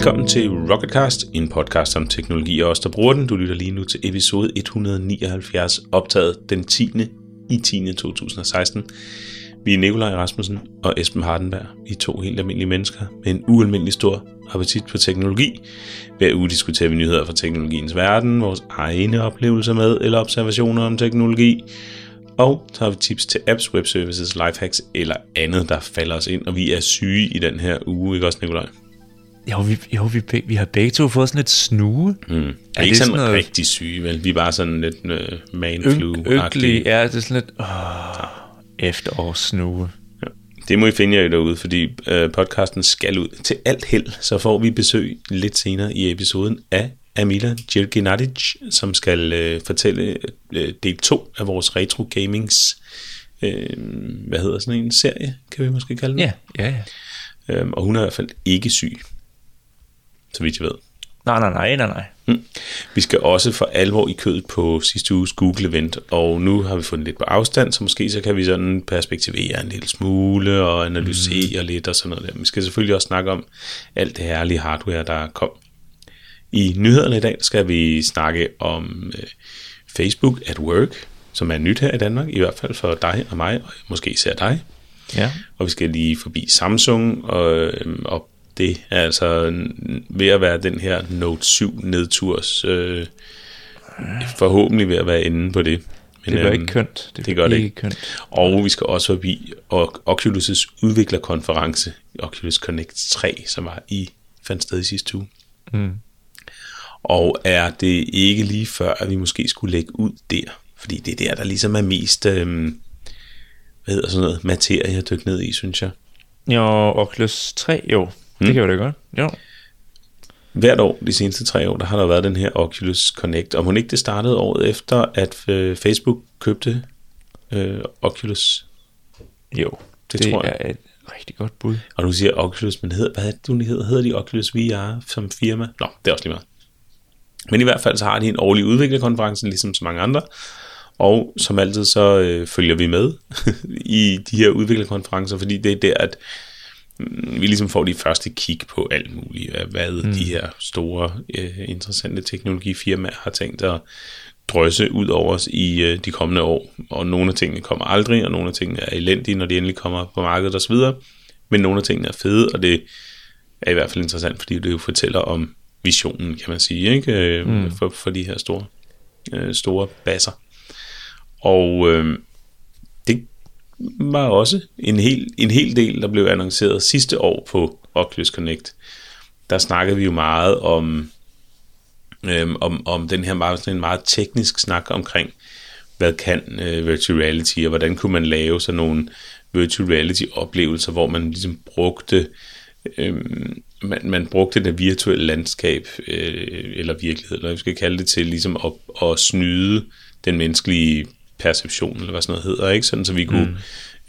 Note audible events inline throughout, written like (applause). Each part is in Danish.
Velkommen til Rocketcast, en podcast om teknologi og os, der bruger den. Du lytter lige nu til episode 179, optaget den 10. i 10. 2016. Vi er Nikolaj Rasmussen og Esben Hardenberg. Vi er to helt almindelige mennesker med en ualmindelig stor appetit på teknologi. Hver uge diskuterer vi nyheder fra teknologiens verden, vores egne oplevelser med eller observationer om teknologi. Og så har vi tips til apps, webservices, lifehacks eller andet, der falder os ind. Og vi er syge i den her uge, ikke også Nikolaj? Jo, vi, jo vi, vi har begge to fået sådan et snue. Mm. Er, er ikke sådan, sådan noget- rigtig syge, vel? Vi er bare sådan lidt uh, man flu Øg, øgelig, ja, det er sådan lidt... Åh, efterårssnue. Det må I finde jer derude, fordi øh, podcasten skal ud til alt held. Så får vi besøg lidt senere i episoden af Amila Djirginadic, som skal øh, fortælle øh, del 2 af vores Retro Gamings, øh, hvad hedder sådan en serie, kan vi måske kalde den. Ja, ja, ja. Øhm, og hun er i hvert fald ikke syg, så vidt jeg ved. Nej, nej, nej, nej, nej. Mm. Vi skal også for alvor i kødet på sidste uges Google-event, og nu har vi fundet lidt på afstand, så måske så kan vi sådan perspektivere en lille smule og analysere mm. lidt og sådan noget der. Vi skal selvfølgelig også snakke om alt det herlige hardware, der kom. I nyhederne i dag skal vi snakke om øh, Facebook at Work, som er nyt her i Danmark, i hvert fald for dig og mig, og måske især dig. Ja. Og vi skal lige forbi Samsung, og, øhm, og det er altså ved at være den her Note 7 nedturs, øh, forhåbentlig ved at være inde på det. Men, Det var øhm, ikke kønt. det gør det ikke. kønt. Og vi skal også forbi Oculus' udviklerkonference, Oculus Connect 3, som var i fandt sted i sidste uge. Mm. Og er det ikke lige før, at vi måske skulle lægge ud der? Fordi det er der, der ligesom er mest, øhm, hvad hedder sådan noget, materie at dykke ned i, synes jeg. Jo, Oculus 3, jo. Mm. Det kan jo da godt. Jo. Hvert år de seneste tre år, der har der været den her Oculus Connect, og må ikke det startede året efter, at øh, Facebook købte øh, Oculus. Jo, Det det, tror jeg. er et rigtig godt bud. Og nu siger Oculus, men hedder, hvad er det, du hedder? Hedder de Oculus VR som firma? Nå, det er også lige meget. Men i hvert fald så har de en årlig udviklerkonference, ligesom så mange andre. Og som altid så øh, følger vi med (laughs) i de her udviklerkonferencer, fordi det er der, at vi ligesom får de første kig på alt muligt, hvad- mm. de her store, øh, interessante teknologifirmaer har tænkt at drøse ud over os i øh, de kommende år. Og nogle af tingene kommer aldrig, og nogle af tingene er elendige, når de endelig kommer på markedet osv. Men nogle af tingene er fede, og det er i hvert fald interessant, fordi det jo fortæller om visionen, kan man sige, ikke? Øh, mm. for, for de her store, øh, store basser. Og øh, var også en hel, en hel del, der blev annonceret sidste år på Oculus Connect. Der snakkede vi jo meget om, øhm, om, om den her meget, sådan en meget teknisk snak omkring, hvad kan øh, virtual reality, og hvordan kunne man lave sådan nogle virtual reality oplevelser, hvor man ligesom brugte øhm, man, man brugte det virtuelle landskab, øh, eller virkelighed, eller vi skal kalde det til, ligesom at, at snyde den menneskelige perception, eller hvad sådan noget hedder, ikke? Sådan, så vi kunne,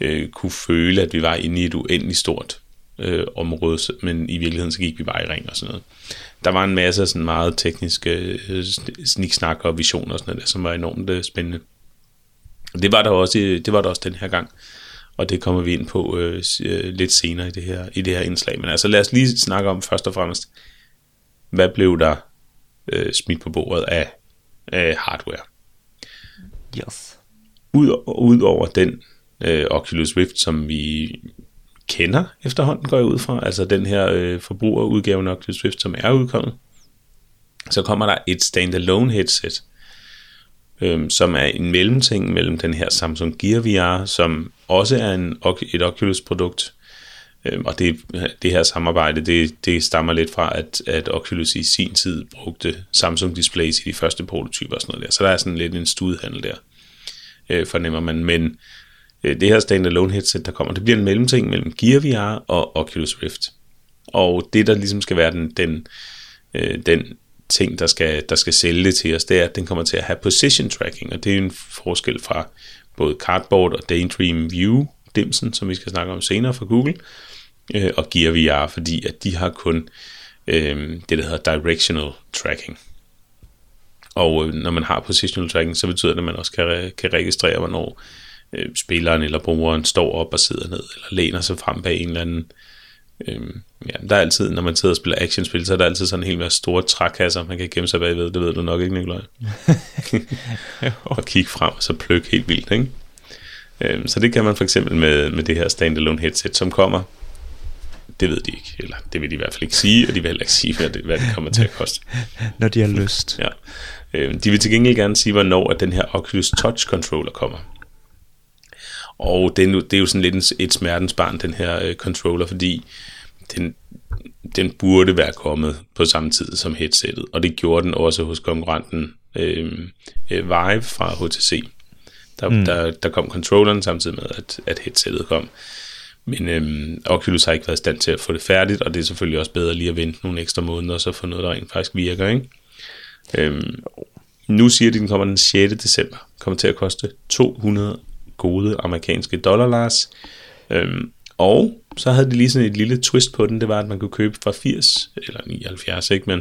øh, kunne føle, at vi var inde i et uendeligt stort øh, område, men i virkeligheden så gik vi bare i ring og sådan noget. Der var en masse sådan meget tekniske øh, sn- sniksnak og visioner og sådan noget, der, som var enormt øh, spændende. Det var der også, det var der også den her gang, og det kommer vi ind på øh, øh, lidt senere i det, her, i det her indslag. Men altså lad os lige snakke om først og fremmest, hvad blev der øh, smidt på bordet af, af hardware? Yes. Ud, ud over den øh, Oculus Rift, som vi kender efterhånden, går jeg ud fra, altså den her øh, forbrugerudgave af Oculus Rift, som er udkommet, så kommer der et standalone headset, øh, som er en mellemting mellem den her Samsung Gear VR, som også er en, et Oculus-produkt, øh, og det, det her samarbejde, det, det stammer lidt fra, at, at Oculus i sin tid brugte Samsung displays i de første prototyper og sådan noget der, så der er sådan lidt en studhandel der, øh, fornemmer man, men øh, det her standalone headset, der kommer, det bliver en mellemting mellem Gear VR og Oculus Rift. Og det, der ligesom skal være den, den, øh, den ting, der skal, der skal sælge det til os, det er, at den kommer til at have position tracking, og det er en forskel fra både Cardboard og Daydream View, dimsen, som vi skal snakke om senere fra Google, øh, og Gear VR, fordi at de har kun øh, det, der hedder directional tracking. Og øh, når man har positional tracking, så betyder det, at man også kan, kan registrere, hvornår øh, spilleren eller brugeren står op og sidder ned, eller læner sig frem bag en eller anden Øhm, ja, der er altid, når man sidder og spiller actionspil, så er der altid sådan en hel masse store trækasser, man kan gemme sig bagved. Det ved du nok ikke, Nikolaj. (laughs) og kigge frem, og så pløk helt vildt, ikke? Øhm, så det kan man for eksempel med, med det her standalone headset, som kommer. Det ved de ikke, eller det vil de i hvert fald ikke sige, og de vil heller ikke sige, hvad det, hvad det kommer til at koste. (laughs) Når de har lyst. Ja. Øhm, de vil til gengæld gerne sige, hvornår at den her Oculus Touch Controller kommer. Og det er, nu, det er jo sådan lidt et smertensbarn, den her øh, controller, fordi den, den burde være kommet på samme tid som headsettet, og det gjorde den også hos konkurrenten øh, øh, Vive fra HTC. Der, mm. der, der kom controlleren samtidig med, at, at headsettet kom. Men øhm, Oculus har ikke været i stand til at få det færdigt, og det er selvfølgelig også bedre lige at vente nogle ekstra måneder, og så få noget, der rent faktisk virker. Ikke? Øhm, nu siger de, at den kommer den 6. december. Kommer til at koste 200 gode amerikanske dollar, Lars. Øhm, og så havde de lige sådan et lille twist på den, det var, at man kunne købe for 80, eller 79, ikke? Men,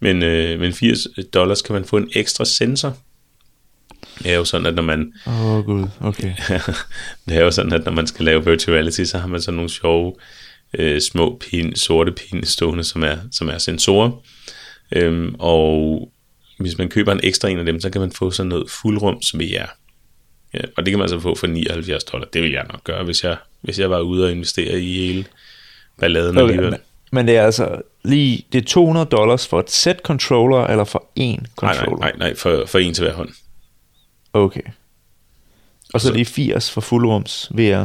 men, øh, men 80 dollars kan man få en ekstra sensor. Det er jo sådan, at når man... Åh oh, gud, okay. (laughs) det er jo sådan, at når man skal lave virtual reality, så har man sådan nogle sjove, øh, små pin, sorte pinde stående, som er, som er sensorer. Øhm, og hvis man køber en ekstra en af dem, så kan man få sådan noget fuldrums VR. Ja, og det kan man altså få for 79 dollar. Det vil jeg nok gøre, hvis jeg, hvis jeg var ude og investere i hele balladen Okay, alligevel. men, men det er altså lige, det er 200 dollars for et sæt controller, eller for én Nej, nej, controller? nej, nej for, for en til hver hånd. Okay. Og så Så- lige 80 for fuldrums VR. Ja,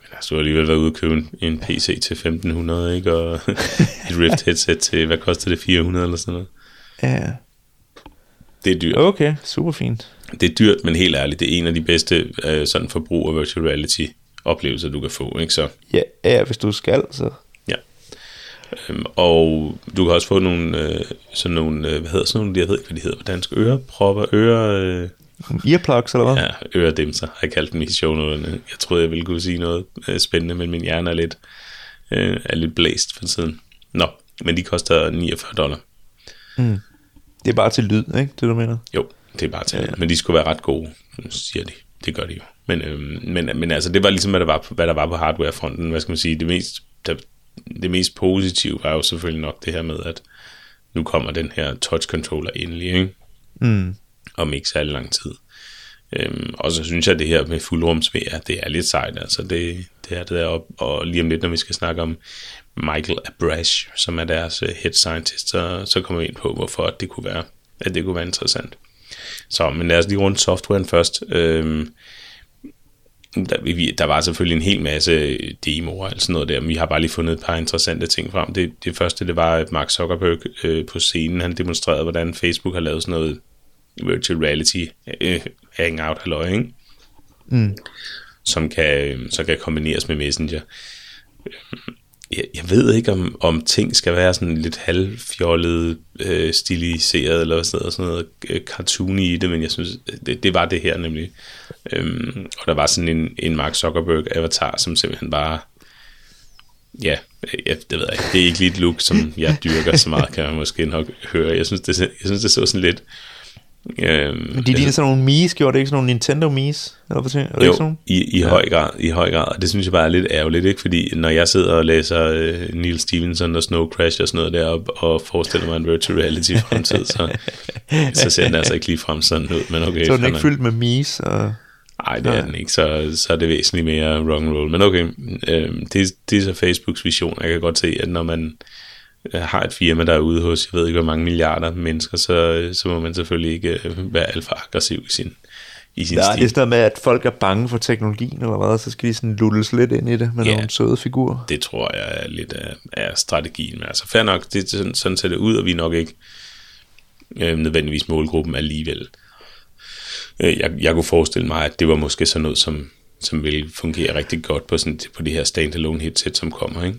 men altså, du har alligevel været ude og købe en, en PC til 1500, ikke? Og (laughs) et Rift headset til, hvad koster det, 400 eller sådan noget. Ja, Det er dyrt. okay, super fint. Det er dyrt, men helt ærligt, det er en af de bedste øh, sådan forbrug af virtual reality oplevelser, du kan få, ikke? Så, Ja, ja, hvis du skal, så... ja. Øhm, og du kan også få nogle, øh, sådan nogle, øh, hvad hedder sådan nogle, jeg ved ikke, hvad de hedder på dansk, ørepropper, øre, øh, Earplugs, eller hvad? ja, øredæmser, har jeg kaldt dem i shownoterne. Jeg troede, jeg ville kunne sige noget øh, spændende, men min hjerne er lidt, øh, er lidt blæst for tiden. Nå, men de koster 49 dollar. Det er bare til lyd, ikke? Det du mener? Jo, det er bare til. Ja. Men de skulle være ret gode, siger de. Det gør de jo. Men, øhm, men, men altså, det var ligesom, hvad der var på, hvad der var på hardwarefronten. Hvad skal man sige? Det mest, der, det mest positive var jo selvfølgelig nok det her med, at nu kommer den her touch controller endelig, ikke? Mm. om ikke særlig lang tid. Øhm, og så synes jeg, at det her med fuldrums VR, det er lidt sejt. Altså det, det er det deroppe. Og lige om lidt, når vi skal snakke om Michael Abrash, som er deres uh, head scientist, så, så kommer vi ind på, hvorfor det kunne være, at det kunne være interessant. Så, men lad os lige rundt softwaren først. Øhm, der, der var selvfølgelig en hel masse demoer og sådan noget der, men vi har bare lige fundet et par interessante ting frem. Det, det første, det var, Mark Zuckerberg øh, på scenen, han demonstrerede, hvordan Facebook har lavet sådan noget virtual reality øh, hangout halløj, ikke? Mm. som kan, så kan kombineres med Messenger. Jeg, jeg ved ikke, om, om ting skal være sådan lidt halvfjollet, øh, stiliseret, eller sådan noget, sådan noget øh, cartoony i det, men jeg synes, det, det var det her nemlig. Øhm, og der var sådan en, en Mark Zuckerberg-avatar, som simpelthen bare, ja, øh, jeg, det ved jeg ikke, det er ikke lige et look, som jeg dyrker så meget, kan man måske nok høre. Jeg synes, det, jeg synes, det så sådan lidt... Øhm, Men de ligner sådan nogle Mii's, gjorde det ikke sådan nogle Nintendo Mii's? Eller hvad? Er det jo, ikke sådan? i, i, ja. høj grad, i høj grad. Det synes jeg bare er lidt ærgerligt, ikke? Fordi når jeg sidder og læser øh, Neil Stevenson og Snow Crash og sådan noget deroppe, og forestiller mig en virtual reality fremtid, så, (laughs) så ser den altså ikke lige frem sådan ud. Men okay, Så er den ikke fyldt med Mii's? Og... Nej, det er den ikke, så, så er det væsentligt mere roll. Men okay, øh, det, det er så Facebooks vision. Jeg kan godt se, at når man har et firma, der er ude hos, jeg ved ikke, hvor mange milliarder mennesker, så, så må man selvfølgelig ikke øh, være alt for aggressiv i sin, i sin Ja, stil. det er sådan noget med, at folk er bange for teknologien, eller hvad? Så skal de sådan lulles lidt ind i det med Ja. nogle søde figurer. det tror jeg er lidt af, af strategien. Men altså fair nok, det, sådan, sådan ser det ud, og vi er nok ikke øh, nødvendigvis målgruppen alligevel. Øh, jeg, jeg kunne forestille mig, at det var måske sådan noget, som, som ville fungere rigtig godt på, sådan, på det her standalone headset, som kommer. Ikke?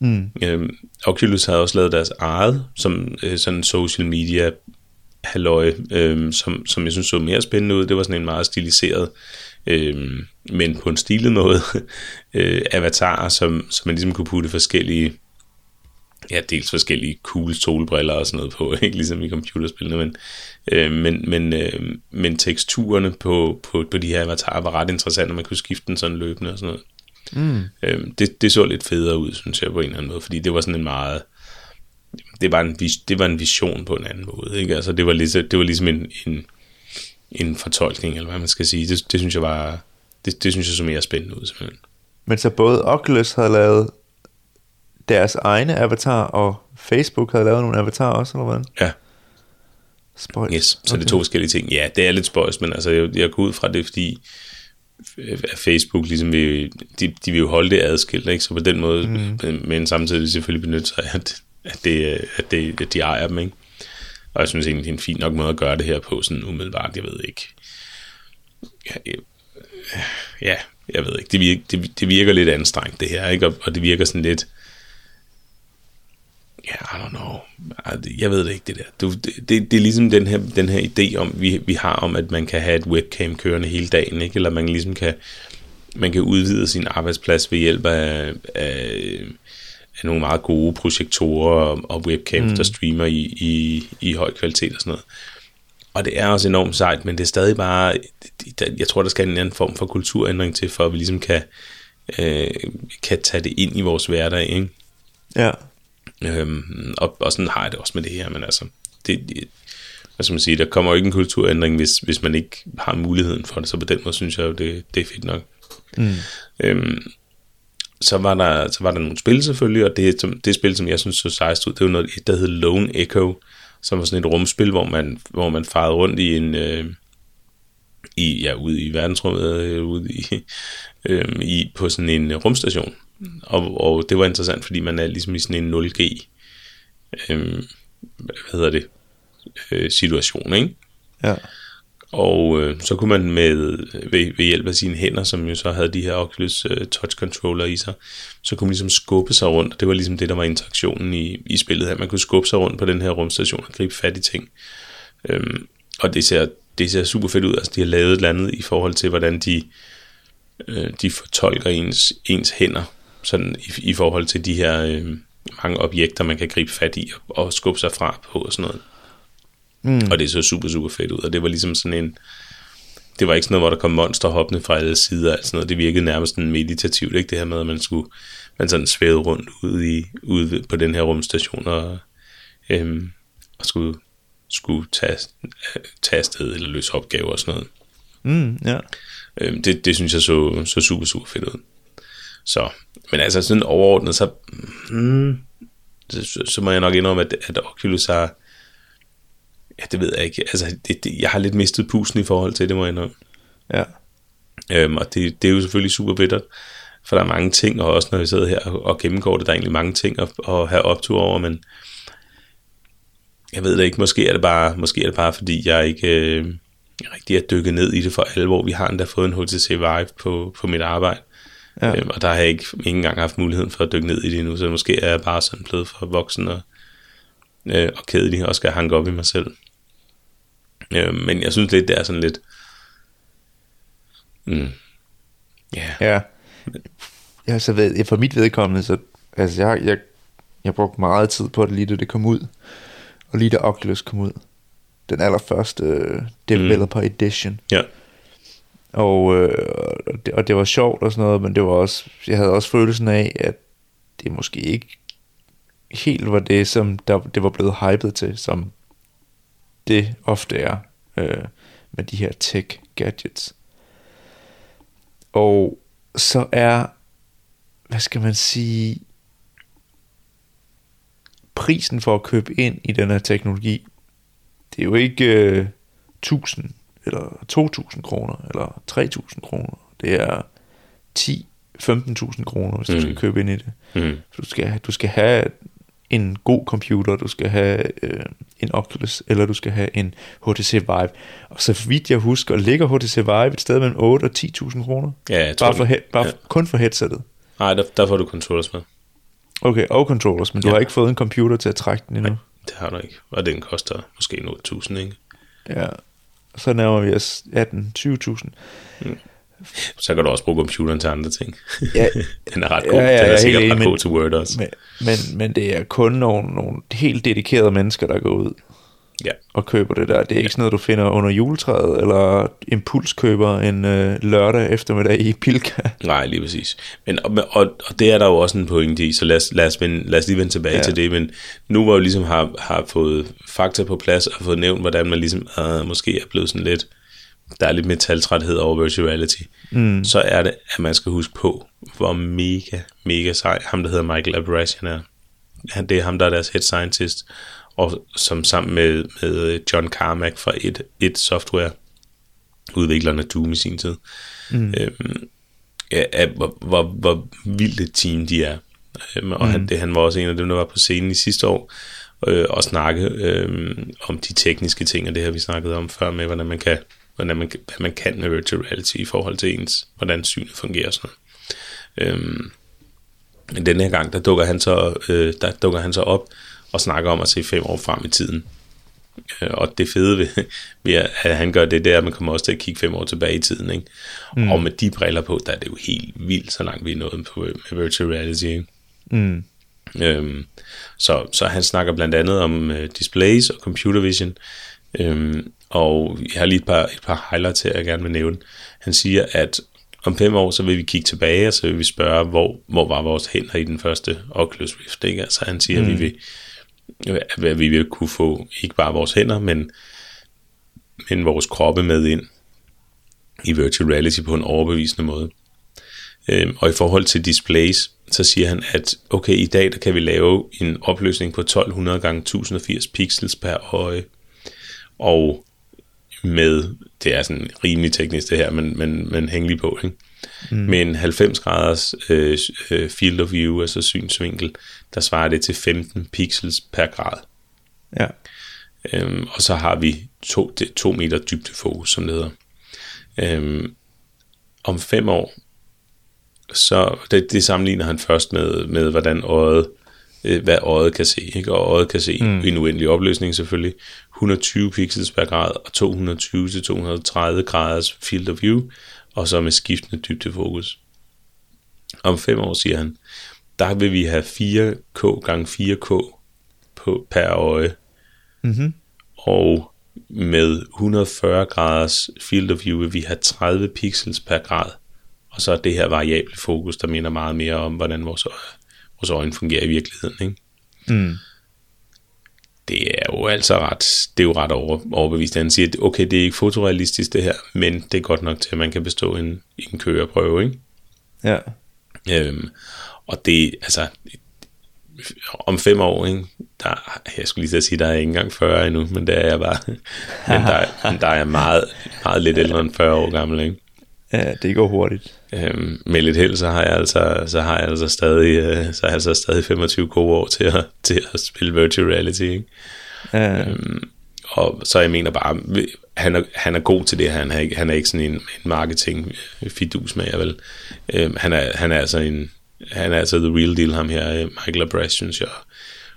Mm. Øhm, Oculus havde også lavet deres eget, som øh, sådan social media halløj, øh, som, som jeg synes så mere spændende ud. Det var sådan en meget stiliseret, øh, men på en stilet måde, (laughs) øh, avatarer, som, som man ligesom kunne putte forskellige, ja, dels forskellige cool solbriller og sådan noget på, (laughs) ikke ligesom i computerspillene, men, øh, men, men, øh, men teksturerne på, på, på de her avatarer var ret interessante, og man kunne skifte den sådan løbende og sådan noget. Mm. Øhm, det, det så lidt federe ud, synes jeg, på en eller anden måde, fordi det var sådan en meget... Det var en, det var en vision på en anden måde, ikke? Altså, det var ligesom, det var ligesom en, en, en fortolkning, eller hvad man skal sige. Det, det synes jeg var... Det, det synes jeg så mere spændende ud, simpelthen. Men så både Oculus havde lavet deres egne avatar, og Facebook havde lavet nogle avatarer også, eller hvordan? Ja, Spøjs. yes. Så okay. det er to forskellige ting. Ja, det er lidt spøjs, men altså, jeg, jeg går ud fra det, fordi at Facebook ligesom vil, de, de vil jo holde det adskilt, ikke? Så på den måde, mm. men samtidig selvfølgelig benytte sig af, at, at, det, at, det, at de ejer dem, ikke? Og jeg synes egentlig, det er en fin nok måde at gøre det her på, sådan umiddelbart, jeg ved ikke. Ja, jeg, ja jeg ved ikke. Det virker, det, det virker lidt anstrengt, det her, ikke? Og, og det virker sådan lidt, yeah, I don't know. Jeg ved det ikke, det der. Du, det, det, det er ligesom den her, den her idé, om, vi, vi har om, at man kan have et webcam kørende hele dagen, ikke? eller man ligesom kan, man kan udvide sin arbejdsplads ved hjælp af, af, af nogle meget gode projektorer og, og webcams, mm. der streamer i, i, i høj kvalitet og sådan noget. Og det er også enormt sejt, men det er stadig bare, jeg tror, der skal en anden form for kulturændring til, for at vi ligesom kan, øh, kan tage det ind i vores hverdag, ikke? Ja. Øhm, og, og sådan har jeg det også med det her, men altså, det, hvad skal man sige, der kommer jo ikke en kulturændring, hvis, hvis man ikke har muligheden for det, så på den måde synes jeg jo, det, det er fedt nok. Mm. Øhm, så var, der, så var der nogle spil selvfølgelig, og det, det spil, som jeg synes så sejst ud, det var noget, der hed Lone Echo, som var sådan et rumspil, hvor man, hvor man farede rundt i en, øh, i, ja, ude i verdensrummet, øh, ude i, øh, i, på sådan en rumstation, og, og det var interessant, fordi man er ligesom i sådan en 0G, øh, hvad hedder det, øh, situation, ikke? Ja. Og øh, så kunne man med ved, ved hjælp af sine hænder, som jo så havde de her Oculus uh, Touch Controller i sig, så kunne man ligesom skubbe sig rundt. Det var ligesom det, der var interaktionen i, i spillet her. Man kunne skubbe sig rundt på den her rumstation og gribe fat i ting. Øhm, og det ser, det ser super fedt ud. Altså, de har lavet et eller andet i forhold til, hvordan de, øh, de fortolker ens, ens hænder sådan i, i forhold til de her øh, mange objekter, man kan gribe fat i og, og skubbe sig fra på og sådan noget. Mm. Og det så super, super fedt ud. Og det var ligesom sådan en... Det var ikke sådan noget, hvor der kom monster hoppende fra alle sider. Altså noget. Det virkede nærmest sådan meditativt, ikke? Det her med, at man skulle... Man sådan svævede rundt ude, i, ude på den her rumstation og, øhm, og skulle, skulle tage, tage afsted eller løse opgaver og sådan noget. Mm, ja. Øhm, det, det synes jeg så, så super, super fedt ud. Så, men altså sådan overordnet, så, mm, så, så må jeg nok indrømme, at, at Oculus har, ja, det ved jeg ikke, altså det, det, jeg har lidt mistet pusen i forhold til det, må jeg indrømme. Ja. Øhm, og det, det er jo selvfølgelig super bittert, for der er mange ting, og også når jeg sidder her og, og gennemgår det, der er egentlig mange ting at, at have optur over, men jeg ved det ikke, måske er det bare, måske er det bare fordi jeg ikke øh, rigtig er dykket ned i det for alvor. Vi har endda fået en HTC Vive på, på mit arbejde, Ja. Øhm, og der har jeg ikke, ikke engang haft muligheden for at dykke ned i det endnu, så måske er jeg bare sådan blevet for voksen og, øh, og kedelig og skal hanke op i mig selv. Øh, men jeg synes lidt, det er sådan lidt... Mm, yeah. Ja. Ja, så ved, for mit vedkommende, så altså jeg, jeg, jeg brugte meget tid på det lige da det kom ud. Og lige da Oculus kom ud. Den allerførste uh, Developer mm. Edition. Ja. Og, øh, og, det, og det var sjovt og sådan noget, men det var også, jeg havde også følelsen af, at det måske ikke helt var det, som der, det var blevet hypet til, som det ofte er øh, med de her tech gadgets. Og så er, hvad skal man sige, prisen for at købe ind i den her teknologi, det er jo ikke øh, 1000 eller 2.000 kroner, eller 3.000 kroner. Det er 10-15.000 kroner, hvis mm. du skal købe ind i det. Mm. Du, skal, du skal have en god computer, du skal have øh, en Oculus, eller du skal have en HTC Vive. Og så vidt jeg husker, ligger HTC Vive et sted mellem 8 og 10.000 kroner. Ja, jeg tror bare, for he- bare ja. kun for headsettet. Nej, der, der får du controllers med. Okay, og controllers, men ja. du har ikke fået en computer til at trække den endnu. Nej, det har du ikke. Og den koster måske 8.000, ikke? Ja, så nærmer vi os 18-20.000. Mm. Så kan du også bruge computeren til andre ting. Ja, (laughs) den er ret god. Ja, ja, den er sikkert ret god Word også. Men, men, men det er kun nogle, nogle helt dedikerede mennesker, der går ud. Ja. og køber det der. Det er ikke sådan noget, du finder under juletræet, eller impulskøber en øh, lørdag eftermiddag i Pilka. (laughs) Nej, lige præcis. Men, og, og, og det er der jo også en pointe i, så lad os, lad os, vende, lad os lige vende tilbage Ja. til det. Men nu hvor vi ligesom har, har fået fakta på plads, og fået nævnt, hvordan man ligesom øh, måske er blevet sådan lidt, der er lidt mere taltræthed over virtual reality, mm. så er det, at man skal huske på, hvor mega, mega sej ham, der hedder Michael Aberration er. Det er ham, der er deres head scientist, og som sammen med, med John Carmack fra et, et software, udviklerne Doom i sin tid, mm. øhm, ja, af, hvor, hvor, hvor vildt et team de er. Øhm, og mm. han, det, han var også en af dem, der var på scenen i sidste år, øh, og snakke øh, om de tekniske ting, og det her vi snakkede om før med, hvordan man kan, hvordan man, hvad man kan med virtual reality i forhold til ens, hvordan synet fungerer og sådan noget. Øhm, men denne her gang, der dukker han så, øh, der dukker han så op og snakker om at se fem år frem i tiden. Øh, og det fede ved, (laughs) ved, at han gør det, det er, at man kommer også til at kigge fem år tilbage i tiden. Ikke? Mm. Og med de briller på, der er det jo helt vildt, så langt vi er nået på, med virtual reality. Ikke? Mm. Øhm, så, så han snakker blandt andet om øh, displays og computer vision. Øhm, og jeg har lige et par, et par highlights her, jeg gerne vil nævne. Han siger, at om fem år, så vil vi kigge tilbage, og så vil vi spørge, hvor, hvor var vores hænder i den første Oculus Rift. Ikke? Altså han siger, mm. at vi vil hvad vi vil kunne få ikke bare vores hænder, men, men vores kroppe med ind i virtual reality på en overbevisende måde. Øhm, og i forhold til displays, så siger han, at okay, i dag der kan vi lave en opløsning på 1200 gange 1080 pixels per øje, og med, det er sådan rimelig teknisk det her, men, men, men hæng lige på, ikke? Mm. Med en 90 graders øh, øh, field of view, altså synsvinkel, der svarer det til 15 pixels per grad. Ja. Øhm, og så har vi to, det, to meter dybdefokus, som det hedder. Øhm, om fem år, så det, det sammenligner han først med, med hvordan øjet, øh, hvad øjet kan se. Ikke? Og øjet kan se mm. en uendelig opløsning selvfølgelig. 120 pixels per grad og 220-230 graders field of view, og så med skiftende dybdefokus. Om fem år, siger han, der vil vi have 4K gange 4K på, per øje. Mm-hmm. Og med 140 graders field of view vil vi have 30 pixels per grad. Og så er det her variable fokus, der minder meget mere om, hvordan vores, øje, vores øjne fungerer i virkeligheden. Ikke? Mm. Det er jo altså ret, det er jo ret over, overbevist. Han siger, at okay, det er ikke fotorealistisk det her, men det er godt nok til, at man kan bestå en, en køreprøve. Ikke? Ja. Øhm, og det, altså, om fem år, ikke? Der, jeg skulle lige at sige, der er jeg ikke engang 40 endnu, men det er jeg bare. (laughs) men der, der er jeg meget, meget lidt ældre end 40 år gammel, ikke? Ja, det går hurtigt. Øhm, med lidt held, så har jeg altså, så har jeg altså stadig, øh, så har jeg altså stadig 25 gode år til at, (laughs) til at spille virtual reality, ikke? Ja. Øhm, og så jeg mener bare, han er, han er god til det, han er ikke, han er ikke sådan en, en marketing fidus med, vel. Øhm, han, er, han er altså en, han er altså the real deal, ham her, Michael Abrash, synes jeg.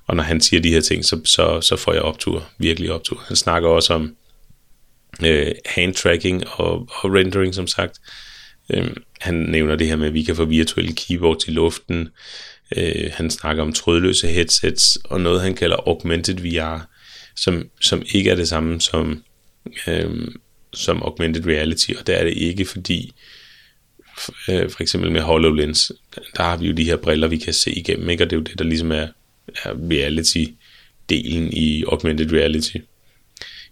Og når han siger de her ting, så, så, så får jeg optur, virkelig optur. Han snakker også om øh, hand tracking og, og rendering, som sagt. Øh, Øhm, han nævner det her med, at vi kan få virtuelle keyboards i luften. Øh, han snakker om trådløse headsets og noget, han kalder augmented VR, som, som ikke er det samme som, øh, som augmented reality, og der er det ikke, fordi øh, for eksempel med HoloLens, der har vi jo de her briller, vi kan se igennem, ikke? og det er jo det, der ligesom er, er reality-delen i augmented reality.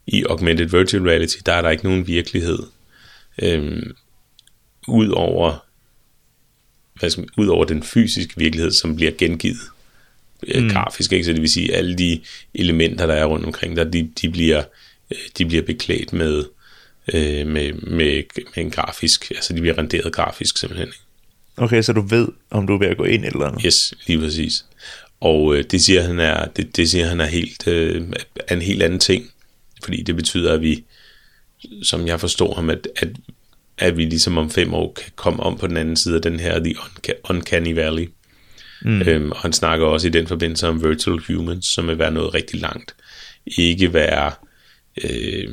I augmented virtual reality, der er der ikke nogen virkelighed, øhm, ud over hvad skal ud over den fysiske virkelighed, som bliver gengivet øh, mm. grafisk, ikke? så det vil sige, alle de elementer, der er rundt omkring der, de, de, bliver, øh, de bliver beklædt med, øh, med, med, med en grafisk, altså de bliver renderet grafisk simpelthen. Ikke? Okay, så du ved, om du er ved at gå ind eller andet? Yes, lige præcis. Og øh, det siger han er, det, det siger han er helt øh, er en helt anden ting, fordi det betyder, at vi, som jeg forstår ham, at, at, at vi ligesom om fem år kan komme om på den anden side af den her The Uncanny Valley. Mm. Øhm, og han snakker også i den forbindelse om virtual humans, som vil være noget rigtig langt. Ikke være, øh,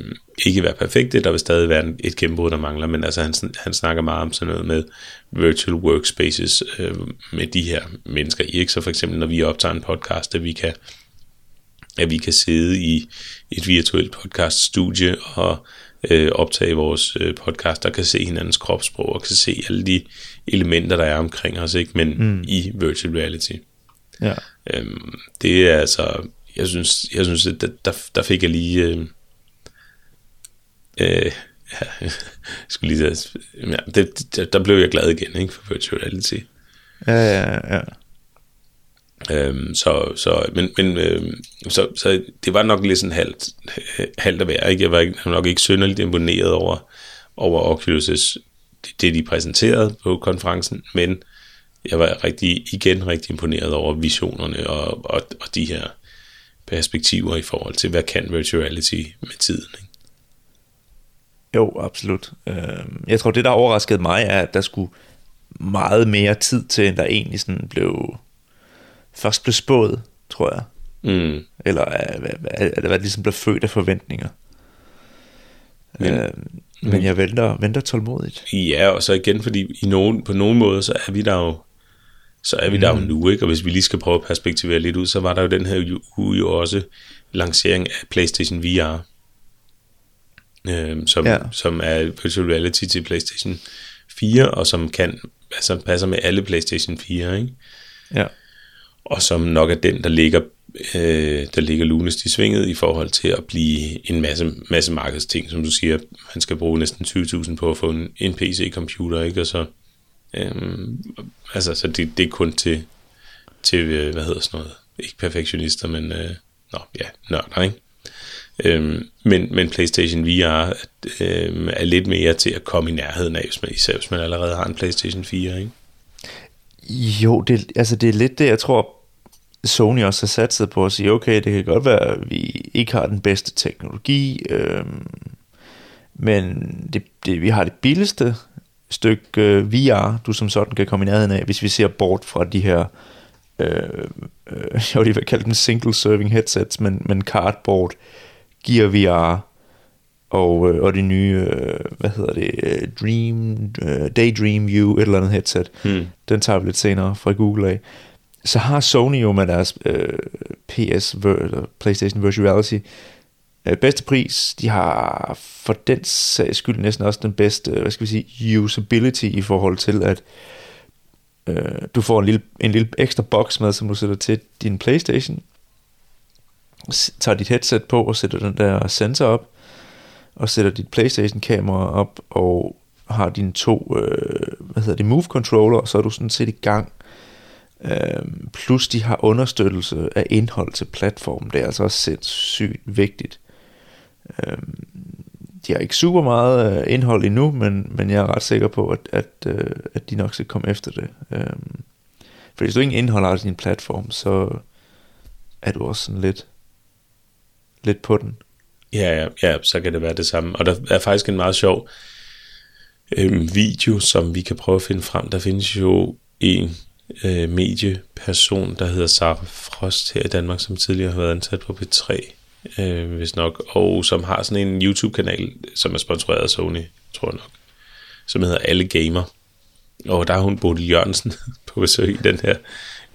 ikke være perfekte, der vil stadig være et gennembrud, der mangler, men altså han, han snakker meget om sådan noget med virtual workspaces øh, med de her mennesker i, ikke? Så for eksempel, når vi optager en podcast, at vi kan at vi kan sidde i et virtuelt podcaststudie og øh, optage vores øh, podcast, og kan se hinandens kropssprog, og kan se alle de elementer, der er omkring os, ikke? men mm. i virtual reality. Ja. Øhm, det er altså, jeg synes, jeg synes at der, der, der fik jeg lige, øh, øh, ja, (laughs) jeg skulle lige ja, det, der, der blev jeg glad igen, ikke, for virtual reality. Ja, ja, ja. Øhm, så, så, men, men øhm, så, så det var nok lidt sådan halvt, halvt at være, ikke? Jeg var ikke, nok ikke synderligt imponeret over, over Oculus' det, det, de præsenterede på konferencen, men jeg var rigtig, igen rigtig imponeret over visionerne og, og, og de her perspektiver i forhold til, hvad kan virtual reality med tiden, ikke? Jo, absolut. Øhm, jeg tror, det der overraskede mig, er, at der skulle meget mere tid til, end der egentlig sådan blev først blev spået, tror jeg. Mm. Eller at, at, at det ligesom blev født af forventninger. Men- Men, øhm, men jeg venter, venter tålmodigt. Ja, og så igen, fordi i nogen, på nogen måde, så er vi der jo, så er vi mm. der jo nu, ikke? Og hvis vi lige skal prøve at perspektivere lidt ud, så var der jo den her uge jo også lancering af PlayStation VR, øhm, som. Ja. som er virtual reality til PlayStation 4, og som kan, altså passer med alle PlayStation 4, ikke? Ja og som nok er den, der ligger, øh, der ligger lunest i svinget i forhold til at blive en masse, masse markedsting, som du siger, man skal bruge næsten 20.000 på at få en, en PC-computer, ikke? Og så, øh, altså, så det, det er kun til, til, øh, hvad hedder sådan noget, ikke perfektionister, men, øh, nå, ja, nørder, ikke? Øhm, men, men PlayStation VR øhm, er lidt mere til at komme i nærheden af, hvis man, især hvis man allerede har en PlayStation 4, ikke? Jo, det, altså det er lidt det, jeg tror, Sony også har sat sig på at sige, okay, det kan godt være, at vi ikke har den bedste teknologi, øhm, men det, det, vi har det billigste stykke øh, VR, du som sådan kan komme i nærheden af, hvis vi ser bort fra de her, øh, øh, (laughs) jeg vil lige kalde dem single serving headsets, men, men cardboard, Gear VR, og, øh, og det nye, øh, hvad hedder det, øh, Dream, øh, Daydream View, et eller andet headset. Hmm. Den tager vi lidt senere fra Google af. Så har Sony jo med deres øh, PS, eller PlayStation Virtual Reality, øh, bedste pris. De har for den sags skyld næsten også den bedste, øh, hvad skal vi sige, usability i forhold til, at øh, du får en lille, en lille ekstra boks med, som du sætter til din PlayStation, S- tager dit headset på og sætter den der sensor op, og sætter dit PlayStation-kamera op, og har dine to, øh, hvad hedder det, Move Controller, og så er du sådan set i gang. Øhm, plus de har understøttelse af indhold til platformen. Det er altså også sindssygt vigtigt. Øhm, de har ikke super meget øh, indhold endnu, men, men jeg er ret sikker på, at, at, øh, at de nok skal komme efter det. Øhm, for hvis du ingen indhold har din platform, så er du også sådan lidt, lidt på den. Ja, ja, ja, så kan det være det samme. Og der er faktisk en meget sjov øh, video, som vi kan prøve at finde frem. Der findes jo en øh, medieperson, der hedder Sarah Frost her i Danmark, som tidligere har været ansat på P3, øh, hvis nok, og som har sådan en YouTube-kanal, som er sponsoreret af Sony, tror jeg nok, som hedder Alle Gamer. Og der har hun Bodil Jørgensen (laughs) på besøg i den her,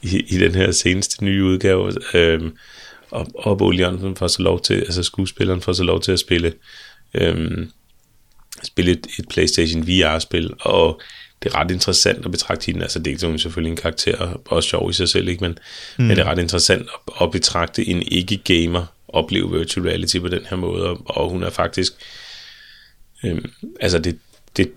i, i den her seneste nye udgave. Øh, og, og Bodil Jørgensen får så lov til, altså skuespilleren får så lov til at spille, øh, spille et, et PlayStation VR-spil, og det er ret interessant at betragte hende, altså det er hun selvfølgelig en karakter, og også sjov i sig selv, ikke? Men, mm. men det er ret interessant at, at betragte en ikke-gamer opleve virtual reality på den her måde, og, og hun er faktisk, øhm, altså det, det,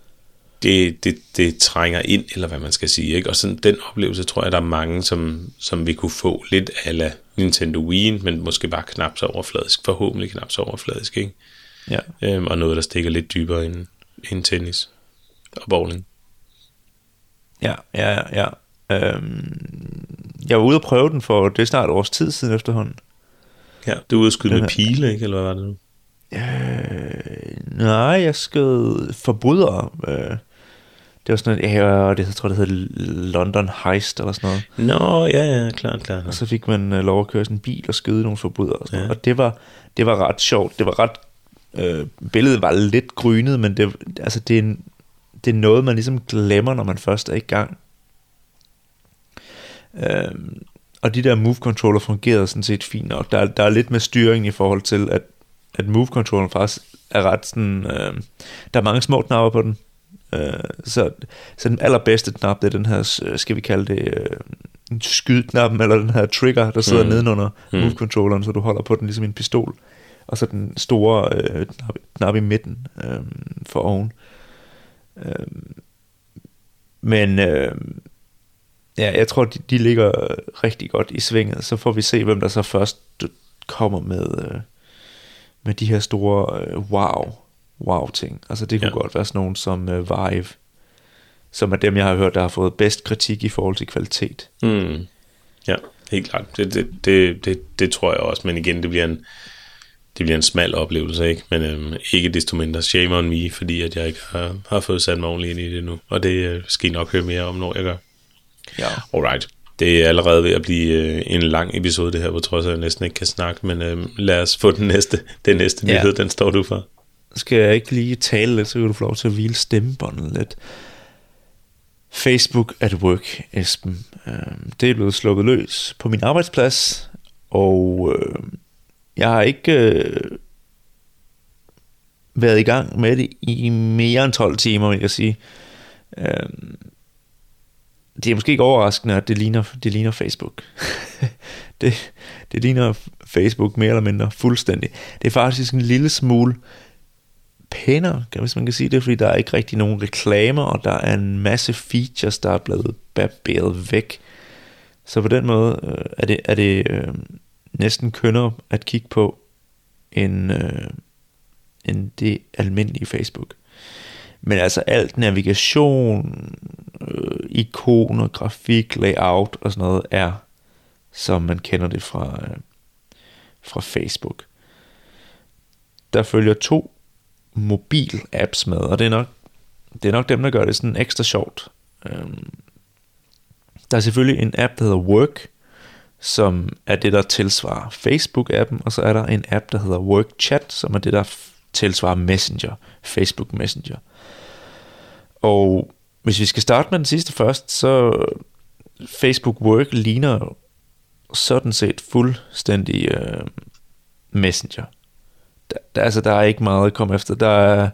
det, det, det trænger ind, eller hvad man skal sige, ikke? Og sådan den oplevelse tror jeg, der er mange, som, som vi kunne få lidt ala Nintendo Wii, men måske bare knap så overfladisk, forhåbentlig knap så overfladisk, ikke? Ja. Øhm, og noget, der stikker lidt dybere end, end tennis og bowling. Ja, ja, ja. Øhm, jeg var ude og prøve den for, det er snart et års tid siden efterhånden. Ja, du er ude at skyde Den med her- pile, ikke? Eller hvad var det nu? Øh, nej, jeg skød forbrydere. Øh, det var sådan noget, ja, det, jeg tror det hedder London Heist eller sådan noget. Nå, ja, ja, klart, klart. Og så fik man øh, lov at køre sådan en bil og skyde nogle forbrydere. Og, sådan Ja. noget. og det, var, det var ret sjovt. Det var ret... Øh, billedet var lidt grynet, men det, altså, det, er en, det er noget, man ligesom glemmer, når man først er i gang. Øh, og de der move controller fungerede sådan set fint nok. Der, er- der er lidt med styring i forhold til, at, at move controller faktisk er ret sådan, øh, der er mange små knapper på den. Øh, så, så den allerbedste knap, det er den her, øh, skal vi kalde det, øh, skydknappen, eller den her trigger, der sidder mm. Nedenunder Mm. move controlleren, så du holder på den ligesom en pistol. Og så den store øh, knap, knap i midten øh, for oven. Øh, men øh, ja, jeg tror, de, de ligger rigtig godt i svinget. Så får vi se, hvem der så først kommer med, øh, med de her store øh, wow, wow ting. Altså det kunne. Ja. godt være sådan nogen som øh, Vive, som er dem, jeg har hørt, der har fået bedst kritik i forhold til kvalitet. Mm. Ja, helt klart. Det, det, det, det, det tror jeg også, men igen, det bliver en, det bliver en smal oplevelse, ikke? Men øhm, ikke desto mindre shame on me, fordi at jeg ikke har, har fået sat mig ordentligt ind i det nu. Og det øh, skal I nok høre mere om, når jeg gør. Ja. Alright. Det er allerede ved at blive øh, en lang episode, det her, hvor trods af, at jeg næsten ikke kan snakke, men øh, lad os få den næste, (laughs) den næste Ja. nyhed, den står du for. Skal jeg ikke lige tale lidt, så kan du få lov til at hvile stemmebåndet lidt. Facebook at work, Esben. Øhm, Det er blevet sluppet løs på min arbejdsplads, og øh, jeg har ikke øh, været i gang med det i mere end 12 timer, vil jeg sige. Øh, Det er måske ikke overraskende, at det ligner, det ligner Facebook. (laughs) det, det ligner Facebook mere eller mindre fuldstændig. Det er faktisk en lille smule pænere, hvis man kan sige det, fordi der er ikke rigtig nogen reklamer, og der er en masse features, der er blevet barberet væk. Så på den måde øh, er det, er det øh, næsten kønnere at kigge på, end, øh, end det almindelige Facebook. Men altså alt navigation, øh, ikoner, grafik, layout og sådan noget er, som man kender det fra, øh, fra Facebook. Der følger to mobil-apps med, og det er nok, det er nok dem, der gør det sådan ekstra sjovt. Øhm, der er selvfølgelig en app, der hedder Work, som er det, der tilsvarer Facebook-appen, og så er der en app, der hedder WorkChat, som er det, der tilsvarer Messenger, Facebook Messenger. Og hvis vi skal starte med den sidste først, så Facebook Work ligner sådan set fuldstændig øh, Messenger. Der, der, altså, der er ikke meget at komme efter. Der er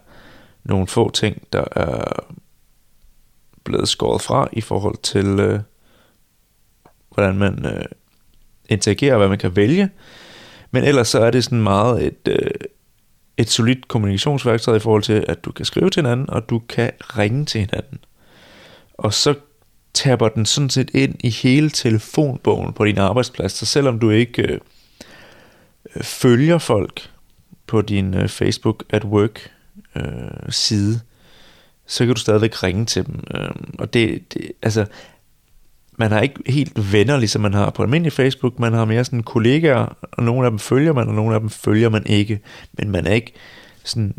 nogle få ting, der er blevet skåret fra i forhold til, øh, hvordan man øh, interagere, og hvad man kan vælge. Men ellers så er det sådan meget et, øh, et solidt kommunikationsværktøj i forhold til, at du kan skrive til hinanden, og du kan ringe til hinanden. Og så tapper den sådan set ind i hele telefonbogen på din arbejdsplads, så selvom du ikke øh, øh følger folk på din øh, Facebook at work øh, side, så kan du stadigvæk ringe til dem. Øh, og det, det, altså, man har ikke helt venner, ligesom man har på almindelig Facebook. Man har mere sådan kollegaer, og nogle af dem følger man, og nogle af dem følger man ikke. Men man er ikke sådan,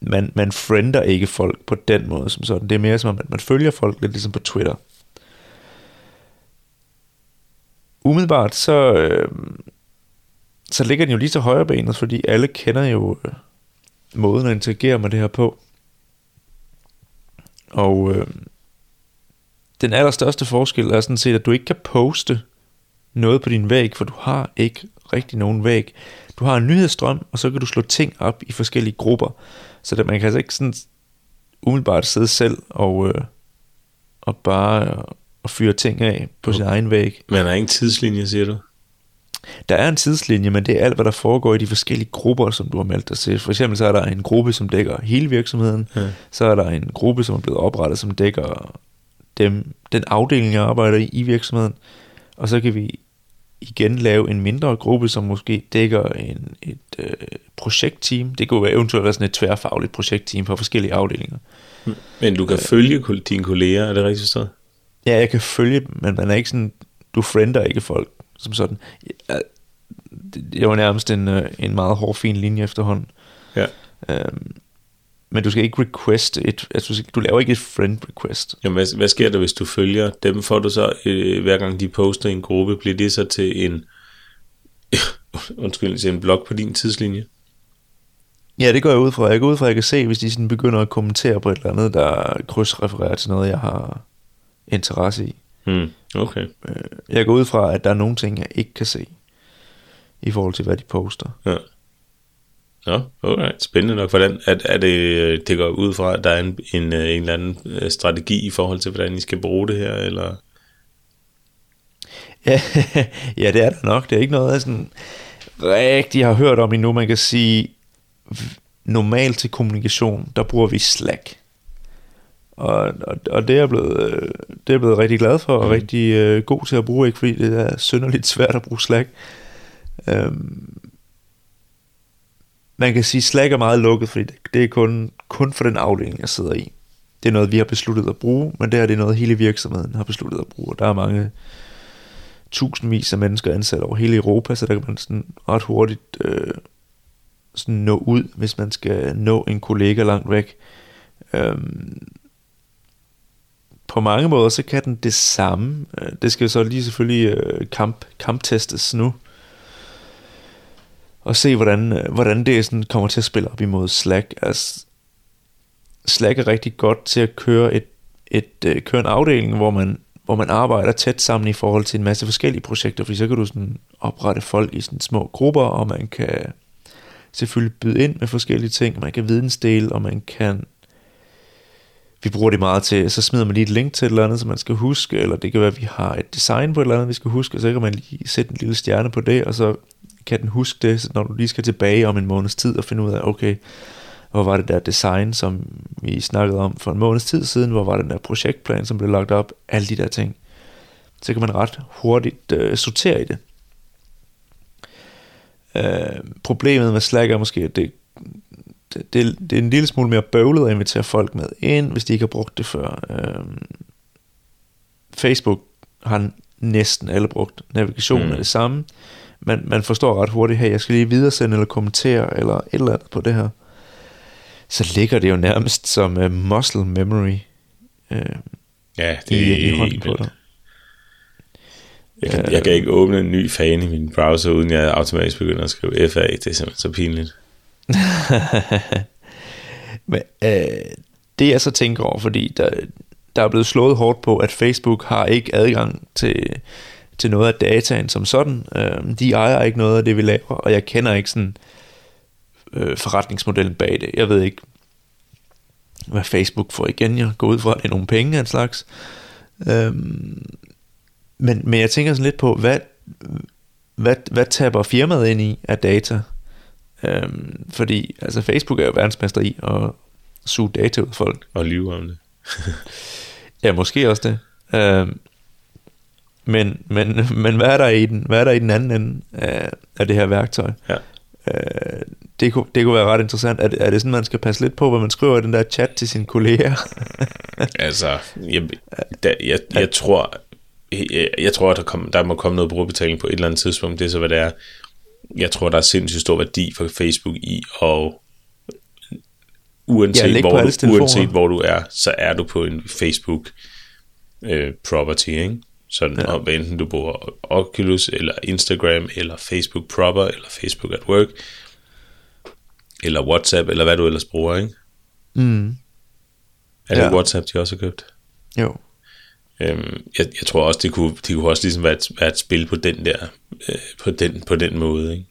man, man friender ikke folk på den måde som sådan. Det er mere som at man følger folk lidt ligesom på Twitter. Umiddelbart så, øh, så ligger den jo lige til højre benet, fordi alle kender jo øh, måden at interagere med det her på. Og øh, den allerstørste forskel er sådan set, at du ikke kan poste noget på din væg, for du har ikke rigtig nogen væg. Du har en nyhedsstrøm, og så kan du slå ting op i forskellige grupper. Så det, man kan altså ikke sådan umiddelbart sidde selv og, øh, og bare øh, og fyre ting af på sin egen væg. Men er ingen tidslinje, siger du? Der er en tidslinje, men det er alt, hvad der foregår i de forskellige grupper, som du har meldt dig til. For eksempel så er der en gruppe, som dækker hele virksomheden. Ja. Så er der en gruppe, som er blevet oprettet, som dækker dem, den afdeling, jeg arbejder i i virksomheden. Og så kan vi igen lave en mindre gruppe, som måske dækker en, et øh, projektteam. Det kunne være eventuelt være sådan et tværfagligt projektteam på forskellige afdelinger. Men du kan følge kol- dine kolleger, er det rigtigt forstået? Ja, jeg kan følge dem, men man er ikke sådan, du friender ikke folk som sådan. Det, det var nærmest en, øh, en meget hård, fin linje efterhånden. Ja. Øhm, men du skal ikke request et, altså du, laver ikke et friend request. Jamen, hvad, hvad sker der, hvis du følger dem? Får du så, øh, hver gang de poster i en gruppe, bliver det så til en, (laughs) undskyld, til en blog på din tidslinje? Ja, det går jeg ud fra. Jeg går ud fra, at jeg kan se, hvis de sådan begynder at kommentere på et eller andet, der krydsrefererer til noget, jeg har interesse i. Hmm. Okay. Jeg går ud fra, at der er nogle ting, jeg ikke kan se, i forhold til, hvad de poster. Ja. Nå, okay. Spændende nok. Hvordan er, er det, øh, det går ud fra, at der er en, en, øh, en eller anden øh, strategi i forhold til, hvordan I skal bruge det her, eller? Ja, (laughs) ja, det er der nok. Det er ikke noget, jeg sådan rigtig har hørt om endnu. Man kan sige, normalt til kommunikation, der bruger vi Slack. Og, og, og det, er jeg blevet, det er jeg blevet rigtig glad for, og Mm. rigtig øh, god til at bruge, ikke fordi det er synderligt svært at bruge Slack. Øhm, man kan sige, Slack er meget lukket, fordi det, det er kun, kun for den afdeling, jeg sidder i. Det er noget, vi har besluttet at bruge, men det her det er noget, hele virksomheden har besluttet at bruge. Og der er mange tusindvis af mennesker ansat over hele Europa, så der kan man sådan ret hurtigt øh, sådan nå ud, hvis man skal nå en kollega langt væk. Øhm, på mange måder, så kan den det samme. Øh, det skal så lige selvfølgelig øh, kamp, kamptestes nu. Og se, hvordan, øh, hvordan det sådan kommer til at spille op imod Slack. Altså, Slack er rigtig godt til at køre et, et øh, køre en afdeling, hvor man hvor man arbejder tæt sammen i forhold til en masse forskellige projekter, fordi så kan du sådan oprette folk i sådan små grupper, og man kan selvfølgelig byde ind med forskellige ting, man kan vidensdele, og man kan vi bruger det meget til, så smider man lige et link til et eller andet, som man skal huske, eller det kan være, at vi har et design på et eller andet, vi skal huske, og så kan man lige sætte en lille stjerne på det, og så kan den huske det, når du lige skal tilbage om en måneds tid og finde ud af, okay, hvor var det der design, som vi snakkede om for en måneds tid siden, hvor var den der projektplan, som blev lagt op, alle de der ting. Så kan man ret hurtigt øh, sortere i det. Øh, problemet med Slack er måske, at det, det, det, det er en lille smule mere bøvlet at invitere folk med ind, hvis de ikke har brugt det før. Øh, Facebook har næsten alle brugt. Navigationen Mm. mm. er det samme. Man, man forstår ret hurtigt, hey, jeg skal lige videresende eller kommentere eller et eller andet på det her. Så ligger det jo nærmest som uh, muscle memory uh, Ja, det i, er i hånden helt på dig. Jeg kan, jeg kan ikke åbne en ny fan i min browser, uden jeg automatisk begynder at skrive FA. Det er simpelthen så pinligt. (laughs) Men øh, det jeg så tænker over, fordi der, der er blevet slået hårdt på, at Facebook har ikke adgang til, til noget af dataen som sådan. Øh, de ejer ikke noget af det, vi laver, og jeg kender ikke sådan øh, forretningsmodellen bag det. Jeg ved ikke, hvad Facebook får igen. Jeg går ud fra, at det er nogle penge af en slags. Øhm, men, men jeg tænker sådan lidt på, hvad, hvad, hvad taber firmaet ind i af data? Øhm, fordi altså Facebook er jo verdensmester i at suge data ud af folk. Og lyve om det. (laughs) Ja, måske også det. Øhm, men, men, (laughs) men hvad er der i den, hvad er der i den anden ende af, af det her værktøj? Ja. Øh, det, kunne, det kunne være ret interessant. Er det, er det sådan, man skal passe lidt på, hvad man skriver i den der chat til sine kolleger? (laughs) Altså, jeg, (laughs) der, jeg, jeg tror, jeg, jeg tror, at der, kom, der må komme noget brugerbetaling på et eller andet tidspunkt. Det er så, hvad det er. Jeg tror, der er sindssygt stor værdi for Facebook i, og uanset, Ja, hvor, du, uanset hvor du er, så er du på en Facebook øh, property, ikke? Sådan, ja. Og hvad enten du bruger Oculus, eller Instagram, eller Facebook proper, eller Facebook at work, eller WhatsApp, eller hvad du ellers bruger, ikke? mm. Er det Ja. WhatsApp, de også har købt? Jo. Øhm, jeg, jeg tror også, det kunne, det kunne også ligesom være et, være et spil på den der, øh, på, den, på den måde, ikke?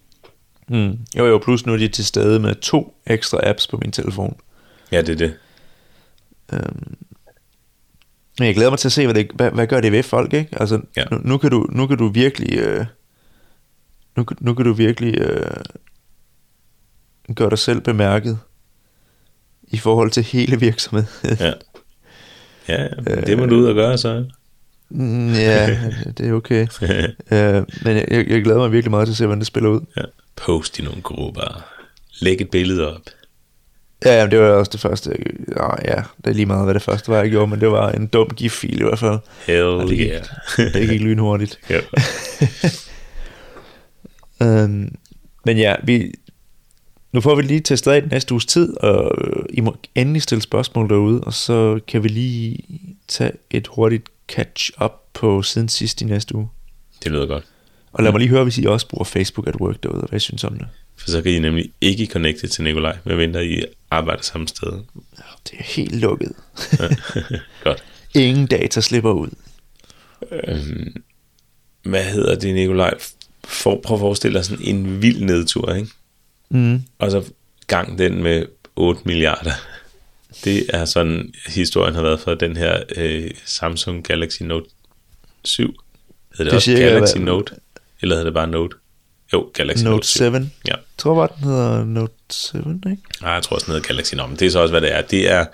Mm. Jo, jo, plus nu er de til stede med to ekstra apps på min telefon. Ja, det er det. Øhm. Men jeg glæder mig til at se, hvad, det, hvad, hvad gør det ved folk, ikke? Altså, Ja. nu, nu, kan du, nu kan du virkelig... Øh, nu, nu kan du virkelig øh, gøre dig selv bemærket i forhold til hele (laughs) virksomheden. Ja. Ja, ja. det må du ud og gøre, så. Mm, ja, det er okay. (laughs) øh, men jeg, jeg glæder mig virkelig meget til at se, hvordan det spiller ud. ja. Post i nogle grupper. Læg et billede op. Ja, det var også det første. jeg- Ja, det er lige meget, hvad det første var, jeg gjorde, men det var en dum GIF-fil i hvert fald. Hell Og det gik, yeah. (laughs) det gik lynhurtigt. ja. Um, (laughs) men ja, vi, nu får vi lige testet af den næste uges tid, og I må endelig stille spørgsmål derude, og så kan vi lige tage et hurtigt catch-up på siden sidst i næste uge. Det lyder godt. Og lad mig lige høre, hvis I også bruger Facebook at work derude, og hvad I synes om det. For så kan I nemlig ikke connecte til Nikolaj, medmindre I arbejder samme sted. Det er helt lukket. (laughs) godt. Ingen data slipper ud. Øhm, hvad hedder det, Nikolaj? For, prøv at forestille dig sådan en vild nedtur, ikke? Mm. Og så gang den med 8 milliarder. Det er sådan, historien har været for den her øh, Samsung Galaxy Note 7. Hedder det, Det er også cirka, Galaxy hvad- Note? Eller hedder det bare Note? Jo, Galaxy Note, Note 7. Ja. Jeg tror bare, den hedder Note 7, ikke? Nej, jeg tror også, den hedder Galaxy Nå, men det er så også, hvad det er. Det er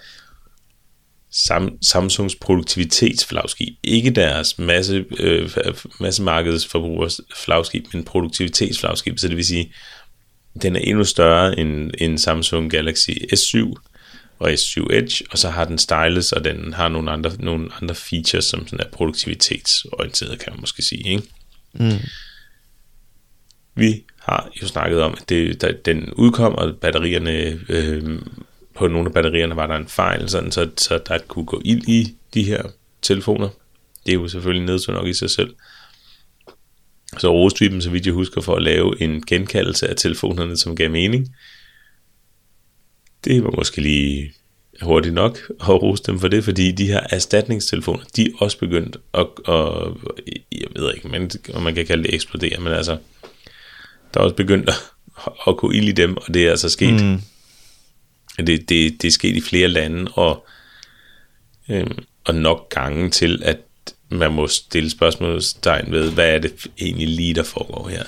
Sam- Samsungs produktivitetsflagskib. Ikke deres masse, øh, massemarkedsforbrugers flagskib, men produktivitetsflagskib. Så det vil sige, den er endnu større end, end Samsung Galaxy S7 og S7 Edge, og så har den stylus, og den har nogle andre, nogle andre features, som sådan er produktivitetsorienteret, kan man måske sige. Ikke? Mm. Vi har jo snakket om, at det, der, den udkom, og batterierne, øh, på nogle af batterierne var der en fejl, sådan, så, så der kunne gå ild i de her telefoner. Det er jo selvfølgelig nedtur nok i sig selv. Så roste vi dem, så vidt jeg husker, for at lave en genkaldelse af telefonerne, som gav mening. Det var måske lige hurtigt nok at rose dem for det, fordi de her erstatningstelefoner, de er også begyndt at, at jeg ved ikke, men, om man kan kalde det eksplodere, men altså, der er også begyndt at, at gå ild i dem, og det er altså sket. Mm. Det, det, det er sket i flere lande, og, øhm, og nok gange til, at man må stille spørgsmålstegn ved, hvad er det egentlig lige, der foregår her.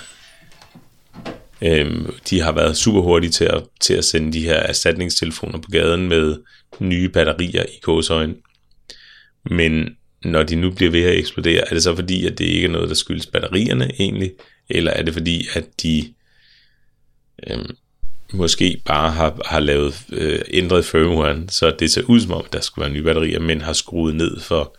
Øhm, de har været super hurtige til at, til at sende de her erstatningstelefoner på gaden med nye batterier i gåsøjne. Men når de nu bliver ved at eksplodere, er det så fordi, at det ikke er noget, der skyldes batterierne egentlig, eller er det fordi, at de øhm, måske bare har, har lavet øh, ændret firmwaren, så det ser ud som om, at der skulle være nye batterier, men har skruet ned for,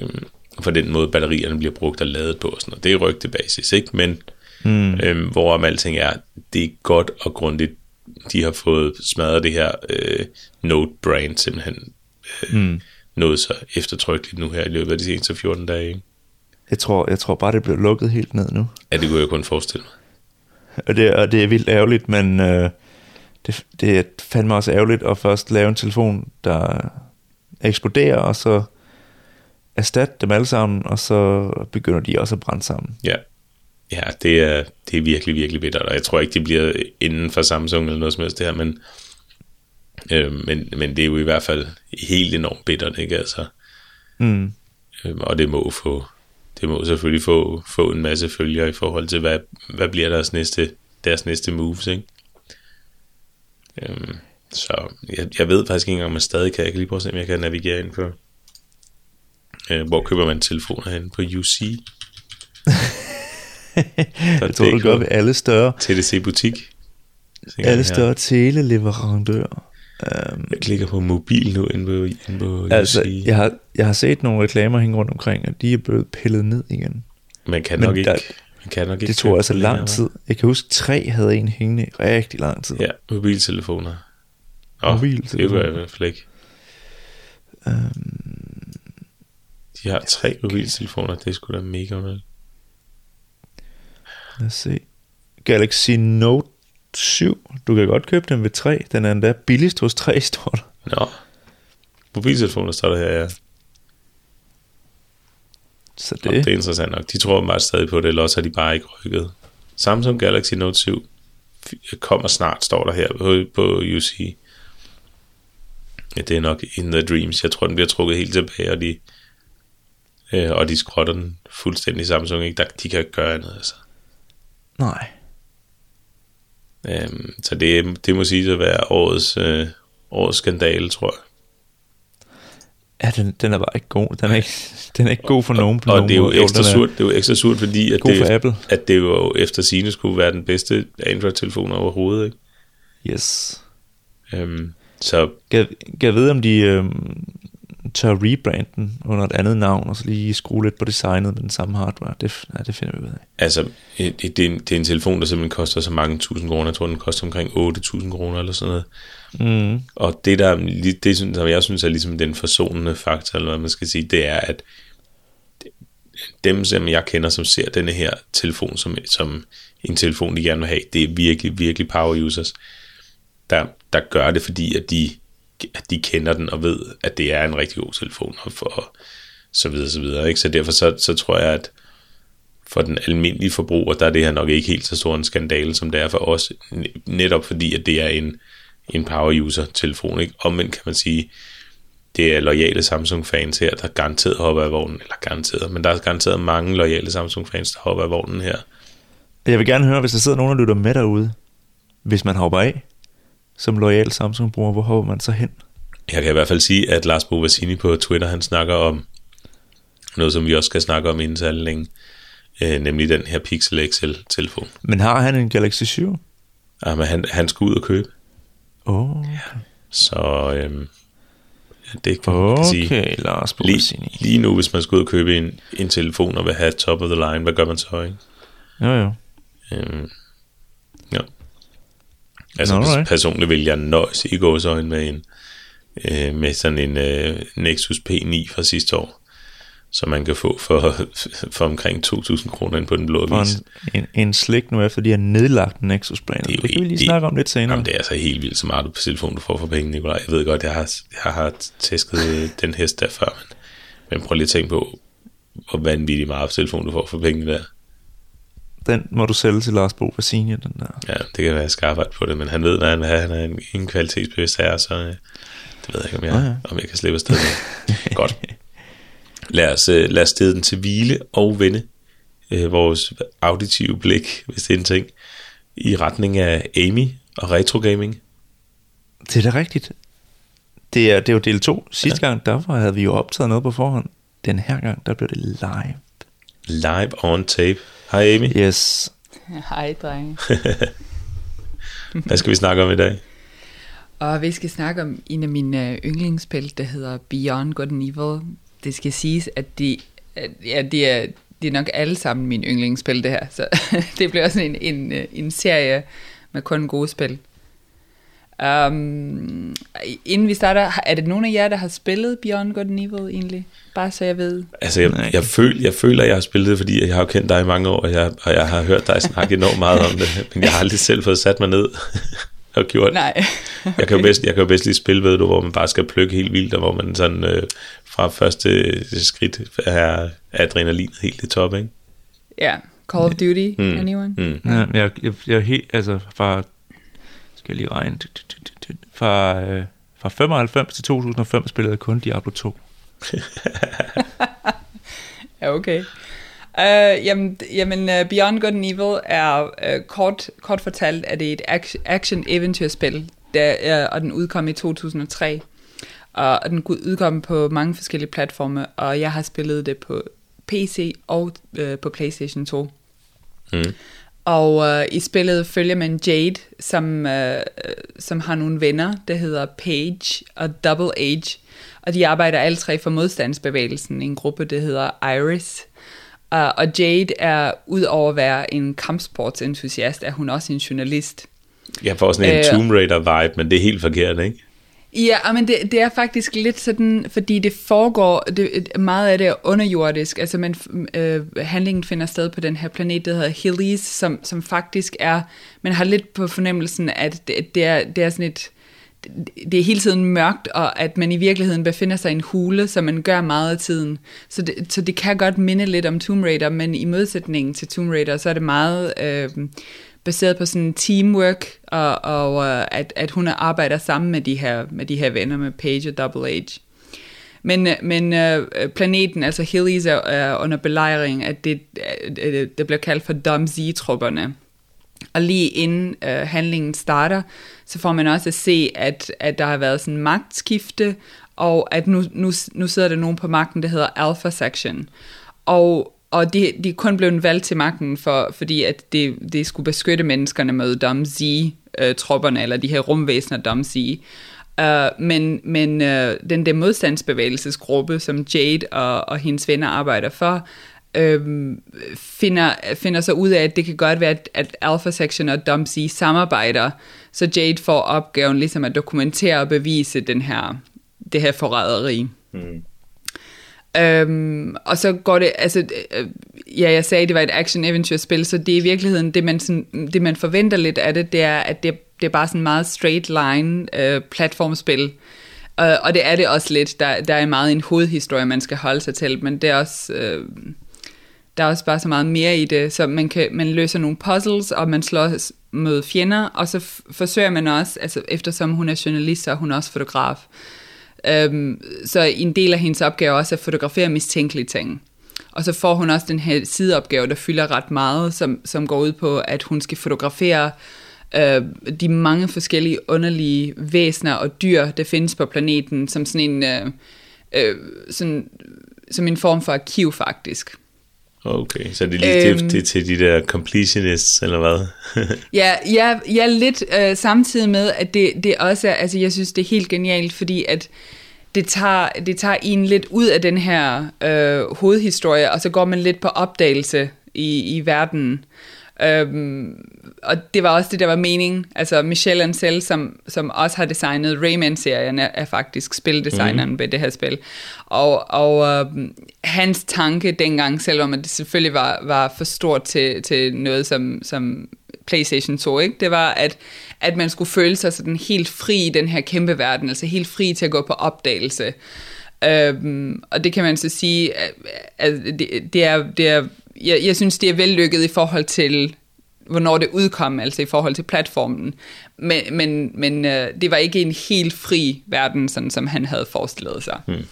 øhm, for den måde, batterierne bliver brugt og lavet på. Og sådan noget. Det er rygtebasis, ikke? Men mm. øhm, hvorom alting er, det er godt og grundigt, de har fået smadret det her øh, Note-brand simpelthen øh, mm. noget så eftertrykkeligt nu her i løbet af de seneste 14 dage. Ikke? Jeg tror, jeg tror bare, det bliver lukket helt ned nu. Ja, det kunne jeg kun forestille mig. Og det, og det er vildt ærgerligt, men øh, det, det er fandme også ærgerligt at først lave en telefon, der eksploderer, og så erstatte dem alle sammen, og så begynder de også at brænde sammen. Ja, ja det, er, det er virkelig, virkelig bittert, og jeg tror ikke, det bliver inden for Samsung eller noget som helst det her, men, øh, men, men det er jo i hvert fald helt enormt bittert, ikke altså? Mm. Øh, og det må få, det må selvfølgelig få, få en masse følger i forhold til, hvad, hvad bliver deres næste, deres næste moves, ikke? Øhm, så jeg, jeg ved faktisk ikke engang, om man stadig kan. Jeg kan lige prøve at se, om jeg kan navigere ind på, øh, hvor køber man telefoner hen? På UC? (laughs) Jeg tror, det gør ved alle større, TDC Butik. alle større teleleverandører. Um, Jeg klikker på mobil nu inde på, inde på altså, UC. jeg har, jeg har set nogle reklamer hænge rundt omkring, og de er blevet pillet ned igen. Man kan men nok ikke... der- Man kan nok ikke Det tog altså lang tid. Jeg kan huske, tre havde en hængende i rigtig lang tid. Ja, mobiltelefoner. Nå, Mobiltelefoner. Det jeg i hvert fald ikke. Um, De har tre mobiltelefoner, det er sgu da mega underligt. lad os se. Galaxy Note 7. Du kan godt købe den ved 3. Den er endda billigst hos 3, står der. Nå. Mobiltelefoner står der her, ja. Så det, det er interessant nok. De tror bare stadig på det, eller også har de bare ikke rykket. Samsung Galaxy Note 7 f- kommer snart, står der her på, på UC. Ja, det er nok in the dreams. Jeg tror, den bliver trukket helt tilbage, og de, øh, og de skrotter den fuldstændig Samsung. Ikke? Der, de kan ikke gøre andet, altså. nej. Øhm, så det, det må sige at være årets, øh, årets skandale, tror jeg. Ja, den, den er bare ikke god. Den er ikke, (laughs) den er ikke god for nogen på Og nogen det er jo ekstra surt, det er jo ekstra surt, fordi at det, Apple. at det jo efter sine skulle være den bedste Android-telefon overhovedet. Ikke? Yes. Øhm, så Kan, kan jeg vide, om de øhm, tør rebrande den under et andet navn, og så lige skrue lidt på designet med den samme hardware? Det, ja, det finder vi ud af. altså, det, det, er en, det er en telefon, der simpelthen koster så mange tusind kroner. Jeg tror, den koster omkring 8.000 kroner eller sådan noget. Mm. Og det, der, det, som jeg synes er ligesom den forsonende faktor, eller hvad man skal sige, det er, at dem, som jeg kender, som ser denne her telefon som, som en telefon, de gerne vil have, det er virkelig, virkelig power users, der, der gør det, fordi at de, at de kender den og ved, at det er en rigtig god telefon. Og, for, så videre, så videre. Ikke? Så derfor så, så tror jeg, at for den almindelige forbruger, der er det her nok ikke helt så stor en skandale, som det er for os, netop fordi, at det er en, en power user telefon. Ikke? Omvendt kan man sige, det er lojale Samsung-fans her, der garanteret hopper af vognen, eller garanteret, men der er garanteret mange lojale Samsung-fans, der hopper af vognen her. Jeg vil gerne høre, hvis der sidder nogen, der lytter med derude, hvis man hopper af som lojal Samsung-bruger, hvor hopper man så hen? Jeg kan i hvert fald sige, at Lars Bovasini på Twitter, han snakker om noget, som vi også skal snakke om inden så længe, øh, nemlig den her Pixel XL-telefon. Men har han en Galaxy 7? Ja, men han, han skal ud og købe. Åh, oh, okay. Ja. Så øhm, det kan okay, man sige. Lars Lige, Bovasini. lige nu, hvis man skal ud og købe en, en telefon og vil have top of the line, hvad gør man så, ikke? Jo, jo. Øhm. Altså Alright. pers- personligt vil jeg nøjes i gåsøjne med en øh, med sådan en øh, Nexus P9 fra sidste år, som man kan få for, (laughs) for omkring 2.000 kroner ind på den blå avis. en, en, en slik nu efter, de har nedlagt Nexus-planer. Det er Det, jo det kan vi lige det- snakke om lidt senere. Jamen, det er altså helt vildt så meget på telefon, du får for penge, Nikolaj. Jeg ved godt, jeg har, jeg har tæsket øh, den hest der før, men, men prøv lige at tænke på, hvor vanvittigt meget telefon, du får for penge der. Den må du sælge til Lars Bovasini, den der. Ja, det kan være, at jeg på det, men han ved, hvad han vil have. Han er en, en kvalitetsbevidst herre, så øh, det ved jeg ikke, om jeg, ja. om jeg kan slippe afsted med. (laughs) Godt. Lad os, øh, lad os stede den til hvile og vende øh, vores auditive blik, hvis det er en ting, i retning af Amy og retro gaming. Det er da rigtigt. Det er, det er jo del 2. Sidste ja. gang, der var, havde vi jo optaget noget på forhånd. Den her gang, der blev det live. Live on tape. Hej Amy, Yes. Hej, drenge. (laughs) hvad skal vi snakke om i dag? Og vi skal snakke om en af mine øh, yndlingsspil, der hedder Beyond Good and Evil. Det skal siges, at de, at, ja, det, er, det er nok alle sammen mine yndlingsspil, det her. Så (laughs) det bliver også en, en, øh, en serie med kun gode spil. Um, inden vi starter, er det nogen af jer, der har spillet Beyond Good and Evil egentlig? Bare så jeg ved. Altså, jeg, jeg, føl, jeg føler, at jeg har spillet det, fordi jeg har jo kendt dig i mange år, og jeg, og jeg har hørt dig snakke enormt meget om det, men jeg har aldrig selv fået sat mig ned (laughs) og gjort Nej. Jeg kan jo bedst, jeg kan jo bedst lige spille, ved du, hvor man bare skal plukke helt vildt, og hvor man sådan øh, fra første skridt er adrenalin helt i top, ikke? Ja, Call of Duty, Mm. anyone? Mm. Ja, jeg, jeg, jeg er helt, altså fra, skal jeg lige regne, fra, øh, fra 95 til 2005 spillede jeg kun Diablo 2. (laughs) Ja, okay. Uh, jamen, jamen uh, Beyond Good and Evil er uh, kort, kort fortalt, at det er et action, action eventyrspil, der, uh, og den udkom i 2003. Og, og den udkom på mange forskellige platforme, og jeg har spillet det på PC og uh, på PlayStation 2. Mm. Og uh, i spillet følger man Jade, som, uh, som har nogle venner, der hedder Page og Double Age. Og de arbejder alle tre for modstandsbevægelsen, en gruppe, der hedder Iris. Uh, og Jade er, ud over at være en kampsportsentusiast, er hun også en journalist. Jeg får sådan en Øh. Tomb Raider-vibe, men det er helt forkert, ikke? Ja, ah, men det, det er faktisk lidt sådan, fordi det foregår, det, meget af det er underjordisk, altså man, øh, handlingen finder sted på den her planet, der hedder Hillies, som, som faktisk er, man har lidt på fornemmelsen, at det, det, er, det er sådan et, det er hele tiden mørkt, og at man i virkeligheden befinder sig i en hule, som man gør meget af tiden. Så det, så det kan godt minde lidt om Tomb Raider, men i modsætning til Tomb Raider, så er det meget øh, baseret på sådan teamwork, og, og øh, at, at hun arbejder sammen med de her, med de her venner, med Page og Double Age. Men, øh, men øh, planeten, altså Hillies, er, er under belejring, at det, det bliver kaldt for Dom Z-trupperne. Og lige inden øh, handlingen starter, så får man også at se, at, at der har været sådan en magtskifte, og at nu, nu, nu sidder der nogen på magten, der hedder Alpha Section. Og, og de, de er kun blevet valgt til magten, for, fordi at det, det skulle beskytte menneskerne mod Dom Z-tropperne, øh, eller de her rumvæsener Dom Z. Uh, øh, men men uh, den der modstandsbevægelsesgruppe, som Jade og, og hendes venner arbejder for, øhm, finder, finder så ud af, at det kan godt være, at, at Alpha Section og Dom Z samarbejder, så Jade får opgaven ligesom at dokumentere og bevise den her, det her forræderi. Mm. Øhm, og så går det, altså, øh, ja, jeg sagde, det var et action-eventyr-spil, så det er i virkeligheden, det man, sådan, det man forventer lidt af det, det er, at det, det er bare sådan meget straight line øh, platformspil. Og, og det er det også lidt. Der, der er meget en hovedhistorie, man skal holde sig til, men det er også... Øh, der er også bare så meget mere i det, så man, kan, man løser nogle puzzles, og man slår mod fjender, og så f- forsøger man også, altså eftersom hun er journalist, så er hun også fotograf. Øhm, så en del af hendes opgave er også at fotografere mistænkelige ting. Og så får hun også den her sideopgave, der fylder ret meget, som, som går ud på, at hun skal fotografere øh, de mange forskellige underlige væsener og dyr, der findes på planeten, som sådan en, øh, øh, sådan, som en form for arkiv faktisk. Okay, så det er lige øhm, det, det til de der completionists, eller hvad? (laughs) ja, ja, ja, lidt øh, samtidig med, at det, det også er, altså jeg synes, det er helt genialt, fordi at det tager, det tager en lidt ud af den her øh, hovedhistorie, og så går man lidt på opdagelse i, i verden. Øhm, og det var også det, der var meningen. Altså Michel Ancel, som, som også har designet Rayman-serien, er, er faktisk spildesigneren mm. ved det her spil. Og, og øhm, hans tanke dengang, selvom det selvfølgelig var, var for stort til, til noget som, som PlayStation 2, ikke? det var, at, at man skulle føle sig sådan helt fri i den her kæmpe verden, altså helt fri til at gå på opdagelse. Øhm, og det kan man så sige, at, at det, det er, det er jeg, jeg synes, det er vellykket i forhold til, hvornår det udkom, altså i forhold til platformen. Men, men, men øh, det var ikke en helt fri verden, sådan som han havde forestillet sig. Hmm.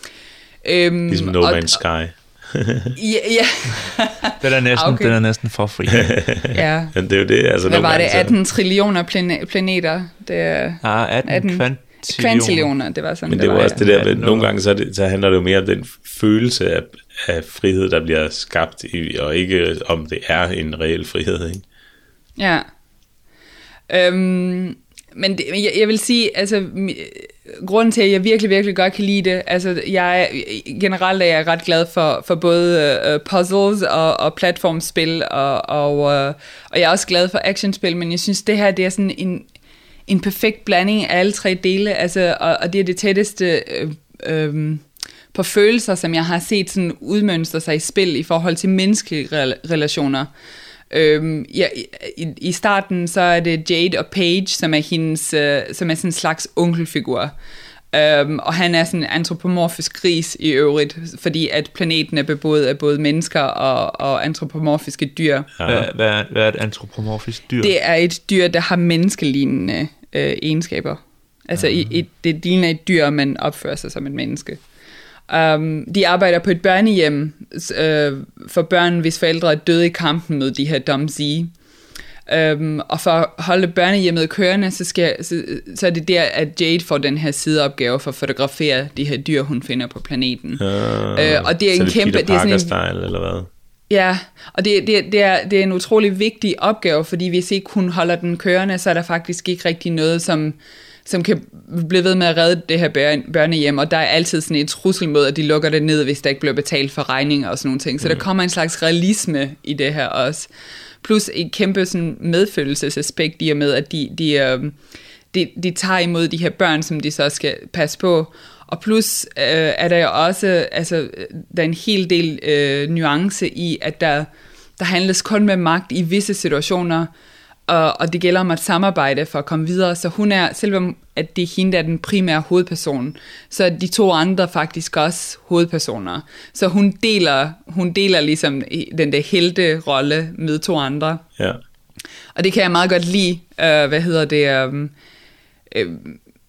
Øhm, ligesom No Man's Sky. ja, ja. (laughs) den, er næsten, okay. den er næsten for fri. ja. Men det er jo det. Altså, Hvad var det? 18 trillioner planeter? Det er ah, 18, 18 kvant kvantillioner, det var sådan, Men det, det var også det der, med, nogle gange så, det, så handler det jo mere om den følelse af, af frihed, der bliver skabt, i, og ikke om det er en reel frihed, ikke? Ja. Øhm, men det, jeg, jeg vil sige, altså, grunden til, at jeg virkelig, virkelig godt kan lide det, altså, jeg generelt er jeg ret glad for, for både uh, puzzles og, og platformspil, og, og, uh, og jeg er også glad for actionspil, men jeg synes, det her, det er sådan en, en perfekt blanding af alle tre dele, altså, og, og det er det tætteste øh, øh, på følelser, som jeg har set sådan udmønstre sig i spil i forhold til menneskelige relationer. Øhm, ja, i, I starten så er det Jade og Paige, som er hendes, øh, som er sådan en slags onkelfigur. Øhm, og han er sådan en antropomorfisk gris i øvrigt, fordi at planeten er beboet af både mennesker og, og antropomorfiske dyr. Ja. Hvad, hvad, hvad er et antropomorfisk dyr? Det er et dyr, der har menneskelignende øh, egenskaber. Altså i, i, det ligner et dyr, man opfører sig som et menneske. Um, de arbejder på et børnehjem øh, for børn, hvis forældre er døde i kampen mod de her Domzi. Um, og for at holde børnehjemmet kørende, så, skal, så, så er det der, at Jade får den her sideopgave for at fotografere de her dyr, hun finder på planeten. Uh, uh, og det er en kæmpe... det er sådan en, style, eller hvad? Ja, og det, det, det, er, det er en utrolig vigtig opgave, fordi hvis ikke hun holder den kørende, så er der faktisk ikke rigtig noget, som, som kan blive ved med at redde det her børnehjem, og der er altid sådan et trussel mod, at de lukker det ned, hvis der ikke bliver betalt for regninger og sådan nogle ting. Så mm. der kommer en slags realisme i det her også plus et kæmpe sådan, medfølelsesaspekt i og med, at de, de, øh, de, de tager imod de her børn, som de så skal passe på. Og plus øh, er der jo også, altså, der er en hel del øh, nuance i, at der, der handles kun med magt i visse situationer, og, og det gælder om at samarbejde for at komme videre. Så hun er, selvom at det er hende, der er den primære hovedperson, så er de to andre faktisk også hovedpersoner. Så hun deler, hun deler ligesom den der helte rolle med to andre. Ja. Og det kan jeg meget godt lide. Uh, hvad hedder det? Um, uh,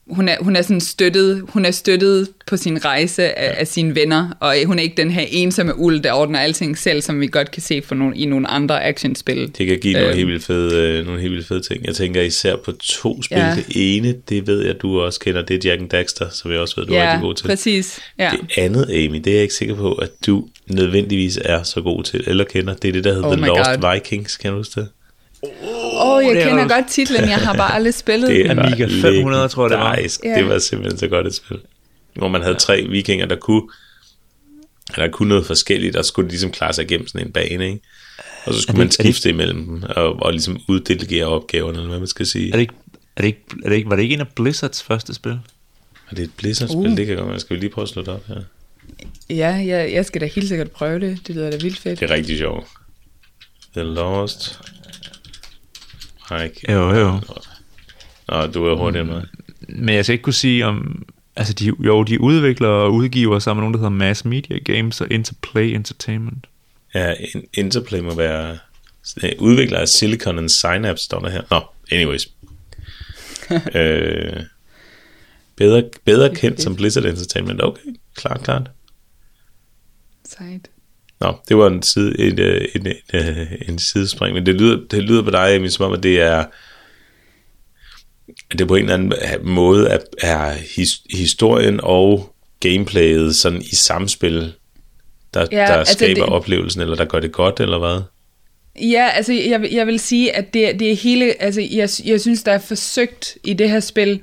hun er, hun er sådan støttet, hun er støttet på sin rejse af, af sine venner, og hun er ikke den her ensomme uld, der ordner alting selv, som vi godt kan se for nogle, i nogle andre actionspil. Det kan give nogle, øhm. helt vildt fede, øh, nogle helt vildt fede ting. Jeg tænker især på to spil. Ja. Det ene, det ved jeg, du også kender, det er Jack and Daxter, som jeg også ved, du ja, er rigtig god til. præcis. Ja. Det andet, Amy, det er jeg ikke sikker på, at du nødvendigvis er så god til, eller kender. Det er det, der hedder oh The Lost God. Vikings, kan du huske det? Åh, oh, jeg kender også... godt titlen, jeg har bare aldrig spillet (laughs) det den. Amiga 500, tror jeg det var. Yeah. Det var simpelthen så godt et spil. Hvor man havde tre vikinger, der kunne, der kunne noget forskelligt, og skulle ligesom klare sig igennem sådan en bane, ikke? Og så skulle det, man skifte det, imellem dem, og, og ligesom uddelegere opgaverne, eller hvad man skal sige. Er det ikke, er det ikke, er det ikke, var det ikke en af Blizzards første spil? Er det et Blizzard-spil? Uh. Det kan godt være. Skal vi lige prøve at slå det op her? Ja, jeg, jeg skal da helt sikkert prøve det. Det lyder da vildt fedt. Det er rigtig sjovt. The Lost ikke. Jo, jo. Nå, du er hurtigere med. Men jeg skal ikke kunne sige, om, Altså, de, jo, de udvikler og udgiver sammen med nogen, der hedder Mass Media Games og Interplay Entertainment. Ja, in- Interplay må være udvikler af Silicon and Synapse, står der her. Nå, anyways. (laughs) øh, bedre, bedre kendt som Blizzard Entertainment. Okay, klart, klart. Sejt. Nå, det var en, side, en, en, en, en, sidespring, men det lyder, det lyder på dig, Emil, som om, at det er, at det på en eller anden måde er, er his, historien og gameplayet sådan i samspil, der, Ja, der altså skaber det- oplevelsen, eller der gør det godt, eller hvad? Ja, altså jeg, jeg vil sige, at det, det er hele, altså jeg, jeg synes, der er forsøgt i det her spil,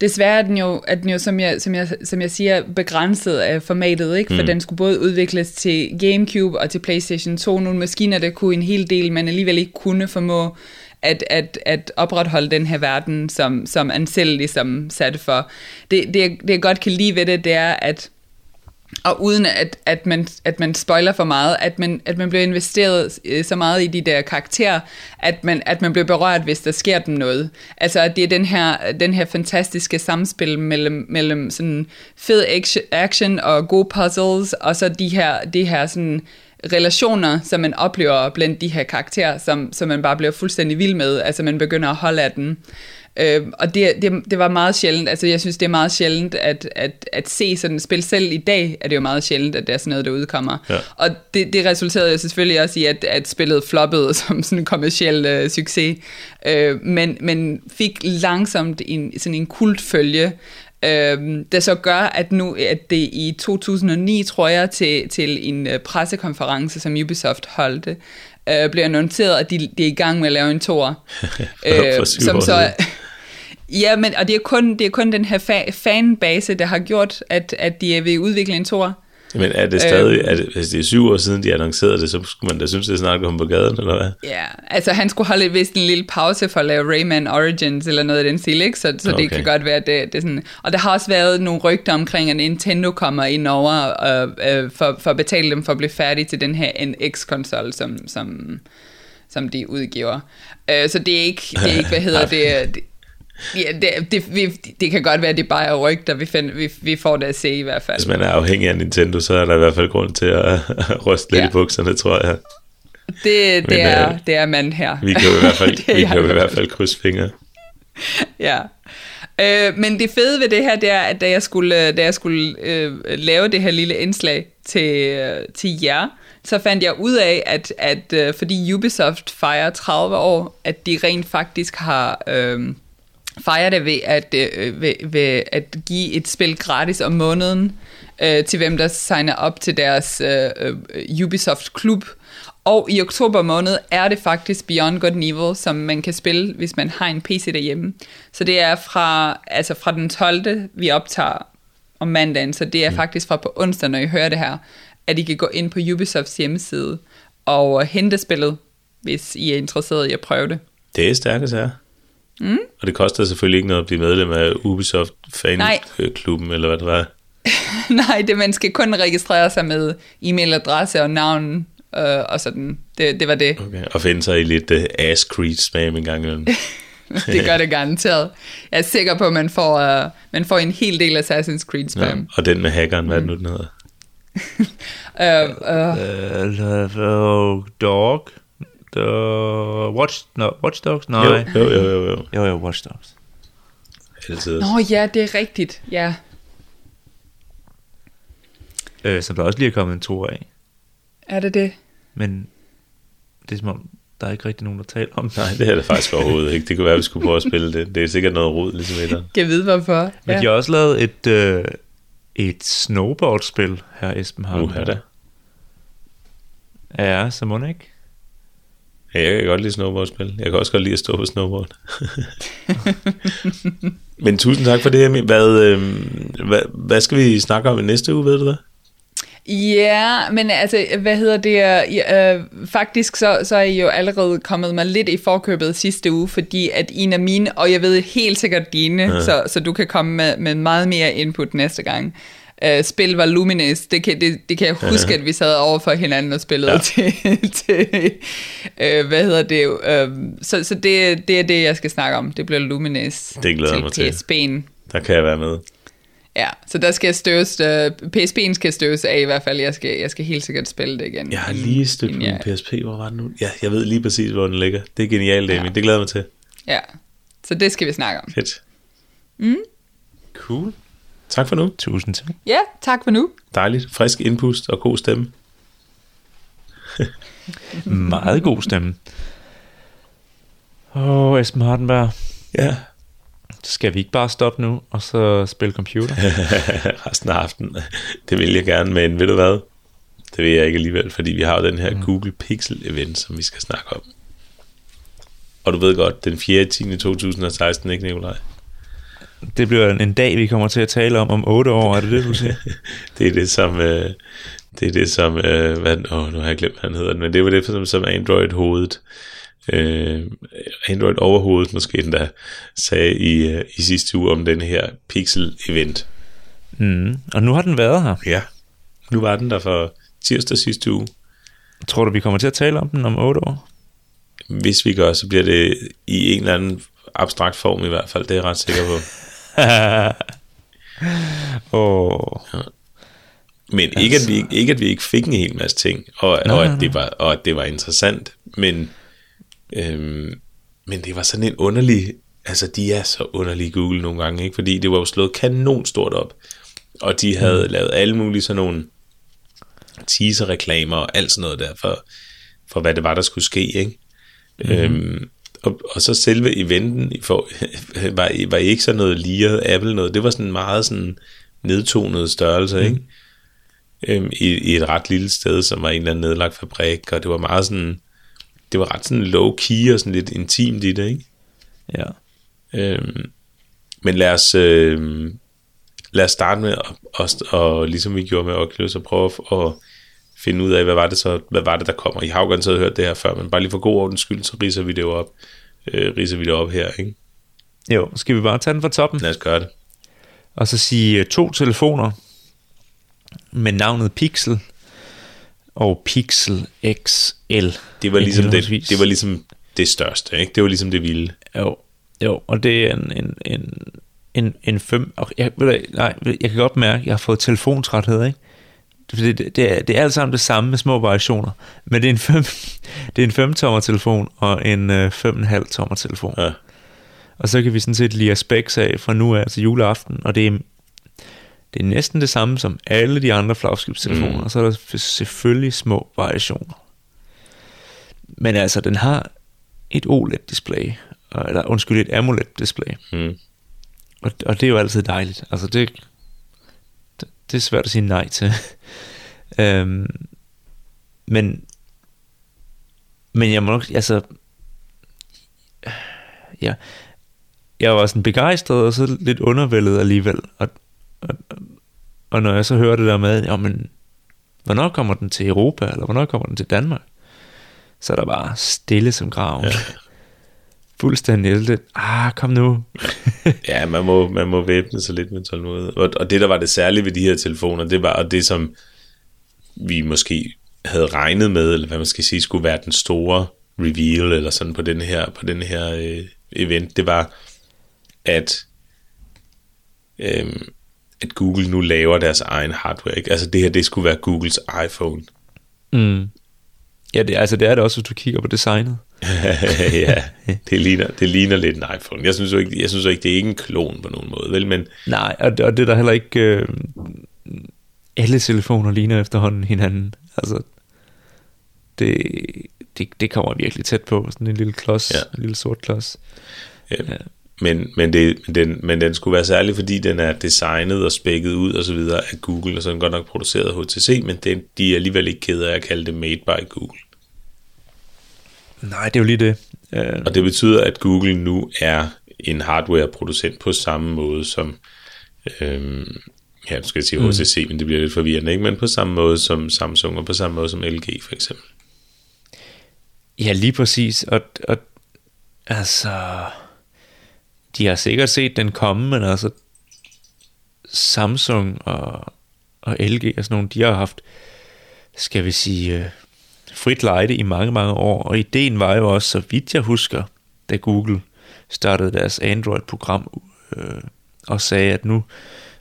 desværre er den jo, er den jo som, jeg, som, jeg, som jeg siger, begrænset af formatet, ikke? for mm. den skulle både udvikles til Gamecube og til PlayStation 2, nogle maskiner, der kunne en hel del, men alligevel ikke kunne formå at, at, at opretholde den her verden, som, som Ansel ligesom satte for. Det, det, det jeg godt kan lide ved det, det er, at og uden at, at, man, at man spoiler for meget, at man, at man bliver investeret øh, så meget i de der karakterer, at man, at man bliver berørt, hvis der sker dem noget. Altså, at det er den her, den her fantastiske samspil mellem, mellem sådan fed action, action og gode puzzles, og så de her, de her sådan relationer, som man oplever blandt de her karakterer, som, som man bare bliver fuldstændig vild med. Altså, man begynder at holde af den. Øh, og det, det, det var meget sjældent, altså jeg synes, det er meget sjældent at, at, at se sådan et spil. Selv i dag er det jo meget sjældent, at der er sådan noget, der udkommer. Ja. Og det, det resulterede jo selvfølgelig også i, at, at spillet floppede (laughs) som sådan en kommersiel øh, succes. Øh, men, men fik langsomt en, sådan en kultfølge, øh, der så gør, at nu at det i 2009, tror jeg, til, til en øh, pressekonference, som Ubisoft holdte, øh, blev annonceret, at de, de er i gang med at lave en tor. (laughs) Syv år siden. (laughs) Ja, men, og det er kun, det er kun den her fa- fanbase, der har gjort, at, at de er ved at udvikle en tor. Men er det stadig, er det, hvis det er syv år siden, de annoncerede det, så skulle man da synes, det er snart komme på gaden, eller hvad? Ja, altså han skulle holde vist en lille pause for at lave Rayman Origins eller noget af den stil, ikke? Så, så okay. det kan godt være, det, det er sådan... Og der har også været nogle rygter omkring, at Nintendo kommer ind over øh, øh, for, for at betale dem for at blive færdige til den her NX-konsol, som, som, som de udgiver. Øh, så det er ikke, det er ikke hvad hedder (laughs) det... det Ja, det, det, vi, det kan godt være, at det bare er rygter, vi, find, vi, vi får det at se i hvert fald. Hvis man er afhængig af Nintendo, så er der i hvert fald grund til at (laughs) ryste lidt Ja. i bukserne, tror jeg. Det, det, Men, er, øh, det er man her. Vi kan jo i hvert fald, (laughs) vi kan jo i hvert hvert fald krydse fingre. ja. Øh, men det fede ved det her, det er, at da jeg skulle, da jeg skulle øh, lave det her lille indslag til, øh, til jer, så fandt jeg ud af, at, at øh, fordi Ubisoft fejrer 30 år, at de rent faktisk har øh, fejret det ved at, øh, ved, ved at give et spil gratis om måneden øh, til hvem der signer op til deres øh, øh, Ubisoft-klub. Og i oktober måned er det faktisk Beyond Good and Evil, som man kan spille, hvis man har en PC derhjemme. Så det er fra, altså fra den 12. vi optager om mandagen, så det er mm. faktisk fra på onsdag, når I hører det her, at I kan gå ind på Ubisofts hjemmeside og hente spillet, hvis I er interesseret i at prøve det. Det er stærke sager. Mm. Og det koster selvfølgelig ikke noget at blive medlem af Ubisoft fanklubben, eller hvad det var. (laughs) Nej, det man skal kun registrere sig med e-mailadresse og navn øh, og sådan. Det, det var det. Okay. Og finde sig i lidt uh, ass creed spam en gang imellem. (laughs) det gør det garanteret. Jeg er sikker på, at man får, uh, man får en hel del Assassin's Creed ja. spam. Og den med hackeren, hvad er det nu, den hedder? Ja. Uh, uh, Uh, dog. The Watch, no, Watch Dogs? Nej. Jo, jo, jo, jo. jo. Jo, jo, Watch Dogs. Altid. Nå ja, det er rigtigt. Ja. Øh, som der også lige er kommet en to af. Er det det? Men det er som om, der er ikke rigtig nogen, der taler om det. Nej, det er det faktisk overhovedet ikke. Det kunne være, at vi skulle prøve at spille det. Det er sikkert noget rod, ligesom et der. Kan vide hvorfor. Men Ja. de har også lavet et, øh, et snowboard-spil, her Esben har. Uha da. Ja, så må det ikke. Ja, jeg kan godt lide snowboardspil. Jeg kan også godt lide at stå på snowboard. (laughs) Men tusind tak for det, Emil. Hvad, øh, hvad, hvad skal vi snakke om i næste uge, ved du det? Ja, men altså, hvad hedder det? Ja, øh, faktisk så, så er I jo allerede kommet mig lidt i forkøbet sidste uge, fordi at en af mine, og jeg ved helt sikkert dine, ja. så, så du kan komme med, med meget mere input næste gang. Uh, spil var Lumines, det kan, det, det kan jeg huske, at vi sad over for hinanden og spillede ja. til, (laughs) til uh, hvad hedder det, uh, så, så det, det er det, jeg skal snakke om, det bliver Lumines Det glæder jeg mig til. PSP'en. Der kan jeg være med. Ja, så der skal støves, uh, PSP'en skal støves af i hvert fald. Jeg skal, jeg skal helt sikkert spille det igen. Jeg har lige på inden min PSP. Hvor var den nu? Ja, jeg ved lige præcis, hvor den ligger. Det er genialt, Amy. Ja. Det glæder jeg mig til. Ja, så det skal vi snakke om. Fedt. Mm. Cool. Tak for nu. Tusind tak. Ja, tak for nu. Dejligt. Frisk indpust og god stemme. (laughs) Meget god stemme. Åh, oh, Esben Hardenberg. Ja. Skal vi ikke bare stoppe nu, og så spille computer? (laughs) Resten af aftenen. Det vil jeg gerne, men ved du hvad? Det vil jeg ikke alligevel, fordi vi har jo den her mm. Google Pixel event, som vi skal snakke om. Og du ved godt, den 4. 10. 2016, ikke Nikolaj? Det bliver en, dag, vi kommer til at tale om om otte år, er det det, du siger? (laughs) Det er det, som... Øh, det er det, som... Øh, hvad, åh, nu har jeg glemt, hvad han hedder, men det var det, som, som Android-hovedet... Øh, Android overhovedet måske endda sagde i, øh, i sidste uge om den her Pixel-event. Mm. Og nu har den været her. Ja. Nu var den der for tirsdag sidste uge. Tror du, vi kommer til at tale om den om otte år? Hvis vi gør, så bliver det i en eller anden abstrakt form i hvert fald. Det er jeg ret sikker på. (laughs) (laughs) Åh, Men ikke, at vi, ikke, at vi ikke fik en hel masse ting, og, Nej, og, at, det var, og at det var interessant, men, øhm, men det var sådan en underlig, altså de er så underlige Google nogle gange, ikke? fordi det var jo slået kanon stort op, og de havde mm. lavet alle mulige sådan nogle teaser-reklamer og alt sådan noget der, for, for hvad det var, der skulle ske, ikke? Mm. Øhm, og, og så selve eventen i for, (laughs) var, var ikke sådan noget liret Apple noget, det var sådan meget sådan nedtonet størrelse, ikke? øhm, i, i et ret lille sted, som var en eller anden nedlagt fabrik, og det var meget sådan, det var ret sådan low key og sådan lidt intimt i det, ikke? ja. Øhm, men lad os, øh, lad os starte med, at, og, og ligesom vi gjorde med Oculus, og prøve at, at finde ud af, hvad var det så, hvad var det, der kommer. I har jo garanteret hørt det her før, men bare lige for god ordens skyld, så riser vi det jo op, øh, riser vi det op her, ikke? Jo, skal vi bare tage den fra toppen? Lad os gøre det. Og så sige øh, to telefoner med navnet Pixel og Pixel XL. Det var ligesom det, det var ligesom det største, ikke? Det var ligesom det vilde. Jo, jo, og det er en, en, en, en, en fem... Og jeg, ved du, nej, jeg kan godt mærke, at jeg har fået telefontræthed, ikke? Det, det, det, er, det er alt sammen det samme med små variationer. Men det er en 5, (laughs) det er en 5 tommer telefon og en øh, 5,5 tommer telefon. Ja. Og så kan vi sådan set lige specs af fra nu af til juleaften, og det er, det er næsten det samme som alle de andre flagskibstelefoner, Mm. og så er der selvfølgelig små variationer. Men altså, den har et OLED-display, eller undskyld, et AMOLED-display, Mm. og, og det er jo altid dejligt. Altså, det, det, er svært at sige nej til. (laughs) øhm, men, men jeg må nok, altså, ja, jeg var sådan begejstret og så lidt undervældet alligevel. Og, og, og når jeg så hører det der med, jamen, hvornår kommer den til Europa, eller hvornår kommer den til Danmark? Så er der bare stille som graven. Ja. (laughs) Fuldstændig ældre. Ah, kom nu. (laughs) (laughs) Ja, man må, man må væbne sig lidt med tålmodighed. Og, og det, der var det særlige ved de her telefoner, det var og det, som vi måske havde regnet med, eller hvad man skal sige, skulle være den store reveal, eller sådan på den her, på den her øh, event, det var, at, øh, at Google nu laver deres egen hardware. Ikke? Altså det her, det skulle være Googles iPhone. Mm. Ja, det, altså det er det også, hvis du kigger på designet. (laughs) ja, det ligner, det ligner lidt en iPhone. Jeg synes jo ikke, jeg synes jo ikke det er ikke en klon på nogen måde, vel? Men Nej, og, det- og det er der heller ikke... Øh, alle telefoner ligner efterhånden hinanden. Altså, det, det, det kommer virkelig tæt på. Sådan en lille klods, Ja. ja. en lille sort klods. Ja. Men, men, det, men, den, men den skulle være særlig, fordi den er designet og spækket ud og så videre af Google, og så den godt nok produceret af HTC, men den, de er alligevel ikke ked af at kalde det made by Google. Nej, det er jo lige det. Øh, Og det betyder, at Google nu er en hardware-producent på samme måde som, øhm, ja, nu skal jeg sige HTC, men det bliver lidt forvirrende, ikke? men på samme måde som Samsung, og på samme måde som LG for eksempel. Ja, lige præcis. Og, og altså, de har sikkert set den komme, men altså, Samsung og, og LG og sådan nogle, de har haft, skal vi sige, øh, frit lejde i mange, mange år. Og ideen var jo også, så vidt jeg husker, da Google startede deres Android-program øh, og sagde, at nu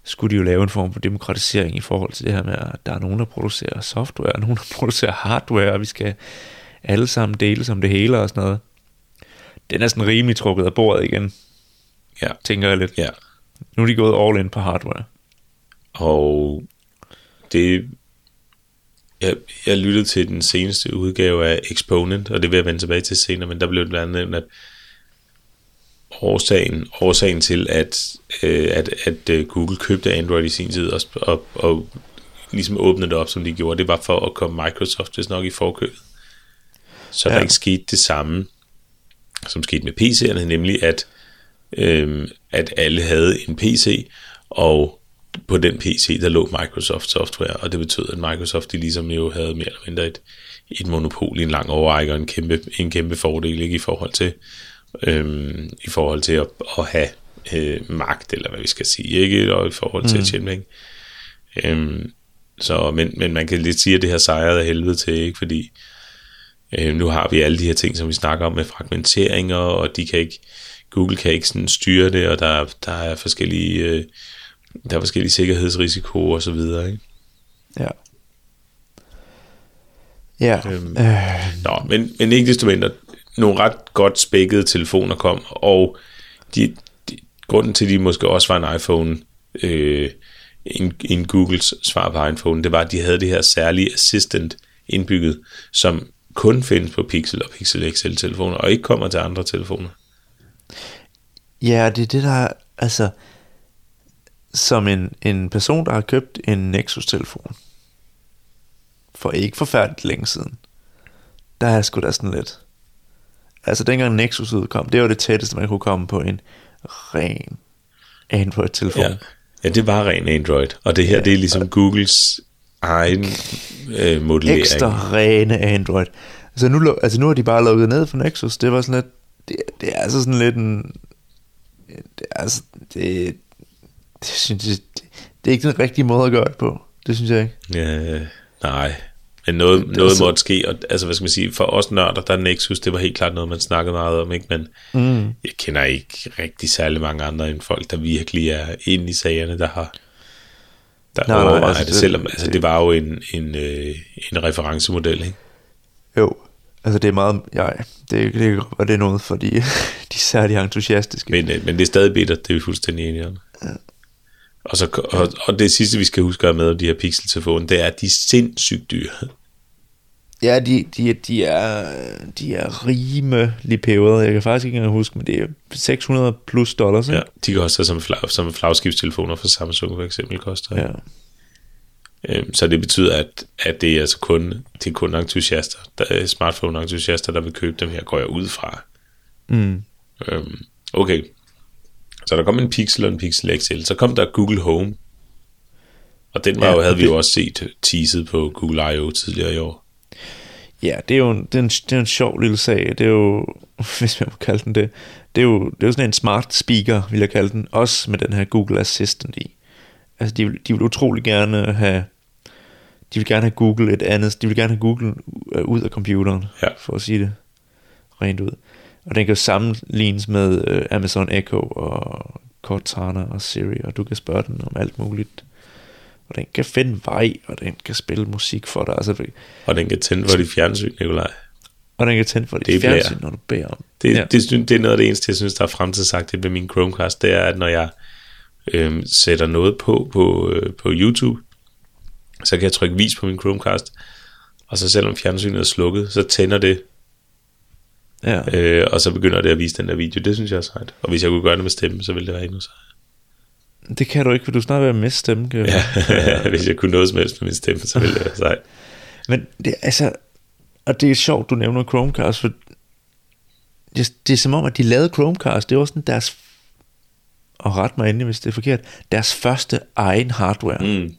skulle de jo lave en form for demokratisering i forhold til det her med, at der er nogen, der producerer software, og nogen, der (laughs) producerer hardware, og vi skal alle sammen dele som det hele og sådan noget. Det er næsten rimelig trukket af bordet igen, Ja. tænker jeg lidt. Ja. Nu er de gået all in på hardware. Og det... Jeg, jeg lyttede til den seneste udgave af Exponent, og det vil jeg vende tilbage til senere, men der blev det blandt andet nævnt, at årsagen, årsagen til, at, øh, at, at øh, Google købte Android i sin tid og, og, og ligesom åbnede det op, som de gjorde, det var for at komme Microsoft hvis nok i forkøbet. Så. Ja. der ikke skete det samme, som skete med PC'erne, nemlig at, øh, at alle havde en PC, og på den PC, der lå Microsoft software, og det betød, at Microsoft de ligesom jo havde mere eller mindre et, et monopol i en lang overrække, og en kæmpe, en kæmpe fordel ikke, i forhold til øhm, i forhold til at, at have øh, magt, eller hvad vi skal sige, ikke? Og i forhold til mm. at tjene penge. Øhm, så, men, men man kan lidt sige, at det her sejret af helvede til, ikke? Fordi øh, nu har vi alle de her ting, som vi snakker om med fragmenteringer, og de kan ikke, Google kan ikke sådan styre det, og der, der er forskellige, øh, der er forskellige sikkerhedsrisikoer og så videre, ikke? Ja. Ja. Øhm, Øh, Nå, men, men ikke desto mindre, nogle ret godt spækkede telefoner kom, og de, de, grunden til, at de måske også var en iPhone, øh, en, en Googles svar på iPhone, det var, at de havde det her særlige assistant indbygget, som kun findes på Pixel og Pixel XL-telefoner, og ikke kommer til andre telefoner. Ja, det er det, der er, altså, som en, en person, der har købt en Nexus-telefon, for ikke forfærdeligt længe siden, der er jeg sgu da sådan lidt, altså dengang Nexus udkom, det var det tætteste, man kunne komme på en ren Android-telefon. Ja. ja, det var ren Android, og det her, ja. det er ligesom Googles egen øh, modellering. Ekstra rene Android. Altså nu, altså nu har de bare lukket ned for Nexus, det var sådan lidt, det, det er altså sådan lidt en, det er altså, det, det synes jeg, det, er ikke den rigtige måde at gøre det på. Det synes jeg ikke. Ja, nej. Men noget, Det noget så- måtte ske, og altså, hvad skal man sige, for os nørder, der er Nexus, det var helt klart noget, man snakkede meget om, ikke? Men mm. jeg kender ikke rigtig særlig mange andre end folk, der virkelig er inde i sagerne, der har der Nej, nej, nej, overvejer altså, det, det- selvom altså, det var jo en, en, øh, en referencemodel, ikke? Jo, altså det er meget, ja, det, det være, det er noget for (laughs) de, de særligt entusiastiske. Men, øh, men det er stadig bittert, det er vi fuldstændig enige om. Og, så, og, og det sidste, vi skal huske at med de her pixel-telefoner, det er, at de er sindssygt dyre. Ja, de, de, de, er, de er rimelig peberet. Jeg kan faktisk ikke engang huske, men det er 600 plus dollars, ikke? Ja, de koster som, flag, som flagskibstelefoner for Samsung for eksempel koster. ja. Øhm, så det betyder, at, at det er altså kun, det er kun entusiaster, der er smartphone-entusiaster, der vil købe dem her, går jeg ud fra. Mm. Øhm, okay. Så der kom en Pixel og en Pixel XL. Så kom der Google Home. Og den var Ja, jo, havde og vi jo det- også set teaset på Google I.O. tidligere i år. Ja, det er jo en, det er en, det er en sjov lille sag. Det er jo, (laughs) hvis man må kalde den det, det er jo, det er jo sådan en smart speaker, vil jeg kalde den. Også med den her Google Assistant i. Altså, de vil, de vil utrolig gerne have, de vil gerne have Google et andet, de vil gerne have Google øh, ud af computeren, Ja. for at sige det rent ud. Og den kan jo sammenlignes med øh, Amazon Echo og Cortana og Siri, og du kan spørge den om alt muligt. Og den kan finde vej, og den kan spille musik for dig. Altså, Og den kan tænde for dit fjernsyn, Nikolaj. og den kan tænde for dit Det bliver- fjernsyn, når du beder om. Det, Ja. det, synes- det er noget af det eneste, jeg synes, der er fremtidsagtigt ved min Chromecast, det er, at når jeg øhm, sætter noget på på, øh, på YouTube, så kan jeg trykke vis på min Chromecast, og så selvom fjernsynet er slukket, så tænder det, Ja. øh, og så begynder det at vise den der video. Det synes jeg er sejt. Og hvis jeg kunne gøre det med stemme, så ville det være endnu sejt. Det kan du ikke, for du snart at miste stemme. Kan jeg- (laughs) Ja, hvis jeg kunne noget som helst med min stemme, så ville det være (laughs) sejt. Men det, altså, og det er sjovt, du nævner Chromecast, for det, det er som om, at de lavede Chromecast, det var sådan deres, og ret mig endelig, hvis det er forkert, deres første egen hardware. Mm.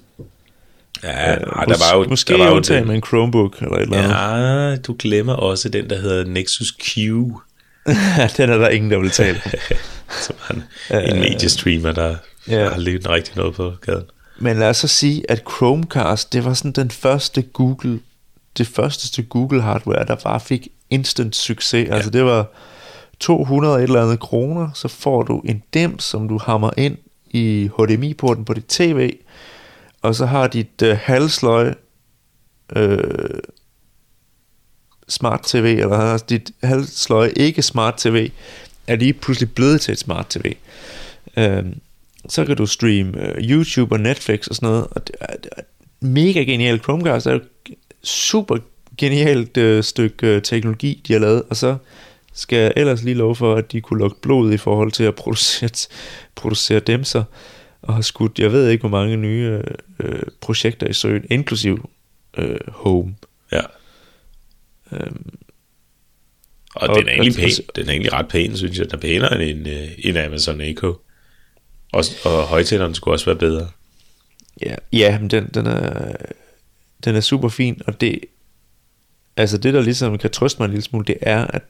Ja, Øh, ej, der var jo, måske der var jo den, med en Chromebook eller et eller andet. Ja, du glemmer også den, der hedder Nexus Q, (laughs) den er der ingen, der vil tale. (laughs) som en, en mediestreamer, der Ja. har lidt rigtig noget på gaden. Men lad os så sige, at Chromecast, det var sådan den første Google, det første Google hardware, der bare fik instant succes. Ja. Altså det var 200 et eller andet kroner, så får du en dem, som du hammer ind i HDMI-porten på dit tv, og så har dit øh, halsløg øh, smart tv, eller har dit halsløg ikke smart tv, er lige pludselig blevet til et smart tv. Øh, så kan du streame øh, YouTube og Netflix og sådan noget, og det er, det er mega genialt. Chromecast er jo super genialt øh, stykke øh, teknologi, de har lavet, og så skal jeg ellers lige love for, at de kunne lukke blod i forhold til at producere, producere dem så, og har skudt, jeg ved ikke, hvor mange nye øh, projekter i søen, inklusiv øh, Home. Ja. Øhm, Og, Og- den er egentlig pæn. Den er egentlig ret pæn, synes jeg. Den er pænere end en, øh, en Amazon Echo. Og, og højtaleren skulle også være bedre. Ja, ja men den, den, er, den er super fin, og det, altså det der ligesom kan trøste mig en lille smule, det er, at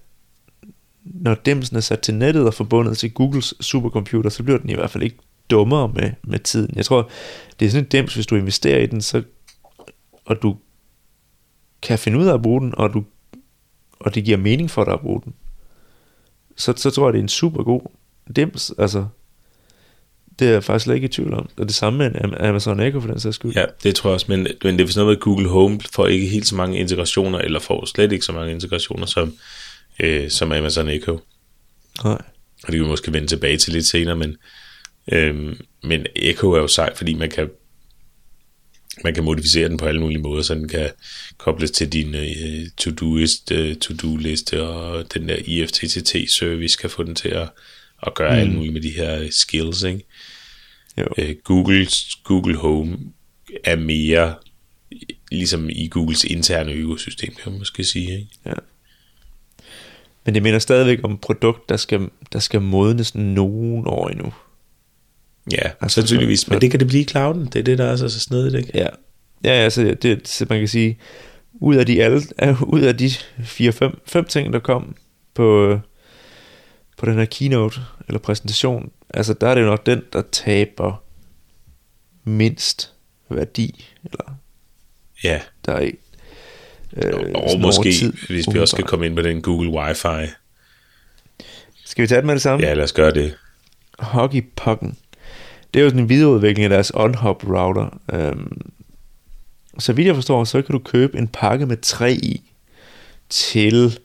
når dimsen er sat til nettet og forbundet til Googles supercomputer, så bliver den i hvert fald ikke dummere med, med tiden. Jeg tror, det er sådan en dims, hvis du investerer i den, så, og du kan finde ud af at bruge den, og, du, og det giver mening for dig at bruge den, så, så tror jeg, det er en super god dims. Altså, det er jeg faktisk slet ikke i tvivl om. Og det samme med Amazon Echo for den sags skyld. Ja, det tror jeg også, men, men det er vist noget med, Google Home får ikke helt så mange integrationer, eller får slet ikke så mange integrationer, som, øh, som Amazon Echo. Nej. Og det kan vi måske vende tilbage til lidt senere, men, øhm, men Echo er jo sej, fordi man kan, man kan modificere den på alle mulige måder, så den kan kobles til din øh, to-do-liste, øh, to-do-liste, og den der IFTTT-service kan få den til at, at gøre mm. alt muligt med de her skills. Ikke? Jo. Øh, Googles, Google Home er mere ligesom i Googles interne økosystem, kan man måske sige. Ikke? Ja. Men det minder stadigvæk om et produkt, der skal, der skal modnes nogen år endnu. Ja, Altså, sandsynligvis. Men det kan det blive i clouden. Det er det, der er så, så snedigt, ikke? Ja. Ja, altså, det, så man kan sige, ud af de, alle, (laughs) ud af de 4-5 fem ting, der kom på, på den her keynote, eller præsentation, altså der er det jo nok den, der taber mindst værdi, eller Ja, der er i. Øh, og, måske, tid, hvis vi også skal komme ind på den Google Wi-Fi. Skal vi tage det med det samme? Ja, lad os gøre det. Hockeypucken. Det er jo sådan en videreudvikling af deres on-hop router. Øhm, så vidt jeg forstår, så kan du købe en pakke med tre i til,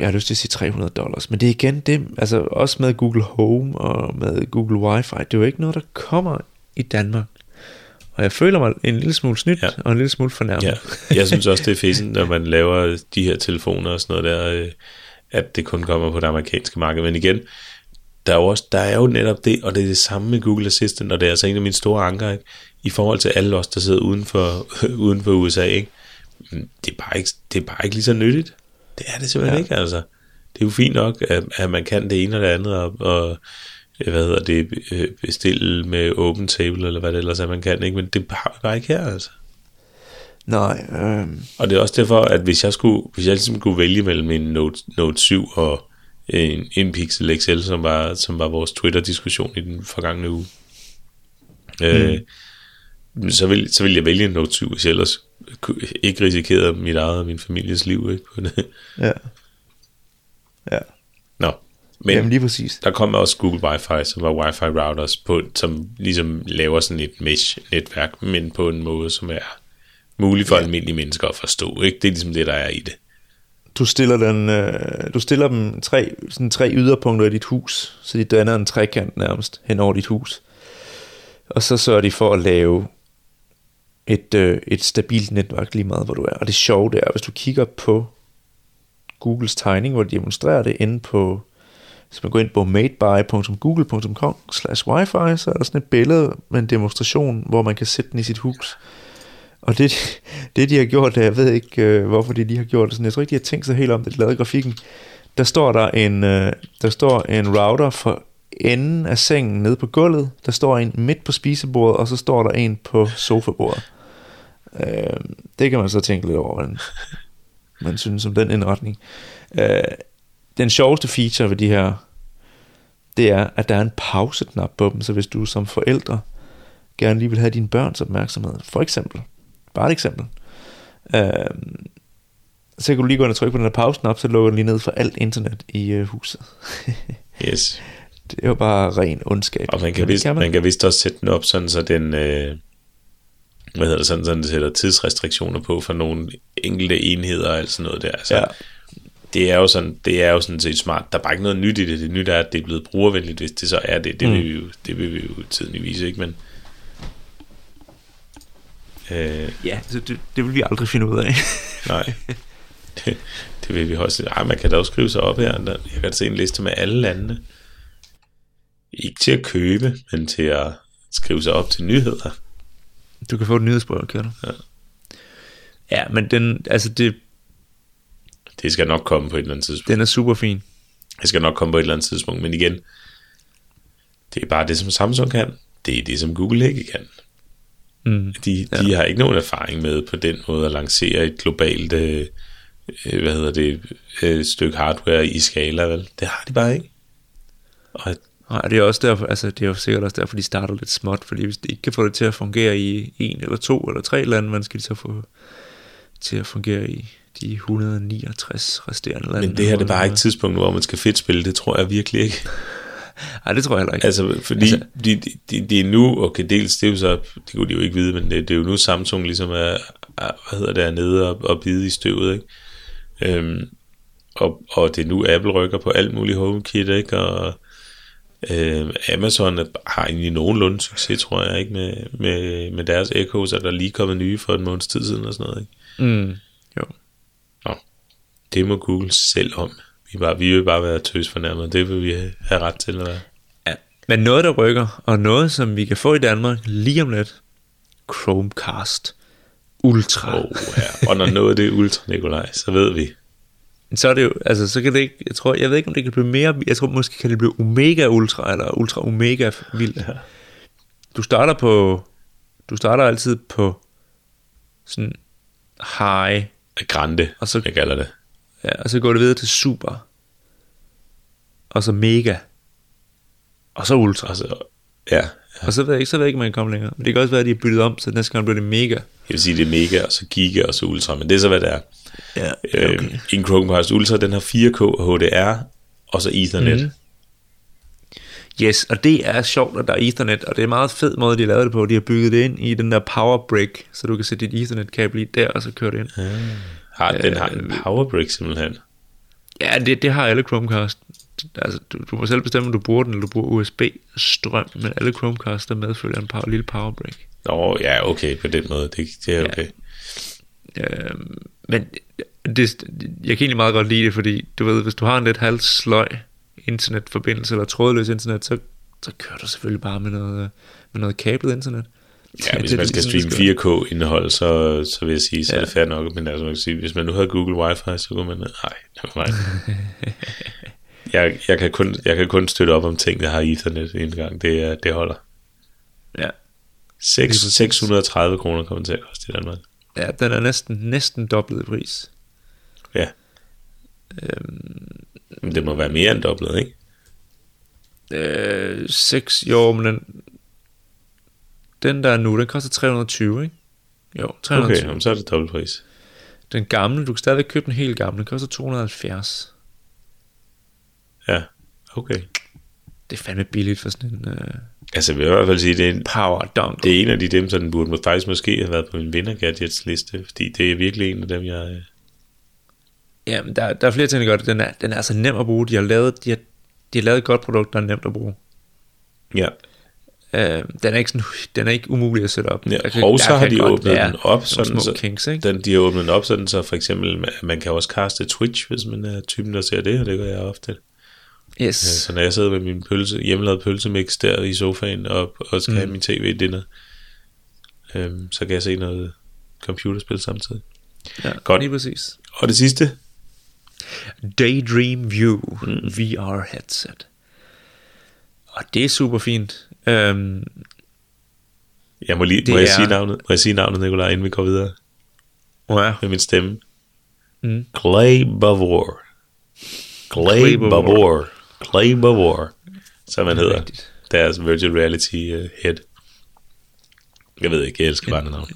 jeg har lyst til at sige 300 dollars, men det er igen det, altså også med Google Home og med Google Wi-Fi, det er jo ikke noget, der kommer i Danmark. Og jeg føler mig en lille smule snydt Ja. ja. og en lille smule fornærmet. Ja, jeg synes også, det er fedt, når man laver de her telefoner og sådan noget der, øh, at det kun kommer på det amerikanske marked. Men igen, der er jo, også, der er jo netop det, og det er det samme med Google Assistant, og det er altså en af mine store anker, ikke? i forhold til alle os, der sidder uden for, (laughs) uden for USA. Ikke? Det, er bare ikke, det er bare ikke lige så nyttigt. Det er det simpelthen ja. Ikke, altså. Det er jo fint nok, at, at man kan det ene og det andet, og, og øh, hvad hedder det, øh, bestille med open table, eller hvad det ellers er, man kan, ikke? men det har vi bare ikke her, altså. Nej, øhm, Og det er også derfor, at hvis jeg skulle, hvis jeg ligesom skulle vælge mellem en Note, Note 7 og en, en Pixel XL, som var, som var vores Twitter-diskussion i den forgangne uge, mm. øh, så, vil, så vil jeg vælge en Note 7, hvis jeg ellers ikke risikerede mit eget og min families liv. Ikke, på (laughs) det. ja. Ja, Nå, men, men Jamen lige præcis. der kommer også Google Wi-Fi, som var Wi-Fi routers, på, som ligesom laver sådan et mesh-netværk, men på en måde, som er mulig for ja. almindelige mennesker at forstå. Ikke? Det er ligesom det, der er i det. Du stiller, den, øh, du stiller dem tre, sådan tre yderpunkter i dit hus, så de danner en trekant nærmest hen over dit hus. Og så sørger de for at lave et, øh, et stabilt netværk lige meget, hvor du er. Og det sjove det er, hvis du kigger på Googles tegning, hvor de demonstrerer det inde på, hvis man går ind på madeby.google.com slash wifi, så er der sådan et billede med en demonstration, hvor man kan sætte den i sit hus. Og det, det de har gjort, jeg ved ikke, øh, hvorfor de lige har gjort det sådan, jeg tror ikke, de har tænkt sig helt om det, de lavede grafikken. Der står der en, øh, der står en router for enden af sengen nede på gulvet, der står en midt på spisebordet, og så står der en på sofabordet. Øh, det kan man så tænke lidt over, hvordan man synes om den indretning. Øh, den sjoveste feature ved de her, det er, at der er en pauseknap på dem, så hvis du som forældre gerne lige vil have dine børns opmærksomhed, for eksempel, bare et eksempel, øh, så kan du lige gå ind og trykke på den her pauseknap, så lukker den lige ned for alt internet i øh, huset. (laughs) Yes. Det er jo bare ren ondskab. Og man kan, Men det vist, man. kan vist også sætte den op sådan, så den, øh, hvad hedder det, sådan, så den sætter tidsrestriktioner på for nogle enkelte enheder og alt sådan noget der. Altså, Ja. det er jo sådan, det er jo sådan set smart. Der er bare ikke noget nyt i det. Det nye er, at det er blevet brugervenligt, hvis det så er det. Det, Mm. vil, vi jo, det vil vi jo tiden vise, ikke? Men, øh, Ja, så det, det vil vi aldrig finde ud af. (laughs) nej. det, det vil vi også. Ej, man kan da også skrive sig op her. Jeg kan se en liste med alle landene. Ikke til at købe, men til at skrive sig op til nyheder. Du kan få et nyhedsbrev, kan du? Ja. Ja, men den, altså det, Det skal nok komme på et eller andet tidspunkt. den er super fin. Det skal nok komme på et eller andet tidspunkt, men igen, det er bare det, som Samsung kan. Det er det, som Google ikke kan. Mm. De, ja. de har ikke nogen erfaring med på den måde at lancere et globalt øh, øh, hvad hedder det, øh, stykke hardware i skala, vel? Det har de bare ikke. Og Nej, det er også derfor, altså det er jo sikkert også derfor, de starter lidt småt, fordi hvis de ikke kan få det til at fungere i en eller to eller tre lande, hvordan skal de så få til at fungere i de 169 resterende lande? men det her det er bare ikke tidspunkt, hvor man skal fedt spille. Det tror jeg virkelig ikke. (laughs) Nej, det tror jeg heller ikke. Altså, fordi Altså- de, de, de, de er nu, okay, dels, det er jo så, det kunne de jo ikke vide, men det, det er jo nu Samsung ligesom er, er hvad hedder det, er nede og, og bide i støvet, ikke? Øhm, og, og det er nu Apple rykker på alt muligt HomeKit, ikke? Og øh, Amazon er- har egentlig nogenlunde succes, tror jeg, ikke? Med, med, med deres Echoes, er der lige kommet nye for en måneds tid siden og sådan noget, ikke? Mm, jo. Nå, det må Google selv om. Vi, bare, vi vil bare være tøs fornærmet, det vil vi have, ret til at være. Ja. Men noget, der rykker, og noget, som vi kan få i Danmark lige om lidt, Chromecast Ultra. Oh, ja. Og når noget det er ultra, Nikolaj, så ved vi. Så er det jo, altså så kan det ikke, jeg tror, jeg ved ikke om det kan blive mere, jeg tror måske kan det blive Omega Ultra, eller Ultra Omega vildt. Ja. Du starter på, du starter altid på sådan high, Grande, Og så- jeg kalder det. Ja, og så går det videre til super, og så mega, og så ultra. Altså, ja, Og så ved jeg ikke, så ved jeg ikke, om man kan komme længere. Men det kan også være, at de er byttet om, så næste gang bliver det mega. jeg vil sige, det er mega, og så giga, og så ultra, men det er så, hvad det er. Ja, Øh, en Chromecast Ultra, den har 4K og HDR, og så Ethernet. Mm. Yes, og det er sjovt, at der er Ethernet, og det er en meget fed måde, de lavede det på. De har bygget det ind i den der power brick, så du kan sætte dit Ethernet-kabel i der, og så køre det ind. Har, den har Øh, en powerbrick simpelthen. Ja, det, det har alle Chromecast. Altså, du, du må selv bestemme, om du bruger den, eller du bruger USB-strøm, men alle Chromecast, der medfølger en power, lille power brick. Nå, ja, okay, på den måde, det, det er okay. Øhm, men det, jeg kan egentlig meget godt lide det, fordi du ved, hvis du har en lidt halv sløj internetforbindelse eller trådløs internet, så, så kører du selvfølgelig bare med noget, med noget kablet internet. Ja, hvis Det er man skal det streame 4K-indhold, så, så vil jeg sige, så er Ja. det fair nok. Men altså, man kan sige, hvis man nu havde Google Wi-Fi, så kunne man... Nej, nej. (laughs) jeg, jeg, kan kun, jeg kan kun støtte op om ting, der har Ethernet en gang. Det, er- det holder. Ja. 6, præcis. 630 kroner kommer til at koste i Danmark. ja, den er næsten, næsten dobbelt i pris. Ja. Men det må være mere end dobbelt, ikke? Øh, 6, jo, men den, den der er nu, den koster 320, ikke? Jo, 320. Okay, jamen, så er det dobbelt pris. Den gamle, du kan stadigvæk købe den helt gamle, den koster 270. Ja, okay. Det er fandme billigt for sådan en uh, Altså, jeg vil i hvert fald sige, det er en, power dongle. det er en af de dem, den burde må- faktisk måske have været på min vinder gadgets liste, fordi det er virkelig en af dem, jeg... øh, Ja, men der, der er flere ting, der gør det. Den er, den er altså nem at bruge. De har lavet, de har, de har lavet et godt produkt, der er nemt at bruge. Ja, Uh, den er ikke sådan, den er ikke umulig at sætte op. Ja, kan- og så har de godt åbnet den op, sådan, så, kinks, ikke? den, de har åbnet den op, sådan, så for eksempel, man- kan også kaste Twitch, hvis man er typen, der ser det, og det gør jeg ofte. Yes. Så når jeg sidder med min pølse, hjemmelavede pølsemix der i sofaen, og, og skal mm. have min tv dinner, øhm, så kan jeg se noget computerspil samtidig. Ja, Godt. Lige præcis. Og det sidste, Daydream View mm. VR headset. Og det er super fint. Um, jeg må lige, Det må jeg er- sige navnet, må jeg sige navnet, Nikolaj, inden vi går videre ja. med min stemme? Mm. Clay Bavor. Clay Clay Bavor. Clay Bavor, som han hedder. Rigtigt. Deres virtual reality uh, head. Jeg ved ikke, jeg elsker bare navn.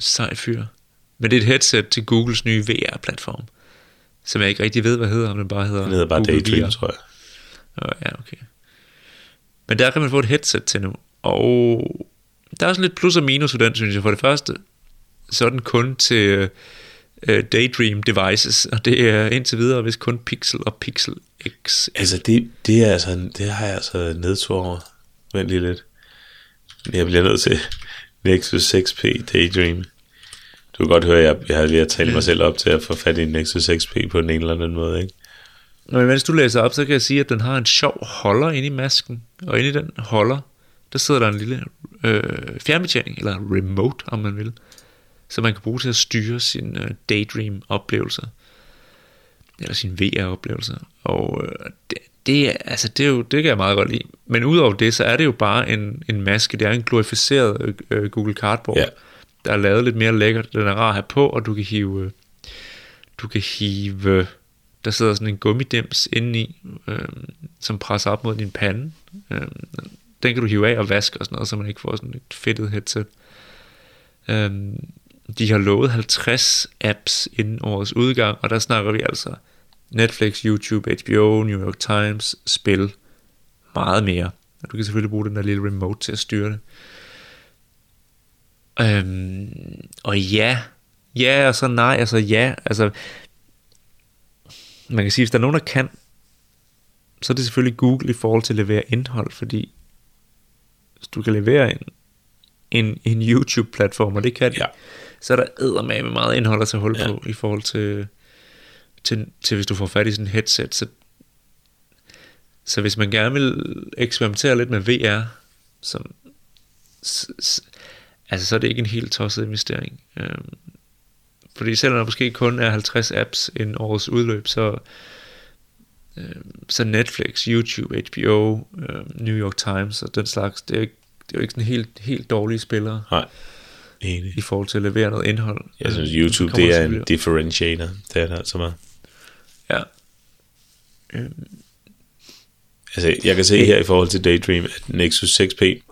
Sej fyr. Men det er et headset til Googles nye VR-platform. Som jeg ikke rigtig ved, hvad hedder, om den bare hedder Den hedder bare Google Daydream, VR. tror jeg. Åh, ja, okay. Men der kan man få et headset til nu, og der er sådan lidt plus og minus for den, synes jeg. For det første, så er den kun til uh, Daydream devices, og det er indtil videre hvis kun Pixel og Pixel X. Altså, det, det, er altså, det har jeg altså nedtur over. Vent lige lidt. Jeg bliver nødt til Nexus 6P Daydream. Du kan godt høre, at jeg, jeg har lige at tale mig selv op til at få fat i en Nexus 6P på en eller anden måde, ikke? Men mens du læser op, så kan jeg sige, at den har en sjov holder inde i masken. Og inde i den holder, der sidder der en lille øh, fjernbetjening, eller remote, om man vil. Så man kan bruge til at styre sin øh, daydream-oplevelser. Eller sin VR-oplevelser. Og øh, det, det, altså, det, er jo, det kan jeg meget godt lide. Men udover det, så er det jo bare en, en maske. Det er en glorificeret øh, Google Cardboard. Ja. Der er lavet lidt mere lækkert. Den er rar at have på, og du kan hive... øh, Du kan hive... Der sidder sådan en gummidims indeni, øh, som presser op mod din pande. Øh, den kan du hive af og vaske og sådan noget, så man ikke får sådan et fedtet headset. Øh, de har lovet 50 apps inden årets udgang, og der snakker vi altså Netflix, YouTube, HBO, New York Times, spil, meget mere. Og du kan selvfølgelig bruge den der lille remote til at styre det. Øhm, og ja, ja og så nej, altså ja, altså man kan sige, hvis der er nogen, der kan, så er det selvfølgelig Google i forhold til at levere indhold, fordi hvis du kan levere en, en, en YouTube-platform, og det kan de, Ja. så er der med meget indhold at tage hul Ja. på i forhold til, til, til, hvis du får fat i sådan en headset. Så, så hvis man gerne vil eksperimentere lidt med VR, så, så, så, altså, så er det ikke en helt tosset investering. Øhm, fordi selvom der måske kun er 50 apps inden årets udløb, så, øhm, så Netflix, YouTube, HBO, øhm, New York Times og den slags, det er, ikke- det er jo ikke sådan helt, helt dårlige spillere Nej, enig. i forhold til at levere noget indhold. Jeg synes, Øhm, YouTube, det er en differentiator. Det er det altså meget. Ja. Øhm, Altså, jeg kan se her i forhold til Daydream, at Nexus 6P,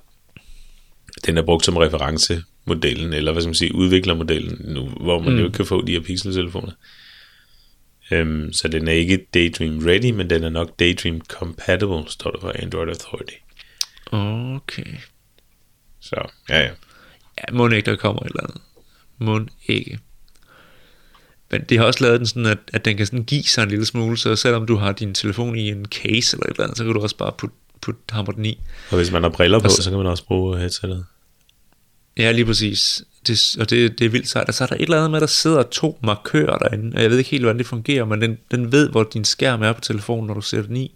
den er brugt som referencemodellen, eller hvad skal man sige, udviklermodellen, nu, hvor man mm. jo ikke kan få de her pixeltelefoner. Um, så den er ikke Daydream ready, men den er nok Daydream compatible, står der for Android Authority. Okay. Så, ja, ja. Ja, må ikke, der kommer et eller andet. Må ikke. Men det har også lavet den sådan, at, at den kan sådan give sig en lille smule, så selvom du har din telefon i en case eller et eller andet, så kan du også bare putte put, hamre den i. Og hvis man har briller på, Og så- så kan man også bruge headsetet. Ja, lige præcis. Det, og det, det er vildt sejt. Og så er der et eller andet med, at der sidder to markører derinde, og jeg ved ikke helt, hvordan det fungerer, men den, den ved, hvor din skærm er på telefonen, når du sætter den i.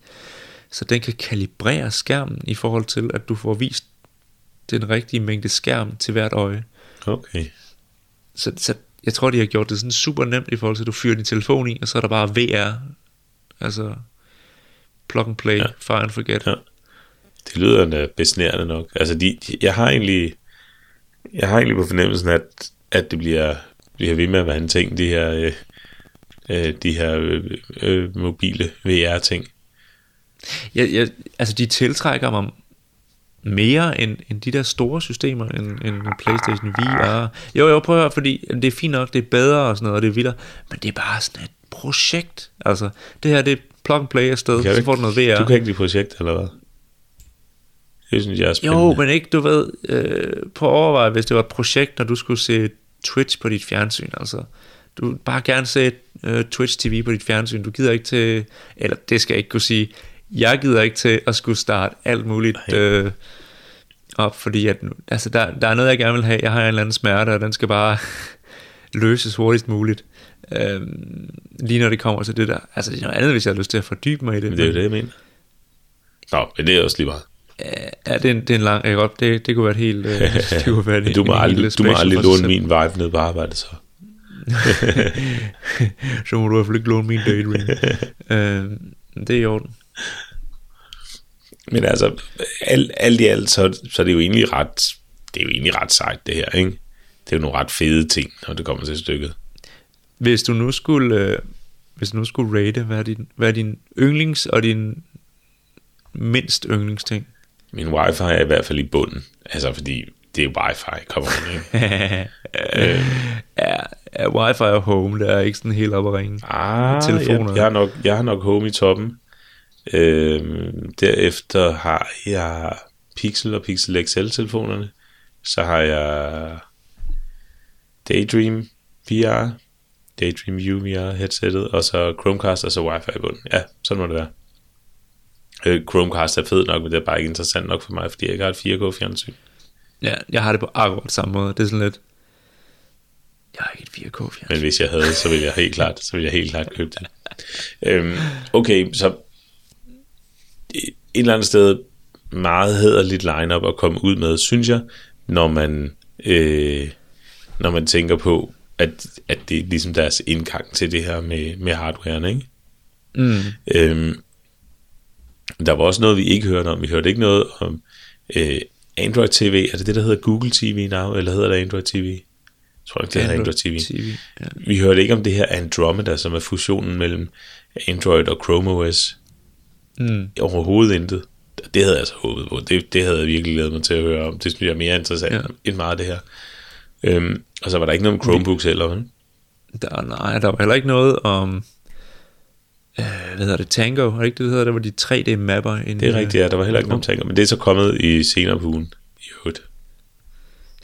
Så den kan kalibrere skærmen i forhold til, at du får vist den rigtige mængde skærm til hvert øje. Okay. Så, så jeg tror, de har gjort det sådan super nemt i forhold til, at du fyrer din telefon i, og så er der bare VR. Altså plug and play, ja. Ja. fire and forget. Ja. Det lyder da besnærende nok. Altså, de, de, jeg har egentlig, jeg har egentlig på fornemmelsen, at, at det bliver, bliver ved med at være en ting, de her, øh, øh, de her øh, øh, mobile VR-ting. Jeg, jeg, altså, de tiltrækker mig mere end, end de der store systemer, end, end en PlayStation VR. Jo, jo, prøv at høre, fordi det er fint nok, det er bedre og sådan noget, og det er vildere, men det er bare sådan et projekt. Altså, det her, det er plug and play afsted, så får du noget VR. Du kan ikke lide projekt, eller hvad? Det synes jeg er spændende. Jo, men ikke, du ved, øh, på at overveje, hvis det var et projekt, når du skulle se Twitch på dit fjernsyn, altså. Du vil bare gerne se øh, Twitch TV på dit fjernsyn. Du gider ikke til, eller det skal jeg ikke kunne sige, jeg gider ikke til at skulle starte alt muligt Nej. øh, op, fordi at, altså, der, der er noget, jeg gerne vil have. Jeg har en eller anden smerte, og den skal bare (laughs) løses hurtigst muligt. Øhm, lige når det kommer til det der. Altså, det er noget andet, hvis jeg har lyst til at fordybe mig i det. Men det er jo det, jeg mener. Nå, men det er også lige meget. Ja, det er en, det er en lang... Jeg godt, det, det kunne være et helt... Øh, (laughs) det kunne være Men du må en aldrig, du må aldrig låne min vibe ned på arbejde, så. (laughs) så må du i hvert fald ikke låne min daydream. (laughs) øh, det er i orden. Men altså, alt, alt i alt, så, så er det jo egentlig ret, det er jo egentlig ret sejt, det her, ikke? Det er jo nogle ret fede ting, når det kommer til stykket. Hvis du nu skulle... Øh, hvis du nu skulle rate, hvad er din, hvad er din yndlings og din mindst yndlingsting? Min wifi er i hvert fald i bunden. Altså, fordi det er wifi, kommer on, ikke? (laughs) ja, ja, wifi og home, der er ikke sådan helt op at ringe. Ah, Telefoner. jeg, jeg, har nok, jeg har nok home i toppen. Øh, derefter har jeg Pixel og Pixel XL-telefonerne. Så har jeg Daydream VR, Daydream View VR headsettet, og så Chromecast og så Wi-Fi i bunden. Ja, sådan må det være. Øh, Chromecast er fed nok, men det er bare ikke interessant nok for mig, fordi jeg ikke har et 4K-fjernsyn. Ja, jeg har det på akkurat samme måde. Det er sådan lidt... Jeg har ikke et 4K fjernsyn. Men hvis jeg havde, så ville jeg helt klart, så ville jeg helt klart købe det. Øhm, okay, så et eller andet sted meget hederligt line-up at komme ud med, synes jeg, når man, øh, når man tænker på, at, at det er ligesom deres indgang til det her med, med hardwaren, ikke? Mm. Øhm, der var også noget, vi ikke hørte om. Vi hørte ikke noget om øh, Android TV. Er det det, der hedder Google TV now, eller hedder det Android TV? Jeg tror ikke, det hedder Android TV. TV. Ja. Vi hørte ikke om det her Andromeda, som er fusionen mellem Android og Chrome OS. Mm. Overhovedet intet. Det havde jeg altså håbet på. Det, det havde jeg virkelig glædet mig til at høre om. Det synes jeg er mere interessant Ja. ja. end meget af det her. Øhm, og så var der ikke noget om Chromebooks heller, vel? Der, nej, der var heller ikke noget om... Øh, hvad hedder det? Tango, er det ikke det, det hedder? Der var de 3D-mapper. Inde, Det er rigtigt, ja. Der var heller ikke nogen tanker. Men det er så kommet i senere på ugen. I øvrigt.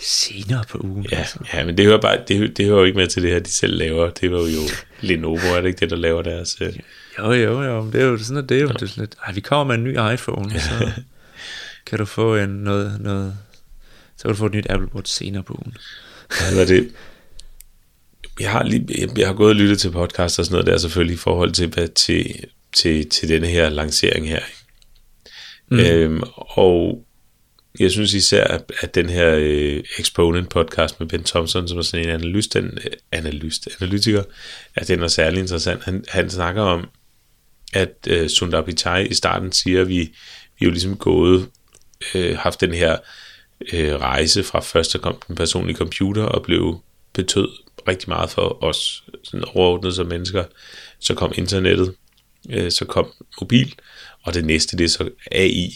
Senere på ugen. Ja, altså. ja, men det hører, bare, det, det hører jo ikke med til det her, de selv laver. Det var jo Lenovo, er det ikke det, der laver deres... Øh, Jo, jo, jo. men Det er jo sådan, at det er jo det er sådan lidt... Ej, vi kommer med en ny iPhone, så (laughs) kan du få en noget, noget... Så kan du få et nyt Apple Watch senere på ugen. hvad er det? Jeg har, lige, jeg, jeg har gået og lyttet til podcast og sådan noget der, selvfølgelig i forhold til, hvad, til, til, til denne her lancering her. Mm. Øhm, og jeg synes især, at, at den her øh, Exponent podcast med Ben Thompson, som er sådan en analyst, den, øh, analyst, analytiker, at den er særlig interessant. Han, han snakker om, at øh, Sundar Pichai i starten siger, at vi, vi er jo ligesom gået, øh, haft den her øh, rejse fra først så kom den personlige computer og blev betød rigtig meget for os sådan overordnet som mennesker. Så kom internettet, øh, så kom mobil, og det næste det er så AI.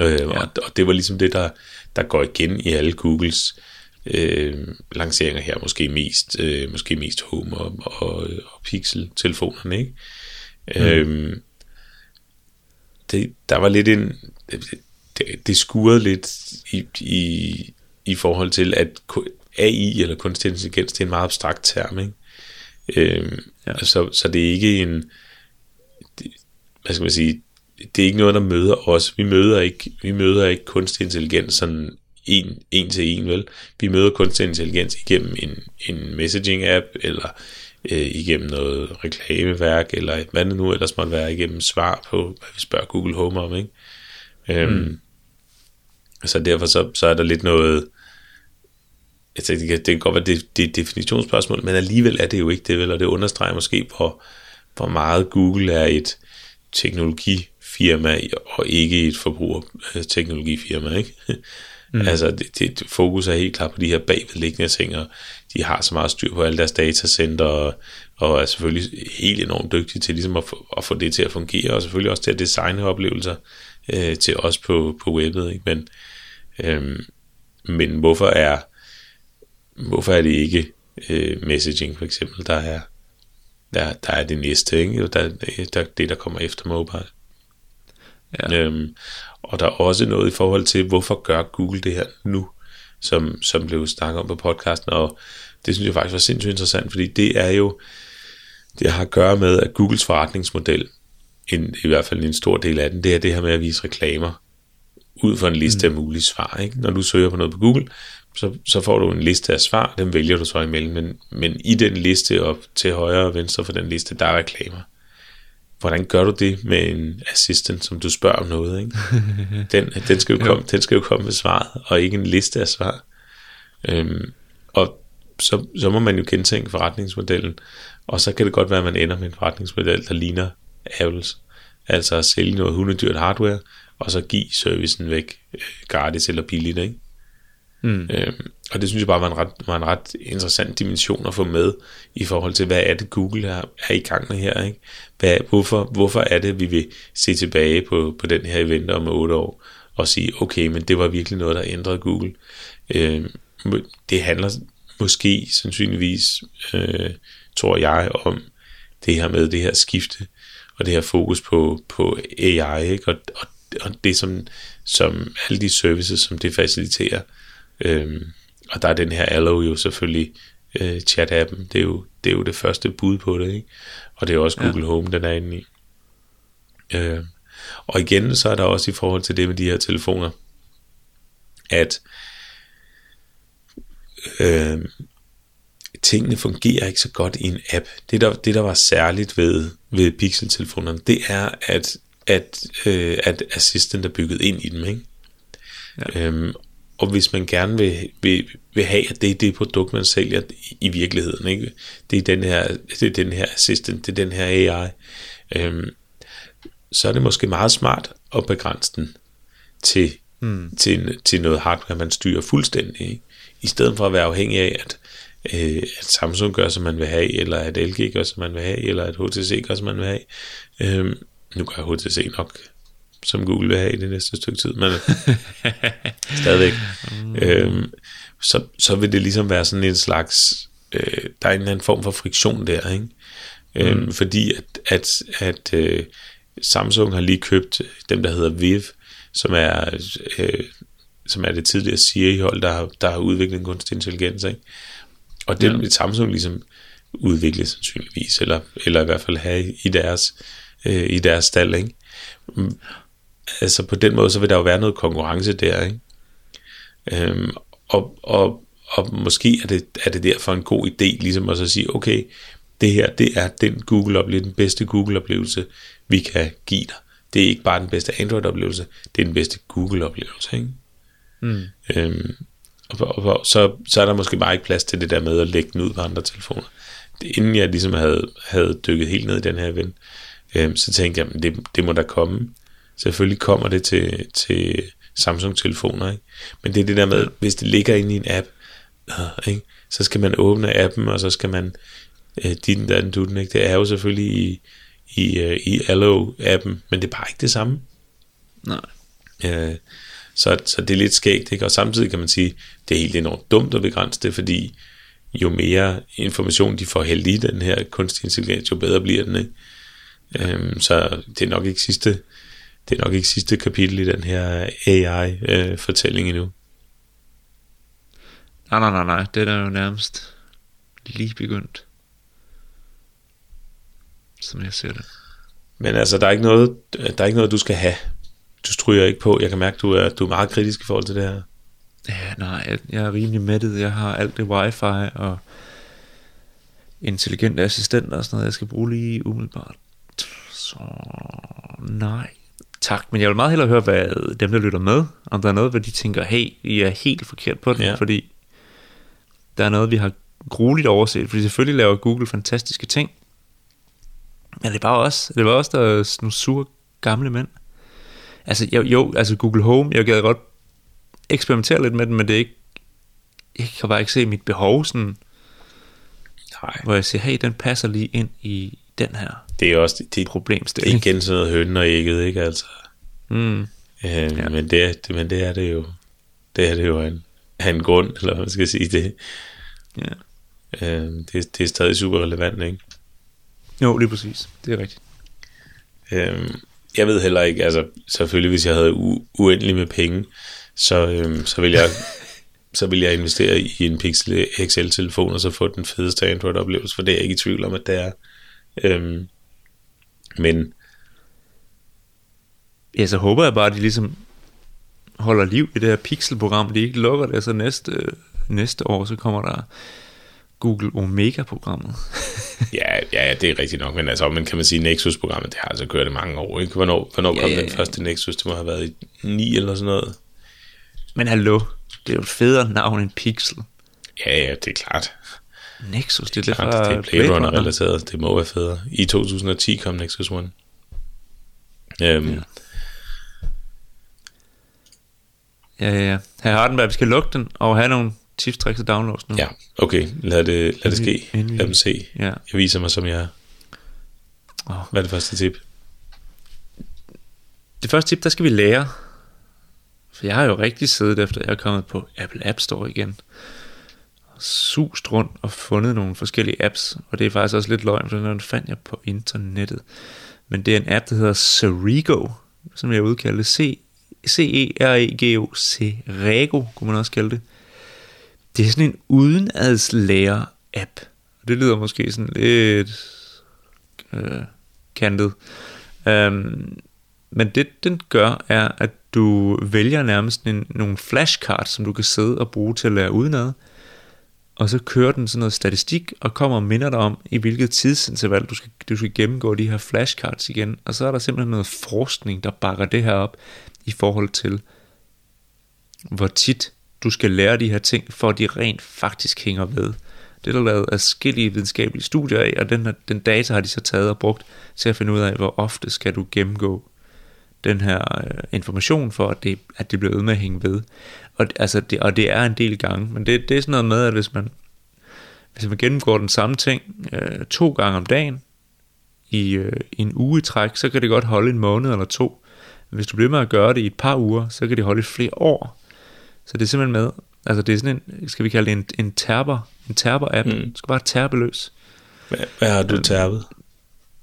Øh, ja. og, og det var ligesom det, der, der går igen i alle Googles øh, lanceringer her, måske mest, øh, måske mest Home og, og, og Pixel-telefonerne, ikke? Mm. Øhm, det, der var lidt en, det, det skurede lidt i, i, i forhold til, at AI eller kunstig intelligens, det er en meget abstrakt term, ikke? Øhm, Ja. så, så det er ikke en, det, hvad skal man sige, det er ikke noget, der møder os. Vi møder ikke, vi møder ikke kunstig intelligens sådan en, en til en, vel? Vi møder kunstig intelligens igennem en, en messaging-app, eller øh, igennem noget reklameværk, eller hvad det nu ellers måtte være, igennem svar på, hvad vi spørger Google Home om, ikke? Øhm, mm. Så derfor så, så er der lidt noget, jeg tænker, det, kan, det kan godt være, det, det er et definitionsspørgsmål, men alligevel er det jo ikke det, vel? Og det understreger måske, hvor, hvor meget Google er et teknologifirma, og ikke et forbrugerteknologifirma, ikke? Mm. (laughs) Altså, det, det, fokus er helt klart på de her bagvedliggende ting, og de har så meget styr på alle deres datacenter, og, og er selvfølgelig helt enormt dygtige til ligesom at få, at få det til at fungere, og selvfølgelig også til at designe oplevelser øh, til os på, på webbet, ikke? Men, øh, men hvorfor er hvorfor er det ikke øh, messaging for eksempel, der er der, der er det næste, ikke? Der, der, det, der kommer efter mobile. Ja. Øhm, og der er også noget i forhold til, hvorfor gør Google det her nu, som, som blev snakket om på podcasten, og det synes jeg faktisk var sindssygt interessant, fordi det er jo, det har at gøre med, at Googles forretningsmodel, en, i hvert fald en stor del af den, det er det her med at vise reklamer, ud fra en liste mm. af mulige svar. Ikke? Når du søger på noget på Google, så, så får du en liste af svar, dem vælger du så imellem, men, men i den liste og til højre og venstre for den liste, der er reklamer. Hvordan gør du det med en assistant, som du spørger om noget? Ikke? (laughs) Den, den, skal jo komme, den skal jo komme med svaret, og ikke en liste af svar. Øhm, og så, så må man jo gentænke forretningsmodellen, og så kan det godt være, at man ender med en forretningsmodel, der ligner Apples. Altså at sælge noget hundedyrt hardware, og så give servicen væk øh, gratis eller billigt, ikke? Mm. Øhm, og det synes jeg bare var en, ret, var en ret interessant dimension at få med i forhold til, hvad er det Google er, er i gang med her, ikke? Hvad, hvorfor, hvorfor er det, vi vil se tilbage på, på den her event om 8 år og sige, okay, men det var virkelig noget, der ændrede Google. Øhm, det handler måske sandsynligvis, øh, tror jeg, om det her med det her skifte og det her fokus på, på AI, ikke? Og, og, og det som, som alle de services, som det faciliterer. Øhm, og der er den her Allo jo selvfølgelig øh, chat-appen, det er, jo, det er jo det første bud på det, ikke? Og det er også Google ja. Home, den er inde i. Øh, og igen, så er der også i forhold til det med de her telefoner, at øh, tingene fungerer ikke så godt i en app. Det der, det der var særligt ved, ved Pixel-telefonerne, det er, at, at, øh, at Assistant er bygget ind i dem. Ikke? Ja. Øhm, og hvis man gerne vil, vil, vil have, at det er det produkt, man sælger i, virkeligheden, ikke? Det, er den her, det er den her assistant, det er den her AI, øhm, så er det måske meget smart at begrænse den til, mm. til, til noget hardware, man styrer fuldstændig. Ikke? I stedet for at være afhængig af, at, øh, at Samsung gør, som man vil have, eller at LG gør, som man vil have, eller at HTC gør, som man vil have. Øhm, nu gør HTC nok som Google vil have i det næste stykke tid, men (laughs) stadigvæk. Mm. (laughs) Øhm, så, så vil det ligesom være sådan en slags, øh, der er en eller anden form for friktion der, ikke? Øhm, mm. Fordi at, at, at øh, Samsung har lige købt dem, der hedder Viv, som er, øh, som er det tidligere Siri-hold, der har, der har udviklet en kunstig intelligens, ikke? Og det ja. vil Samsung ligesom udvikle sandsynligvis, eller, eller i hvert fald have i deres, øh, i deres stald, ikke? Altså på den måde, så vil der jo være noget konkurrence der, ikke? Øhm, og, og, og måske er det, er det derfor en god idé, ligesom at så sige, okay, det her, det er den Google-oplevelse, den bedste Google-oplevelse, vi kan give dig. Det er ikke bare den bedste Android-oplevelse, det er den bedste Google-oplevelse, ikke? Mm. Øhm, og, og, og så, så er der måske bare ikke plads til det der med at lægge den ud på andre telefoner. Det, inden jeg ligesom havde, havde dykket helt ned i den her ven, øhm, så tænkte jeg, det, det må der komme. Selvfølgelig kommer det til, til Samsung-telefoner, ikke? Men det er det der med, hvis det ligger inde i en app, øh, ikke? så skal man åbne appen, og så skal man øh, din, den, du den, ikke? Det er jo selvfølgelig i, i, øh, i Allo-appen, men det er bare ikke det samme. Nej. Øh, så, så det er lidt skægt, ikke? Og samtidig kan man sige, det er helt enormt dumt at begrænse det, fordi jo mere information de får hældt i den her kunstig intelligens, jo bedre bliver den, ikke? Øhm, så det er nok ikke sidste det er nok ikke sidste kapitel i den her AI-fortælling øh, endnu. Nej, nej, nej, nej. Det er jo nærmest lige begyndt. Som jeg ser det. Men altså, der er ikke noget, der er ikke noget du skal have. Du stryger ikke på. Jeg kan mærke, du er, du er meget kritisk i forhold til det her. Ja, nej, jeg er rimelig mættet. Jeg har alt det wifi og intelligent assistent og sådan noget, jeg skal bruge lige umiddelbart. Så nej, Tak, men jeg vil meget hellere høre, hvad dem, der lytter med, om der er noget, hvor de tænker, hey, I er helt forkert på den, ja. fordi der er noget, vi har grueligt overset, fordi selvfølgelig laver Google fantastiske ting, men det er bare os, det var også der er nogle sure gamle mænd. Altså, jo, jo, altså Google Home, jeg gad godt eksperimentere lidt med den, men det er ikke, jeg kan bare ikke se mit behov sådan, Nej. hvor jeg siger, hey, den passer lige ind i den her det er også det, problemstilling. Det er igen sådan noget høn og ægget, ikke altså? Mm. Øh, ja. men, det er, men det er det jo. Det er det jo en, en grund, eller hvad man skal sige det. Ja. Øh, det, det er stadig super relevant, ikke? Jo, lige præcis. Det er rigtigt. Øh, jeg ved heller ikke, altså selvfølgelig hvis jeg havde u- uendelig med penge, så, øh, så vil jeg (laughs) så vil jeg investere i en Pixel XL-telefon, og så få den fedeste Android-oplevelse, for det er jeg ikke i tvivl om, at det er. Øhm, men... Ja, så håber jeg bare, at de ligesom holder liv i det her Pixel-program, de ikke lukker det, så næste, næste år, så kommer der Google Omega-programmet. (laughs) ja, ja, det er rigtigt nok, men altså, men kan man sige, Nexus-programmet, det har altså kørt i mange år, ikke? Hvornår, hvornår ja, kom ja, ja. den første Nexus? Det må have været i 9 eller sådan noget. Men hallo, det er jo et federe navn end Pixel. Ja, ja, det er klart. Nexus, det er lidt fra Det er Blade Runner relateret, det må være federe. I 2010 kom Nexus One. Øhm. Ja. ja, ja, ja. Her har den, hvad vi skal lukke den, og have nogle tips, tricks og downloads nu. Ja, okay, lad det, lad det ske. Lad dem se. Ja. Jeg viser mig, som jeg er. Oh. Hvad er det første tip? Det første tip, der skal vi lære. For jeg har jo rigtig siddet efter, jeg er kommet på Apple App Store igen sust rundt og fundet nogle forskellige apps, og det er faktisk også lidt løgn, for den fandt jeg på internettet. men det er en app, der hedder Cerego, som jeg udkalder det. C C-E-R-E-G-O, Cerego, kunne man også kalde det. Det er sådan en udenadslærer-app. Det lyder måske sådan lidt øh, kantet. Um, men det den gør, er, at du vælger nærmest en, nogle flashcards, som du kan sidde og bruge til at lære udenad. Og så kører den sådan noget statistik, og kommer og minder dig om, i hvilket tidsinterval du skal, du skal gennemgå de her flashcards igen. Og så er der simpelthen noget forskning, der bakker det her op, i forhold til, hvor tit du skal lære de her ting, for at de rent faktisk hænger ved. Det er der lavet afskillige videnskabelige studier af, og den, her, den data har de så taget og brugt til at finde ud af, hvor ofte skal du gennemgå den her øh, information, for at det, at det bliver ved med at hænge ved. Og, altså, det, og det er en del gange, men det, det er sådan noget med, at hvis man, hvis man gennemgår den samme ting øh, to gange om dagen, i, øh, en uge i træk, så kan det godt holde en måned eller to. Men hvis du bliver med at gøre det i et par uger, så kan det holde i flere år. Så det er simpelthen med, altså det er sådan en, skal vi kalde det en, en terper, en terper-app. Mm. Du skal bare terpe løs. Hvad, hvad har du terpet?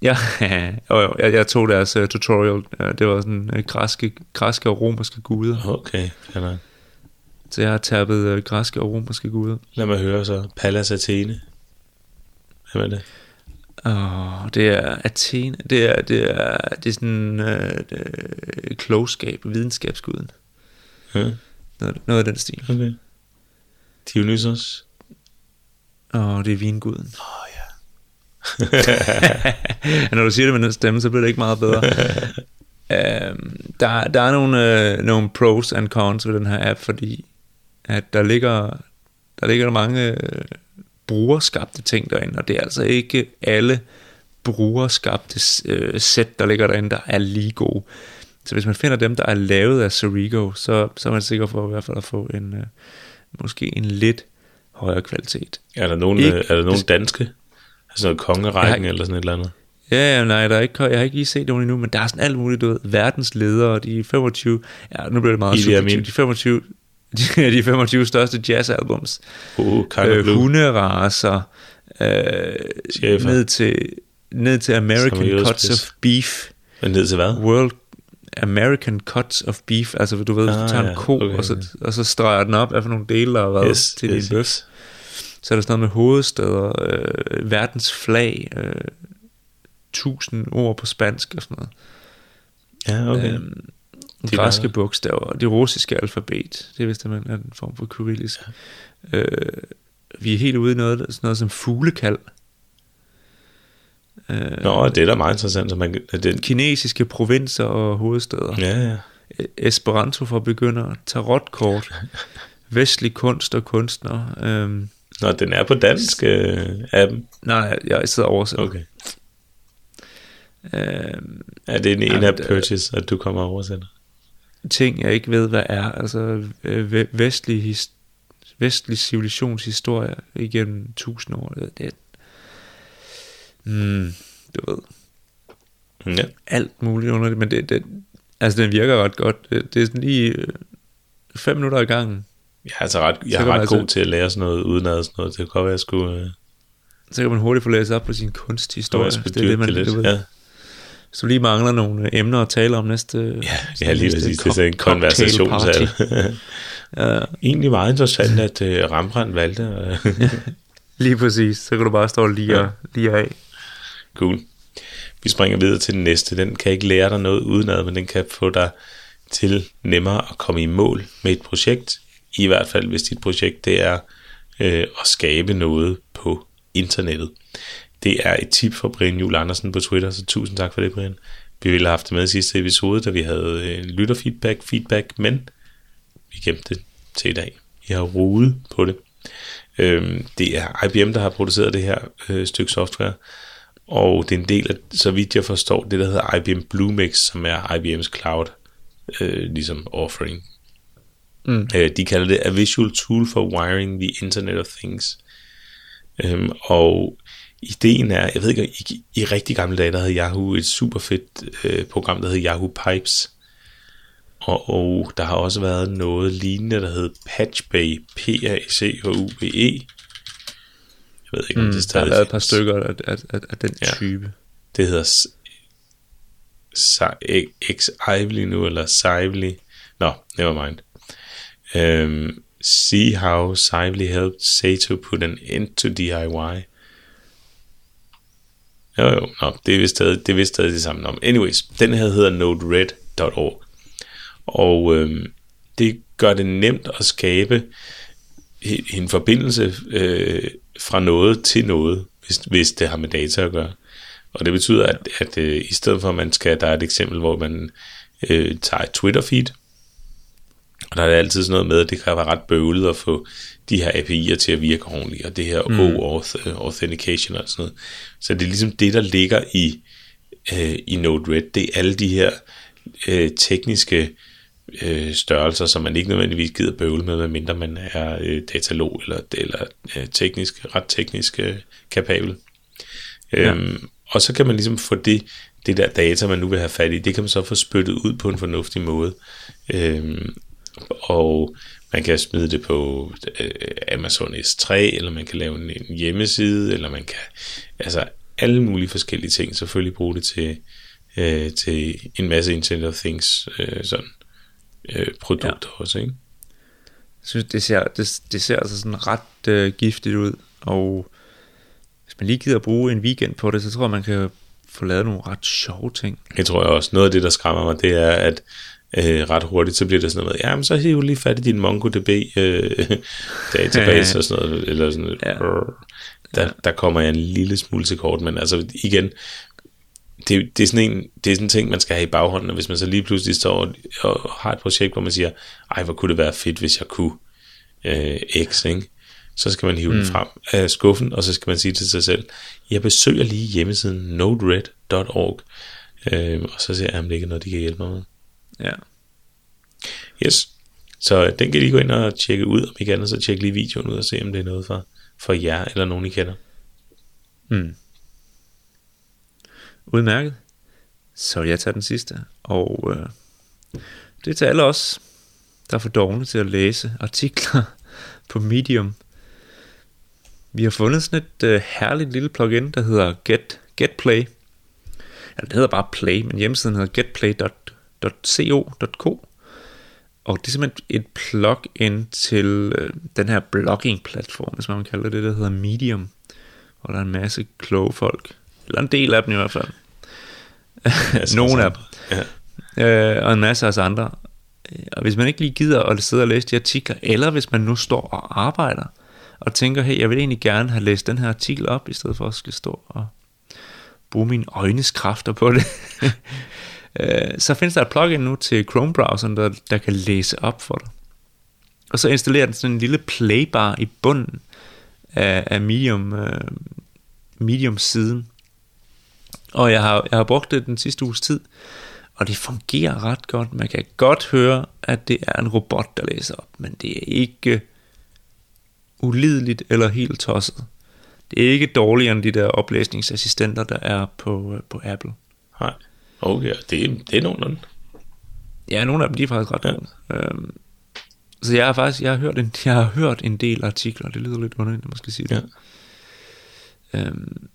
Ja, (laughs) jo, jeg, jeg tog deres uh, tutorial. Uh, det var sådan uh, græske, græske og romerske guder. Okay, fair Så jeg har tappet uh, græske og romerske guder. Lad mig høre så. Pallas Athene. Hvem er det? Åh, oh, det er Athene. Det er, det er, det er sådan uh, det, klogskab, videnskabsguden. Ja. Noget, noget af den stil. Okay. Dionysos. Åh, oh, det er vinguden. Åh, oh, ja. (laughs) Når du siger det med den stemme, så bliver det ikke meget bedre. um, (laughs) der, der er nogle, uh, nogle pros and cons ved den her app, fordi at der ligger, der ligger mange uh, brugerskabte ting derinde, og det er altså ikke alle brugerskabte uh, sæt, der ligger derinde, der er lige gode. Så hvis man finder dem, der er lavet af Cerrigo, så, så er man sikker for i hvert fald at få en, uh, måske en lidt højere kvalitet. Er der nogen, ikke, er der nogen danske? Altså noget kongerækken har, eller sådan et eller andet? Ja, ja, nej, der er ikke, jeg har ikke lige set nogen endnu, men der er sådan alt muligt, du ved, verdensledere, de 25, ja, nu bliver det meget subjektivt, de 25, de, (laughs) de 25 største jazzalbums, uh, øh, hunderaser, øh, ned til, ned til American Cuts of Beef. Men ned til hvad? World American Cuts of Beef, altså du ved, ah, du tager en ko, okay, og, så, og så streger den op af nogle dele, der har været yes, til yes, din bøf. Yes. Så er der sådan noget med hovedsteder, øh, verdens flag, øh, tusind ord på spansk og sådan noget. Ja, okay. Øhm, de græske var... bogstaver, det russiske alfabet, det er vist, man er en form for kyrillisk. Ja. Øh, vi er helt ude i noget, sådan noget som fuglekald. Øh, Nå, det er da meget interessant. Så man, det... Kinesiske provinser og hovedsteder. Ja, ja. Esperanto for begyndere, tarotkort, (laughs) vestlig kunst og kunstner. Øh, Nå, den er på dansk øh, appen? Nej, jeg sidder oversat. Okay. Øhm, er det en in purchase, at du kommer og oversætter? Ting, jeg ikke ved, hvad er. Altså øh, vestlig, his, vestlig civilisationshistorie igennem tusind år. Det, det mm, du ved. Ja. Alt muligt under det, men det, det, altså den virker ret godt. Det, det er sådan lige øh, fem minutter i gangen. Jeg er, altså ret, jeg er ret altså, god til at lære sådan noget uden at sådan noget. Det kan godt være, jeg skulle... Øh... Så kan man hurtigt få læst op på sin kunsthistorie. Det, det er det, man, det lidt, ja. Så lige mangler nogle øh, emner at tale om næste... Ja, ja lige præcis. Det er en konversationssal. (laughs) ja. Egentlig meget interessant, at uh, Rembrandt valgte. Uh... (laughs) lige præcis. Så kan du bare stå lige, ja. lige af. Cool. Vi springer videre til den næste. Den kan ikke lære dig noget udenad, men den kan få dig til nemmere at komme i mål med et projekt, i hvert fald hvis dit projekt det er øh, at skabe noget på internettet. Det er et tip fra Brian Juhl Andersen på Twitter, så tusind tak for det, Brian. Vi ville have haft det med i sidste episode, da vi havde øh, lytterfeedback, feedback, men vi gemte det til i dag. Vi har rodet på det. Øh, det er IBM, der har produceret det her øh, stykke software, og det er en del af, så vidt jeg forstår, det der hedder IBM Bluemix, som er IBM's cloud øh, ligesom offering Mm. Øh, de kalder det A Visual Tool for Wiring the Internet of Things. Øhm, og ideen er, jeg ved ikke, i, i rigtig gamle dage, der havde Yahoo et super fedt øh, program, der hed Yahoo Pipes. Og, og der har også været noget lignende, der hed Patchbay, P-A-C-H-U-B-E. Jeg ved ikke, om mm, det stadig Der er et par stykker af, af, af, af den ja. type. Det hedder X-Ively nu, eller Sively. Nå, never mind. Um, see how Sively helped Sato put an end to DIY. Jo, jo, nå, det er vist stadig det, er vist stadig det samme. Nå, anyways, den her hedder nodered.org. Og øh, det gør det nemt at skabe en forbindelse øh, fra noget til noget, hvis, hvis det har med data at gøre. Og det betyder, at, at øh, i stedet for, at man skal, der er et eksempel, hvor man øh, tager et Twitter-feed, og der er altid sådan noget med, at det kan være ret bøvlet at få de her API'er til at virke ordentligt, og det her mm. OAuth uh, authentication og sådan noget. Så det er ligesom det, der ligger i, øh, i Node-RED. Det er alle de her øh, tekniske øh, størrelser, som man ikke nødvendigvis gider bøvle med, medmindre man er øh, datalog eller, eller øh, teknisk, ret teknisk øh, kapabel. Ja. Øhm, og så kan man ligesom få det, det der data, man nu vil have fat i, det kan man så få spyttet ud på en fornuftig måde. Øhm, og man kan smide det på øh, Amazon S3, eller man kan lave en, en hjemmeside, eller man kan, altså alle mulige forskellige ting, selvfølgelig bruge det til, øh, til en masse Internet of Things øh, sådan, øh, produkter ja. også, ikke? Jeg synes, det ser, det, det ser altså sådan ret øh, giftigt ud, og hvis man lige gider at bruge en weekend på det, så tror jeg, man kan få lavet nogle ret sjove ting. Det tror jeg også. Noget af det, der skræmmer mig, det er, at øh, ret hurtigt, så bliver det sådan noget, jamen så hiv lige fat i din MongoDB øh, (laughs) database og sådan noget, eller sådan noget. Ja. Der, der kommer jeg en lille smule til kort, men altså igen, det, det, er sådan en, det er sådan en ting, man skal have i baghånden, og hvis man så lige pludselig står og, og har et projekt, hvor man siger, ej, hvor kunne det være fedt, hvis jeg kunne øh, X, ikke? så skal man hive mm. den frem af skuffen, og så skal man sige til sig selv, jeg besøger lige hjemmesiden nodered.org, øh, og så ser jeg, om det ikke er noget, de kan hjælpe mig med. Ja. Yes. Så øh, den kan I lige gå ind og tjekke ud, om I kan, og så tjekke lige videoen ud og se, om det er noget for, for jer, eller nogen I kender. Mm. Udmærket. Så jeg tager den sidste. Og øh, det er til alle os, der er for dogne til at læse artikler på Medium. Vi har fundet sådan et øh, herligt lille plugin, der hedder Get, Get Play. Ja, det hedder bare Play, men hjemmesiden hedder getplay.co.k. Og det er simpelthen et plugin til øh, den her blogging-platform, hvis man kalder det, der hedder Medium. Hvor der er en masse kloge folk. Eller en del af dem i hvert fald. (laughs) Nogle af dem. Ja. Øh, og en masse af os andre. Og hvis man ikke lige gider at sidde og læse de artikler, eller hvis man nu står og arbejder, og tænker, hey, jeg vil egentlig gerne have læst den her artikel op, i stedet for at skal stå og bruge mine øjnes kræfter på det. (laughs) Øh, så findes der et plugin nu til Chrome-browseren, der, der kan læse op for dig. Og så installerer den sådan en lille playbar i bunden af, af Medium, uh, Medium-siden. Og jeg har, jeg har brugt det den sidste uges tid, og det fungerer ret godt. Man kan godt høre, at det er en robot, der læser op, men det er ikke ulideligt eller helt tosset. Det er ikke dårligere end de der oplæsningsassistenter, der er på, øh, på Apple. Nej, okay, det, er, det er nogenlunde. Ja, nogle af dem de er faktisk ret ja. Øhm, så jeg har faktisk jeg har hørt en, jeg har hørt en del artikler, det lyder lidt underligt, når man skal sige det. Ja. Øhm,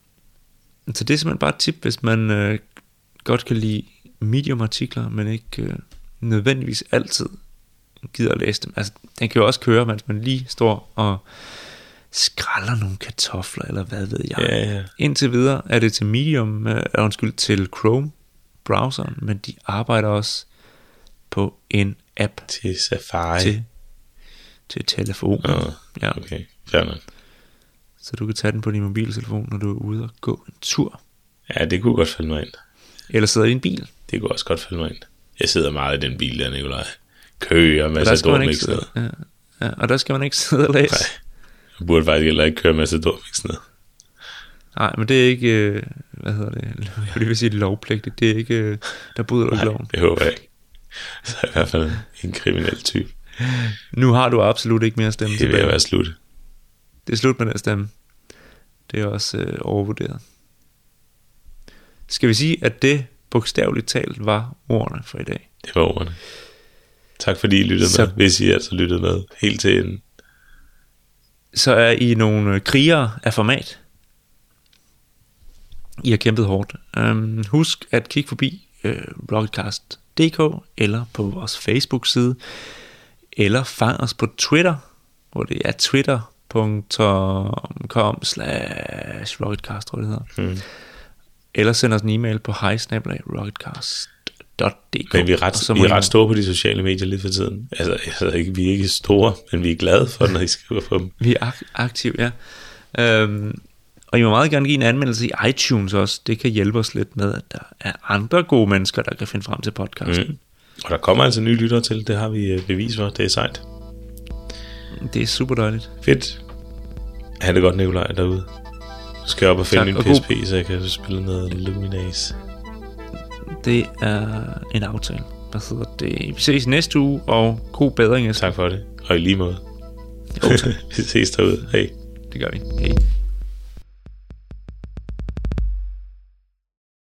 så det er simpelthen bare et tip, hvis man øh, godt kan lide medium-artikler, men ikke øh, nødvendigvis altid gider at læse dem. Altså, den kan jo også køre, mens man lige står og skralder nogle kartofler, eller hvad ved jeg. Ja, ja. Indtil videre er det til Medium, øh, undskyld, til Chrome browseren, men de arbejder også på en app til Safari. Til, til telefonen. Oh, ja. Okay, fair nok. Så du kan tage den på din mobiltelefon, når du er ude og gå en tur. Ja, det kunne godt falde mig ind. Eller sidder i en bil. Det kunne også godt falde mig ind. Jeg sidder meget i den bil der, Nikolaj kø og masser af mix ned. Ja, ja, og der skal man ikke sidde og læse. Nej, jeg burde faktisk heller ikke køre masser af mix ned. Nej, men det er ikke, øh, hvad hedder det, (laughs) jeg vil sige lovpligtigt, det er ikke, øh, der bryder du loven. det håber jeg ikke. (laughs) Så er i hvert fald en kriminel type. Nu har du absolut ikke mere stemme tilbage. Det vil være slut. Det er slut med den stemme. Det er også øh, overvurderet. Skal vi sige, at det bogstaveligt talt var ordene for i dag? Det var ordene. Tak fordi I lyttede så, med, hvis I altså lyttede med helt til enden. Så er I nogle krigere af format. I har kæmpet hårdt. Um, husk at kigge forbi øh, rocketcast.dk eller på vores Facebook-side, eller fang os på Twitter, hvor det er twitter.com slash rocketcast, tror det hedder. Mm. Eller send os en e-mail på highsnablag.rocketcast.dk. Men vi er, ret, vi er ret store på de sociale medier lige for tiden. Altså, altså ikke, vi er ikke store, men vi er glade for, når I skriver på dem. Vi er ak- aktive, ja. Øhm, og I må meget gerne give en anmeldelse i iTunes også. Det kan hjælpe os lidt med, at der er andre gode mennesker, der kan finde frem til podcasten. Mm. Og der kommer altså nye lyttere til, det har vi øh, bevis for, det er sejt. Det er super dejligt. Fedt. Ha' det godt, Nikolaj, derude. Så skal jeg op og finde Tak, min og god- PSP, så jeg kan spille noget Luminase. Det er en aftale. Hvad hedder det? Vi ses næste uge, og god bedring. Tak for det. Og i lige måde. Jo, (laughs) vi ses derude. Hej. Det gør vi. Hej.